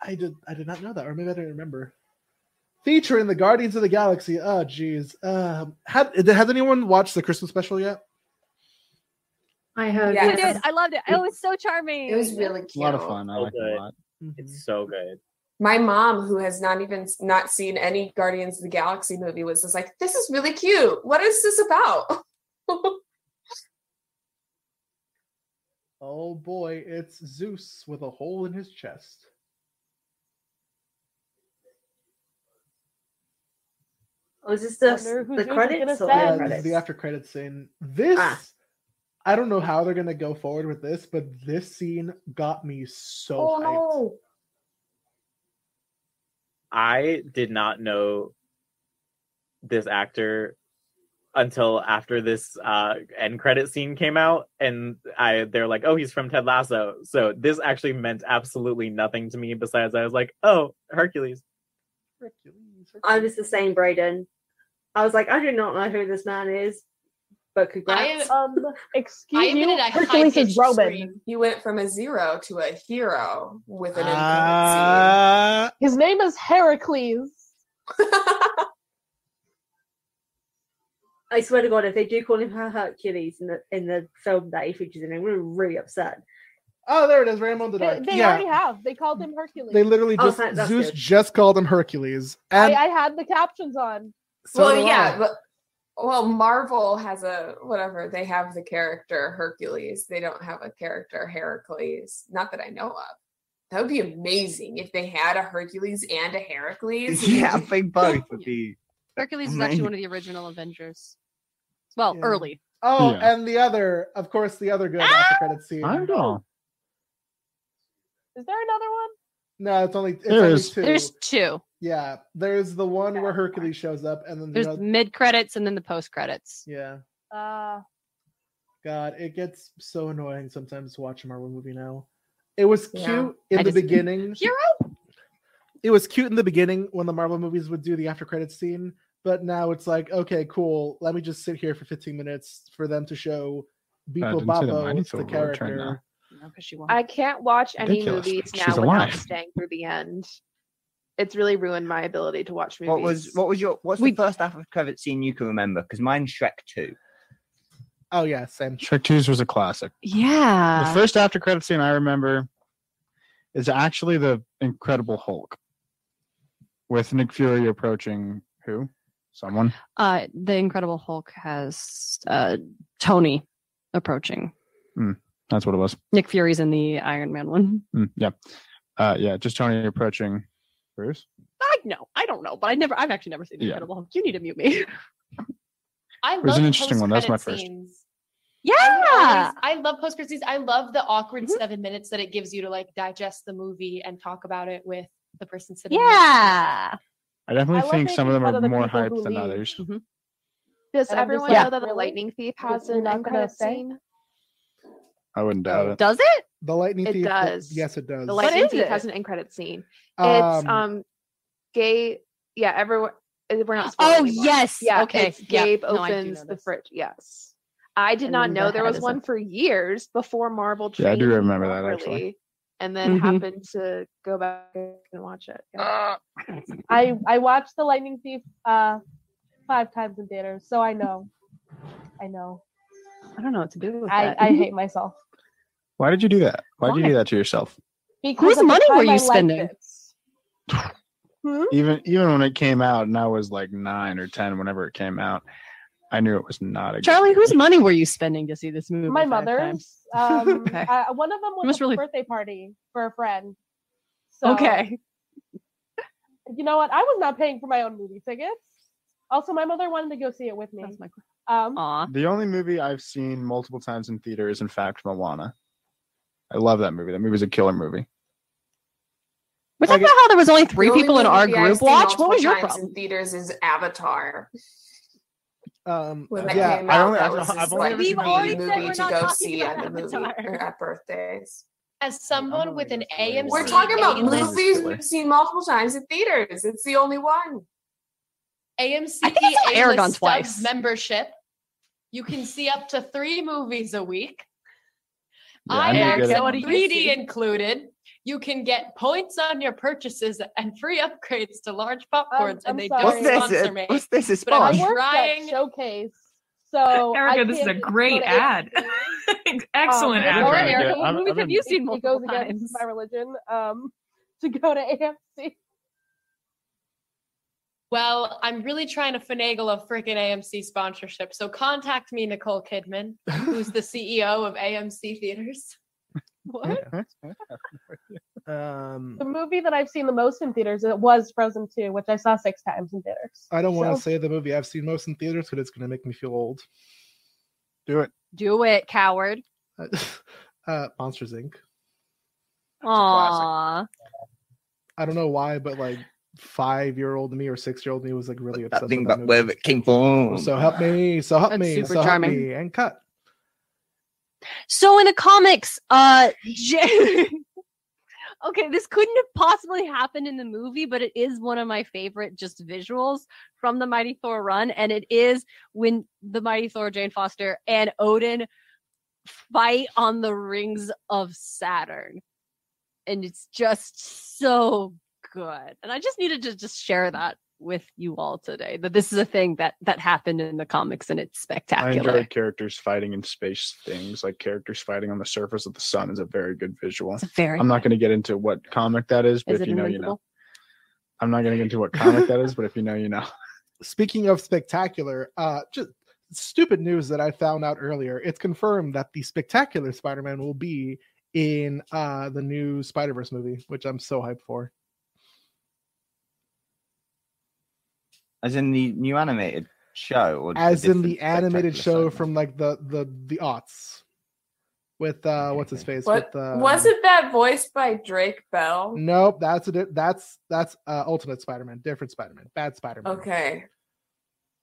I did I did not know that, or maybe I didn't remember. Featuring the Guardians of the Galaxy. Oh, geez. Um, had has anyone watched the Christmas special yet? I have. I did. I loved it. It was so charming. It was really cute. A lot of fun. I So like it a lot. It's so good. My mom, who has not even not seen any Guardians of the Galaxy movie, was just like, "This is really cute. What is this about?" Oh boy, it's Zeus with a hole in his chest. Oh, is this the, the credits? gonna or the send. Yeah, this credits? is the after credits scene. This Ah. I don't know how they're gonna go forward with this, but this scene got me so oh hyped. no! I did not know this actor until after this uh end credit scene came out and I they're like, "Oh, he's from Ted Lasso." So this actually meant absolutely nothing to me besides I was like, "Oh, Hercules." Hercules, I was the same, Braden. I was like, I do not know who this man is, but congrats. I Um, excuse I you, Hercules is Roman. scream. You went from a zero to a hero with an Ah, His name is Heracles. I swear to God, if they do call him Hercules in the in the film that he features in, I'm really, really upset. oh, there it is, Rainbow in the They, Dark. they yeah, already have. They called him Hercules. they literally Oh, just that- that's Zeus good. just called him Hercules, I, and I had the captions on. So well, yeah, but well, Marvel has a whatever. They have the character Hercules. They don't have a character Heracles. Not that I know of. That would be amazing if they had a Hercules and a Heracles. yeah, I think both would be. Hercules is actually one of the original Avengers. Well, Yeah. early. Oh, Yeah. and the other, of course, the other good ah! after credit scene. I know. Is there another one? No, it's only it's There only is. two. There's two. Yeah, there's the one where Hercules shows up, and then There's the other, mid credits and then the post credits. yeah. Uh, God, it gets so annoying sometimes to watch a Marvel movie now. It was cute Yeah. in I the just- beginning. Hero. It was cute in the beginning when the Marvel movies would do the after credits scene, but now it's like, okay, cool. Let me just sit here for 15 minutes for them to show Beeple didn't the Mighty Babo, the road turn character. No, because she won. I can't watch any Ridiculous. movies She's now without alive. staying through the end. It's really ruined my ability to watch movies. What was what was your what's the first after credit scene you can remember? Because mine's Shrek Two. Oh yeah, same. Shrek 2's was a classic. Yeah. The first after credit scene I remember is actually the Incredible Hulk with Nick Fury approaching who? Someone. Uh, the Incredible Hulk has uh, Tony approaching. Hmm, that's what it was. Nick Fury's in the Iron Man one. Hmm, yeah. Uh, yeah, just Tony approaching Bruce. I know. I don't know, but I never. I've actually never seen the Yeah. Incredible Hulk. You need to mute me. I It was love an interesting one. That's my post-credit first. scenes. Yeah. I, always- I love post credit scenes. I love the awkward Mm-hmm. seven minutes that it gives you to like digest the movie and talk about it with the person sitting. next to you. Yeah. I definitely I think some of them are the more hyped than leave. others. Mm-hmm. Does And I'm just everyone like, know that the? Lightning Thief has an not end gonna credit say? scene? I wouldn't doubt it. Does it? The lightning It thief. does. Yes, it does. The Lightning is Thief it? has an end credit scene. It's Um, um, gay. Yeah, everyone. uh, We're not. Oh, spoiling anymore. yes. Yeah. Okay. It's Gabe No, opens know the fridge. Yes. I did And not know there was one a- for years before Marvel. Yeah, I do trained remember that, actually. properly, And then Mhm. happened to go back and watch it. Yeah. I I watched The Lightning Thief uh five times in theaters, so I know. I know. I don't know what to do with I, that. I hate myself. Why did you do that? Why did you do that to yourself? Because Whose money were you I spending? Hmm? Even even when it came out, and I was like nine or ten, whenever it came out, I knew it was not a Charlie, movie. whose money were you spending to see this movie? My five mother's. times? Um, Okay. uh, one of them was must a really- birthday party for a friend. So, Okay. You know what? I was not paying for my own movie tickets. Also, my mother wanted to go see it with me. That's my Um, Aw. The only movie I've seen multiple times in theater is, in fact, Moana. I love that movie. That movie's a killer movie. Was that about how there was only three The only people in our group watch? What was your times problem? In theaters is Avatar. Um, When that yeah, came I only- that I've- was I've only like ever seen We've already said movie we're to go see at the movie or at birthdays. As someone with an AMC, We're talking about A-list- movies we've seen multiple times in theaters. It's the only one. AMC I think I saw A-list Aragon Stubs twice. membership. You can see up to three movies a week. Yeah, I need to IMAX get it. and you 3D included. You can get points on your purchases and free upgrades to large popcorns, I'm and they sorry. don't What's sponsor me. What's this? A But I'm I sponsor? trying- Showcase, so Erica, I this is a great ad. Excellent Um, ad. Or Erica, get- what I'm- movies I've have you seen It multiple goes times? against my religion. Um, to go to AMC. Well, I'm really trying to finagle a freaking AMC sponsorship. So contact me, Nicole Kidman, who's the CEO of AMC Theaters. What? um, The movie that I've seen the most in theaters it was Frozen 2, which I saw six times in theaters. I don't want to say the movie I've seen most in theaters because it's going to make me feel old. Do it. Do it, coward. uh, Monsters Inc. Aww. I don't know why, but like five year old me or six year old me was like really obsessed That thing with that about where movie. it came from. So help me, so help That's me, super so help me, and cut. So in the comics, uh, J- okay, this couldn't have possibly happened in the movie, but it is one of my favorite just visuals from the Mighty Thor run, and it is when the Mighty Thor, Jane Foster, and Odin fight on the rings of Saturn, and it's just so good. And I just needed to just share that with you all today that this is a thing that that happened in the comics and it's spectacular. I enjoy characters fighting in space things, like characters fighting on the surface of the sun is a very good visual. It's very I'm not going to get into what comic that is, but Is if you know, you know. I'm not going to get into what comic that is, but if you know, you know. Speaking of spectacular, uh, just stupid news that I found out earlier. It's confirmed that the spectacular Spider-Man will be in uh the new Spider-Verse movie, which I'm so hyped for. As in the new animated show, or as in the animated Spectacular show from like the the the aughts with uh what's his face What with uh wasn't that voiced by Drake Bell? nope that's a that's that's uh ultimate spider-man different spider-man bad spider-man Okay.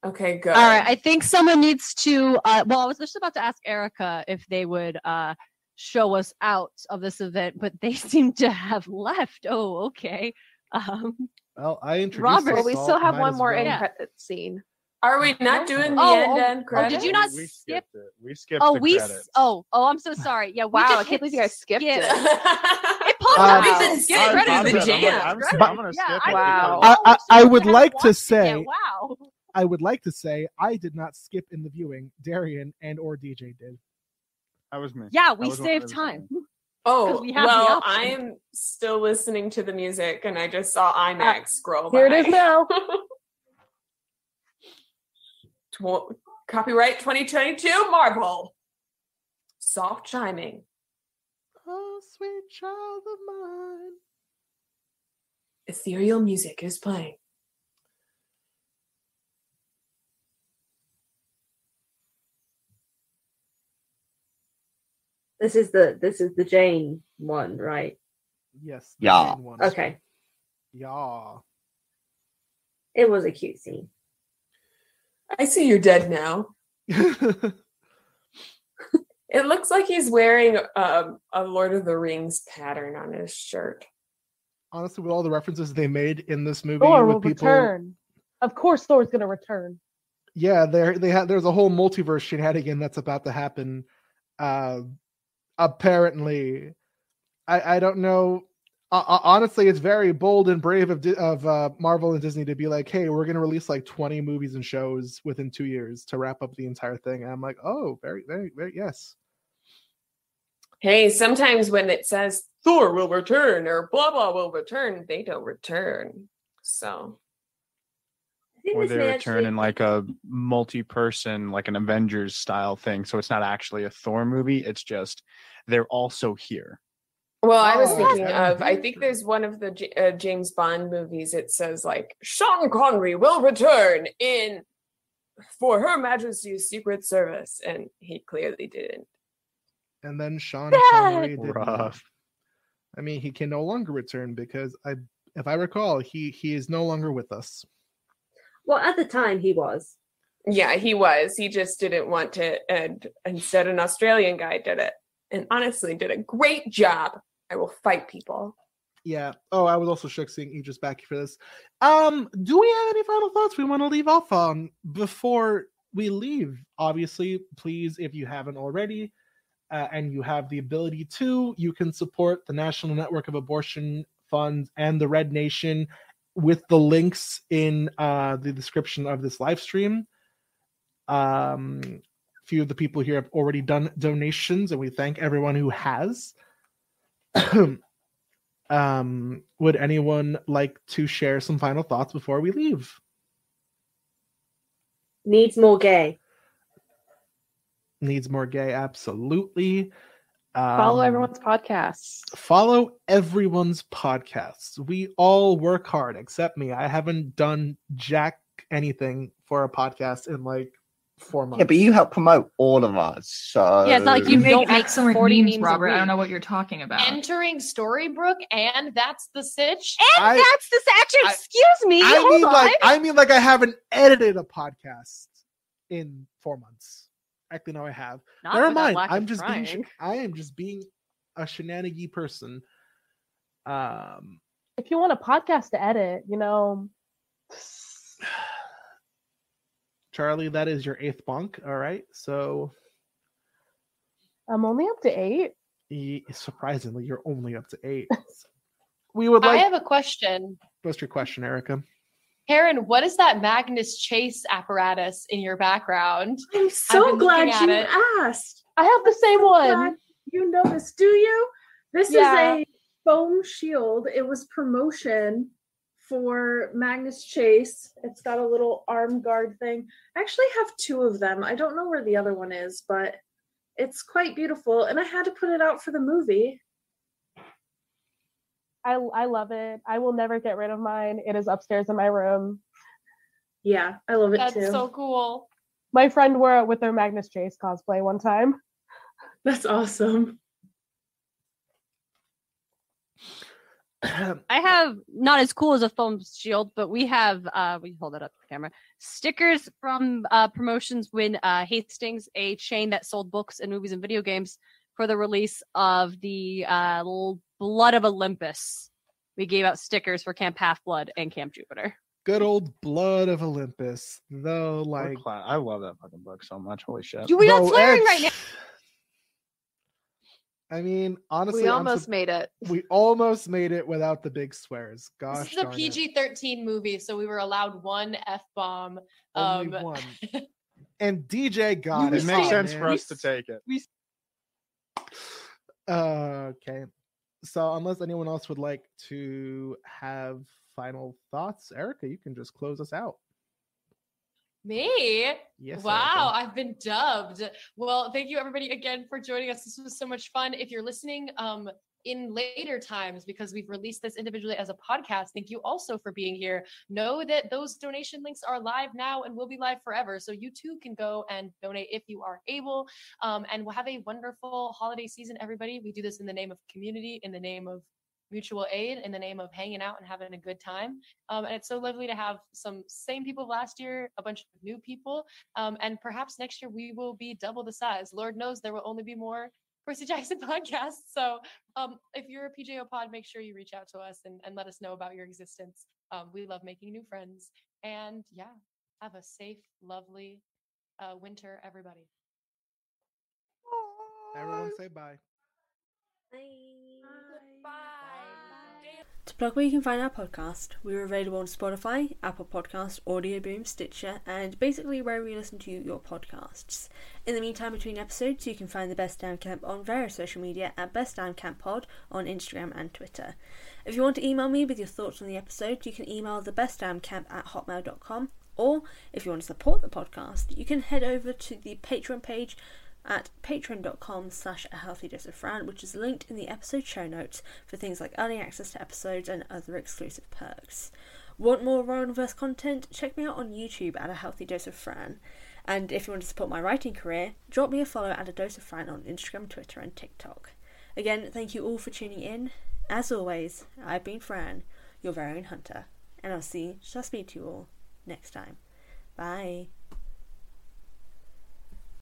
Okay, good. All right, I think someone needs to. Uh, well, I was just about to ask Erica if they would uh, show us out of this event, but they seem to have left. Oh, okay. Um, well i introduced Robert, Well, we still have one more well. end credit scene. Are we not doing the Oh, end oh, end oh, did you not We skip? skipped it. We skipped Oh, the we. credits. Oh, oh, I'm so sorry. Yeah, Wow, I can't believe you guys skipped skip. it. It popped Uh, up. We've as been a skip through credit. the I'm gonna- jam. I'm, Right. I'm gonna Yeah, skip I it. Wow. I, I, I would like to watched it say. Wow. i would like to say i did not skip in the viewing darian and or dj did That was me. Yeah, we was what I saved was time. Oh, 'Cause we have well. I am still listening to the music and I just saw uh, IMAX scroll Here by. it is now. Tw- Copyright 2022 Marvel. Soft chiming. oh sweet child of mine Ethereal music is playing. This is the this is the Jane one, right? yes the Yeah. main one. Okay. yeah It was a cute scene. I see you're dead now. It looks like he's wearing um, a Lord of the Rings pattern on his shirt. honestly with all the references they made in this movie Thor with will people return. Of course, Thor's gonna return. yeah there they had there's a whole multiverse shenanigan that's about to happen uh apparently. I i don't know. Uh, uh, honestly it's very bold and brave of of uh marvel and disney to be like hey we're going to release like 20 movies and shows within 2 years to wrap up the entire thing. And i'm like oh very very very yes. Hey, sometimes when it says Thor will return or blah blah will return, they don't return. So Or they may return actually- in like a multi-person, like an Avengers style thing. So it's not actually a Thor movie. It's just they're also here. Well, I was Oh, thinking yeah. of. I think there's one of the J- uh, James Bond movies. It says like Sean Connery will return in for Her Majesty's Secret Service, and he clearly didn't. and then sean Dad! Connery did not. Rough. i mean he can no longer return because i if i recall he he is no longer with us Well, at the time he was. Yeah, he was. He just didn't want to, and instead an Australian guy did it, and honestly did a great job. I will fight people. Yeah. Oh, I was also shook seeing Aegis back for this. Um, do we have any final thoughts we want to leave off on before we leave? Obviously, please, if you haven't already, uh, and you have the ability to, you can support the National Network of Abortion Funds and the Red Nation with the links in uh, the description of this live stream. Um, a few of the people here have already done donations, and we thank everyone who has. um would anyone like to share some final thoughts before we leave Needs more gay. needs more gay absolutely Follow Um, everyone's podcasts. follow everyone's podcasts we all work hard except me i haven't done jack anything for a podcast in like four months Yeah, but you help promote all of us. So Yeah, it's not like you You don't make make excellent 40 memes, memes Robert. I don't know what you're talking about. Entering Storybrooke, and that's the sitch. And I- that's the actually. I- Excuse me. i hold mean on. like i mean like i haven't edited a podcast in four months actually no i have Not Never mind. I'm of just being. trying. sh- I am just being a shenanigy person. Um, If you want a podcast to edit, you know, Charlie, that is your eighth bunk. All right. So, I'm only up to eight. surprisingly, you're only up to eight. we would Like... I have a question. What's your question, Erica? Karen, what is that Magnus Chase apparatus in your background? I'm so glad you it. asked. I have the same one. You noticed, do you? This Yeah. is a foam shield. It was promotion for Magnus Chase. It's got a little arm guard thing. I actually have two of them. I don't know where the other one is, but it's quite beautiful. And I had to put it out for the movie. I I love it. I will never get rid of mine. It is upstairs in my room. Yeah, I love it That's too. so cool. My friend wore it with their Magnus Chase cosplay one time. That's awesome. I have not as cool as a foam shield, but we have uh we hold it up to the camera. Stickers from uh promotions when uh Hastings, a chain that sold books and movies and video games for the release of the uh L- Blood of Olympus. We gave out stickers for Camp Half Blood and Camp Jupiter. Good old blood of Olympus, though. Like, cla- I love that fucking book so much. Holy shit. You- We're not though swearing it's- right now. I mean, honestly, we I'm almost sup- made it. we almost made it without the big swears. Gosh, This is a. PG thirteen movie, so we were allowed one f bomb. Only Um, one. And DJ got It it. makes sense man. for us to take it. Uh, okay. So unless anyone else would like to have final thoughts, Erica, you can just close us out. Me? Yes, Wow. I've been dubbed. Well, thank you everybody again for joining us. This was so much fun. If you're listening um in later times because we've released this individually as a podcast, thank you also for being here. Know that those donation links are live now and will be live forever. So you too can go and donate if you are able. Um, and we'll have a wonderful holiday season, everybody. We do this in the name of community, in the name of mutual aid in the name of hanging out and having a good time. Um, and it's so lovely to have some same people last year, a bunch of new people, um, and perhaps next year we will be double the size. Lord knows there will only be more Percy Jackson podcast. So um, if you're a PJO pod, make sure you reach out to us and, and let us know about your existence. Um, we love making new friends. And yeah, have a safe, lovely uh, winter, everybody. Everyone say bye. bye. bye. To plug where you can find our podcast, we are available on Spotify, Apple Podcast, Audio Boom, Stitcher, and basically wherever you listen to your podcasts. In the meantime, between episodes, you can find the Best Damn Camp on various social media at Best Damn Camp Pod on Instagram and Twitter. If you want to email me with your thoughts on the episode, you can email the Best Damn Camp at hotmail.com. Or if you want to support the podcast, you can head over to the Patreon page at patreon.com slash a healthy dose of fran which is linked in the episode show notes for things like early access to episodes and other exclusive perks. Want more Riordanverse content? Check me out on youtube at a healthy dose of fran. And if you want to support my writing career drop me a follow at a dose of fran on instagram twitter and tiktok. Again thank you all for tuning in. As always i've been fran your very own hunter and i'll see shall speak to you all next time. Bye